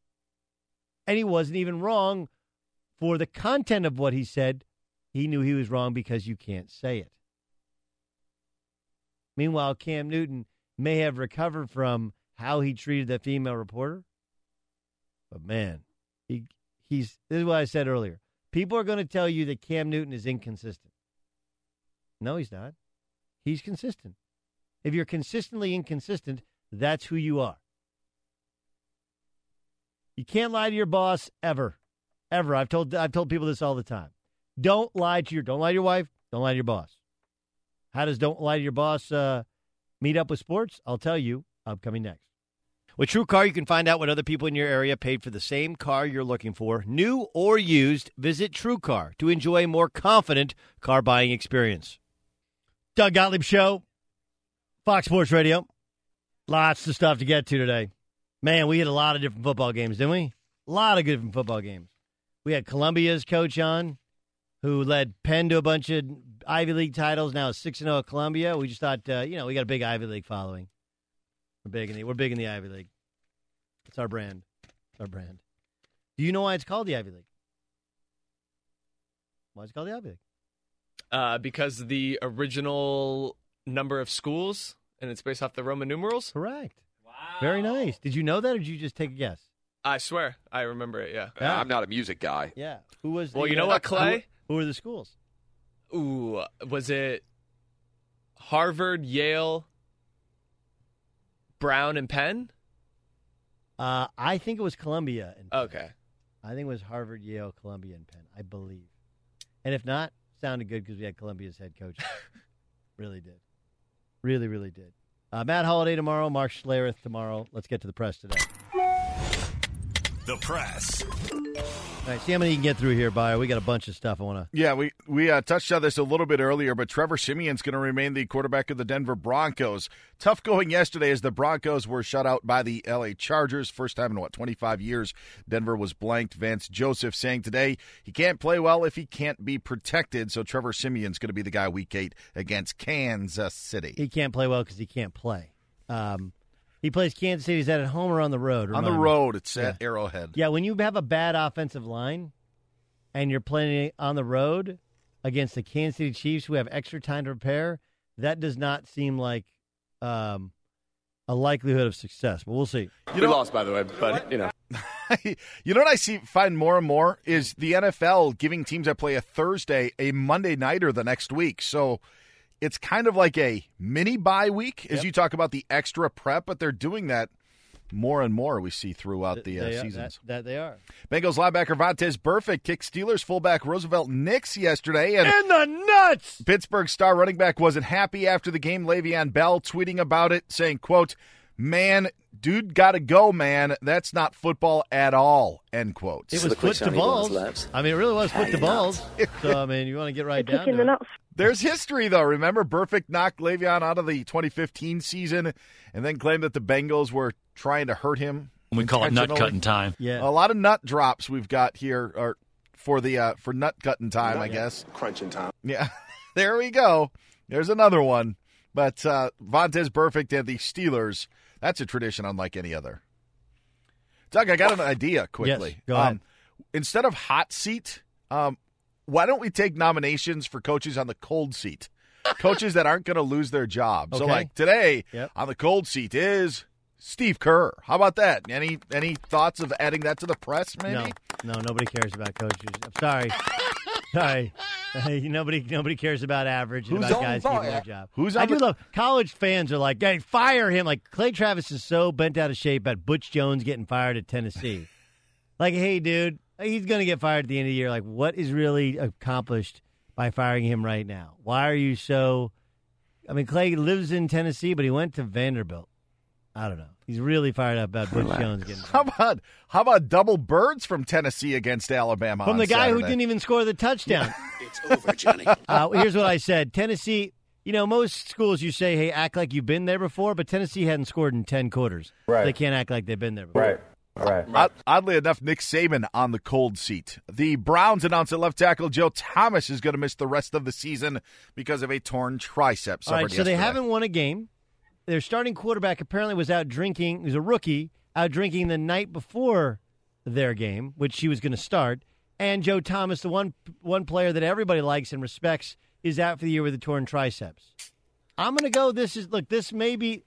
And he wasn't even wrong for the content of what he said. He knew he was wrong because you can't say it. Meanwhile, Cam Newton may have recovered from how he treated that female reporter. But man, he he's this is what I said earlier. People are going to tell you that Cam Newton is inconsistent. No, he's not. He's consistent. If you're consistently inconsistent, that's who you are. You can't lie to your boss ever. Ever. I've told I've told people this all the time. Don't lie to your don't lie to your wife, don't lie to your boss. How does don't lie to your boss uh, meet up with sports? I'll tell you upcoming next. With TrueCar, you can find out what other people in your area paid for the same car you're looking for, new or used. Visit TrueCar to enjoy a more confident car buying experience. Doug Gottlieb Show, Fox Sports Radio. Lots of stuff to get to today. Man, we had a lot of different football games, didn't we? A lot of good football games. We had Columbia's coach on. who led Penn to a bunch of Ivy League titles. Now six zero at Columbia. We just thought, uh, you know, we got a big Ivy League following. We're big in the we're big in the Ivy League. It's our brand. It's our brand. Do you know why it's called the Ivy League? Why is it called the Ivy League? Uh, because the original number of schools, and it's based off the Roman numerals. Correct. Wow. Very nice. Did you know that, or did you just take a guess? I swear, I remember it. Yeah. Yeah. I'm not a music guy. Yeah. Who was? Well, you know uh, what, Clay? Who, who were the schools? Ooh, was it Harvard, Yale, Brown, and Penn? Uh, I think it was Columbia. And Penn. Okay. I think it was Harvard, Yale, Columbia, and Penn. I believe. And if not, sounded good because we had Columbia's head coach. really did. Really, really did. Uh, Matt Holliday tomorrow. Mark Schlereth tomorrow. Let's get to the press today. The press. All right, see how many you can get through here, Beyer. We got a bunch of stuff I want to. Yeah, we we uh, touched on this a little bit earlier, but Trevor Siemian's going to remain the quarterback of the Denver Broncos. Tough going yesterday as the Broncos were shut out by the LA Chargers. First time in what 25 years Denver was blanked. Vance Joseph saying today he can't play well if he can't be protected. So Trevor Siemian's going to be the guy week eight against Kansas City. He can't play well because he can't play. Um, he plays Kansas City. Is that at home or on the road? On the Remind me. road, it's Yeah. at Arrowhead. Yeah, when you have a bad offensive line and you're playing on the road against the Kansas City Chiefs who have extra time to prepare, that does not seem like um, a likelihood of success. But we'll see. You we lost, by the way, but you know. you know what I see find more and more is the NFL giving teams that play a Thursday a Monday nighter the next week. So it's kind of like a mini bye week as you talk about the extra prep, but they're doing that more and more. We see throughout the uh, are- seasons. That, that they are. Bengals linebacker Vontaze Burfict kicked Steelers fullback Roosevelt Nix yesterday, and In the nuts. Pittsburgh star running back wasn't happy after the game. Le'Veon Bell tweeting about it, saying, "quote Man, dude, gotta go, man. That's not football at all." End quote. It was foot to balls. I mean, it really was foot to balls. So, I mean, you want to get right down to it. There's history, though. Remember, Burfict knocked Le'Veon out of the 2015 season and then claimed that the Bengals were trying to hurt him. We call it nut cutting time. Yeah. A lot of nut drops we've got here are for the uh, for nut cutting time, I guess. Crunching time. Yeah, there we go. There's another one. But uh, Vontaze Burfict and the Steelers, that's a tradition unlike any other. Doug, I got an idea quickly. Yes, go ahead. Um, instead of hot seat, um, why don't we take nominations for coaches on the cold seat? coaches that aren't going to lose their job. So, like today Yep. on the cold seat is Steve Kerr. How about that? Any any thoughts of adding that to the press? Maybe. No, no, nobody cares about coaches. I'm sorry. Sorry. nobody nobody cares about average and Who's about on guys keeping their fire? job. Who's I do the- love college fans are like, hey, fire him. Like Clay Travis is so bent out of shape at Butch Jones getting fired at Tennessee. like, hey, dude, he's gonna get fired at the end of the year. Like, what is really accomplished by firing him right now? Why are you so I mean, Clay lives in Tennessee, but he went to Vanderbilt. I don't know. He's really fired up about Butch Jones getting How about how about double birds from Tennessee against Alabama from on the guy who didn't even score the touchdown. It's over, Johnny. uh, here's what I said: Tennessee. You know, most schools you say, "Hey, act like you've been there before," but Tennessee hadn't scored in ten quarters. Right. They can't act like they've been there before. Right. Odd- Oddly enough, Nick Saban on the cold seat. The Browns announced that left tackle Joe Thomas is going to miss the rest of the season because of a torn tricep. All right, suffered so they haven't won a game. Their starting quarterback apparently was out drinking. He was a rookie, out drinking the night before their game, which he was going to start. And Joe Thomas, the one one player that everybody likes and respects, is out for the year with a torn triceps. I'm going to go. This is look. This may be.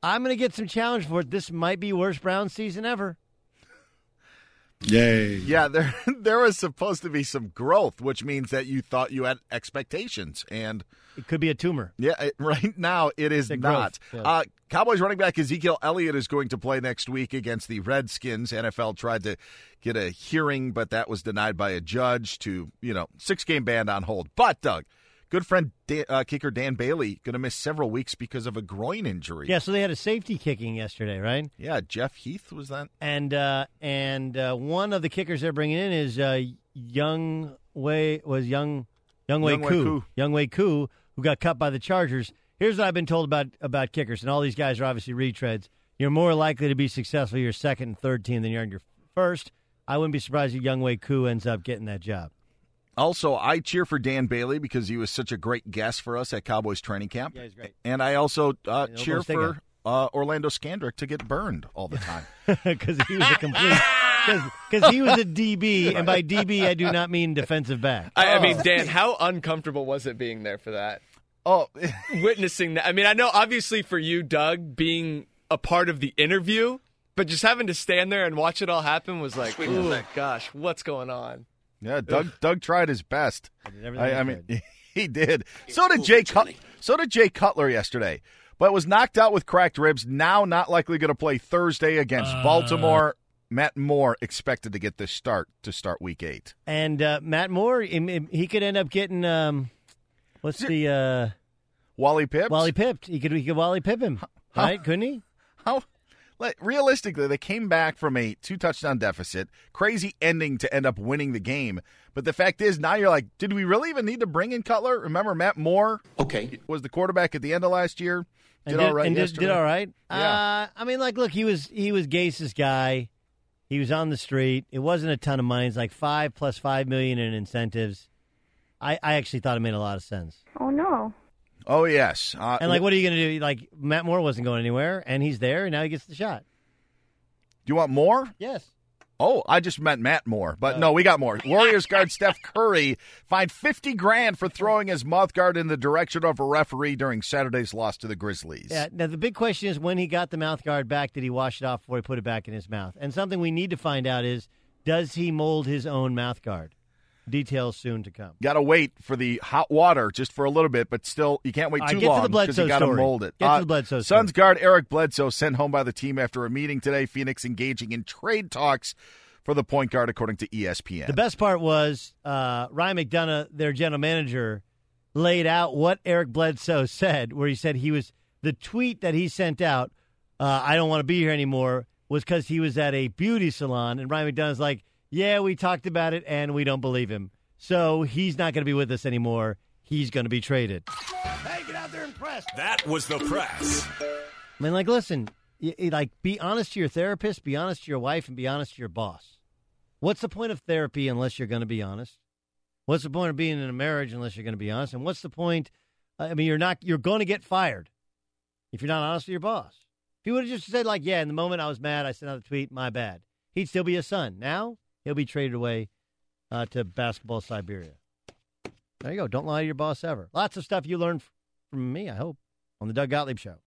I'm going to get some challenge for it. This might be worst Brown season ever. Yay. Yeah, there there was supposed to be some growth, which means that you thought you had expectations and it could be a tumor. Yeah, it, right now it is a not. yeah. Uh, Cowboys running back Ezekiel Elliott is going to play next week against the Redskins. NFL tried to get a hearing, but that was denied by a judge to, you know, six game ban on hold. But Doug, good friend Dan, uh, kicker Dan Bailey going to miss several weeks because of a groin injury. Yeah, so they had a safety kicking yesterday, right? Yeah, Jeff Heath was that. And uh, and uh, one of the kickers they're bringing in is uh, Young Wei was Young Younghoe Koo. Younghoe Koo who got cut by the Chargers. Here's what I've been told about about kickers, and all these guys are obviously retreads. You're more likely to be successful your second and third team than you're on your first. I wouldn't be surprised if Younghoe Koo ends up getting that job. Also, I cheer for Dan Bailey because he was such a great guest for us at Cowboys training camp. Yeah, he's great. And I also uh, Yeah, cheer for uh, Orlando Scandrick to get burned all the time. Because he was a complete. Because he was a DB, and by DB I do not mean defensive back. I, I mean, Dan, how uncomfortable was it being there for that? Oh, witnessing that. I mean, I know obviously for you, Doug, being a part of the interview, but just having to stand there and watch it all happen was like, oh nothing. gosh, what's going on? Yeah, Doug. Doug tried his best. everything I, he I mean, he did. So did Jay. Cut- so did Jay Cutler yesterday, but was knocked out with cracked ribs. Now not likely going to play Thursday against Uh. Baltimore. Matt Moore expected to get this start to start Week Eight. And uh, Matt Moore, him- him- he could end up getting um, what's the uh, Wally Pipps? Wally pipped. He could he could Wally pip him, right? Couldn't he? How? Like, realistically, they came back from a two touchdown deficit. Crazy ending to end up winning the game. But the fact is, now you're like, did we really even need to bring in Cutler? Remember, Matt Moore? Okay, was the quarterback at the end of last year. Did, And all right. and did, yesterday. did all right. Yeah. Uh, I mean, like, look, he was he was Gase's guy. He was on the street. It wasn't a ton of money. It's like five plus five million in incentives. I, I actually thought it made a lot of sense. Oh no. Oh yes. Uh, And like, what are you going to do? Like, Matt Moore wasn't going anywhere, and he's there, and now he gets the shot. Do you want more? Yes. Oh, I just meant Matt Moore, but no, we got more. Warriors guard Steph Curry fined fifty grand for throwing his mouth guard in the direction of a referee during Saturday's loss to the Grizzlies. Yeah. Now the big question is, when he got the mouth guard back, did he wash it off before he put it back in his mouth? And something we need to find out is, does he mold his own mouth guard? Details soon to come. Got to wait for the hot water just for a little bit, but still, you can't wait too get to long the Bledsoe you got to story. mold it. Uh, Get to the Bledsoe Suns guard Eric Bledsoe sent home by the team after a meeting today. Phoenix engaging in trade talks for the point guard, according to ESPN. The best part was uh, Ryan McDonough, their general manager, laid out what Eric Bledsoe said, where he said he was the tweet that he sent out. Uh, I don't want to be here anymore. Was because he was at a beauty salon, and Ryan McDonough's like, "Yeah, we talked about it, and we don't believe him. So he's not going to be with us anymore. He's going to be traded." Hey, get out there and press. That was the press. I mean, like, listen, y- y- like, be honest to your therapist, be honest to your wife, and be honest to your boss. What's the point of therapy unless you're going to be honest? What's the point of being in a marriage unless you're going to be honest? And what's the point? I mean, you're not. You're going to get fired if you're not honest with your boss. If he would have just said, like, "Yeah, in the moment I was mad, I sent out a tweet, my bad," he'd still be a son. Now he'll be traded away uh, to basketball Siberia. There you go. Don't lie to your boss ever. Lots of stuff you learned from me. I hope on the Doug Gottlieb Show.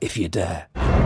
if you dare.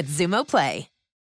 with Xumo Play.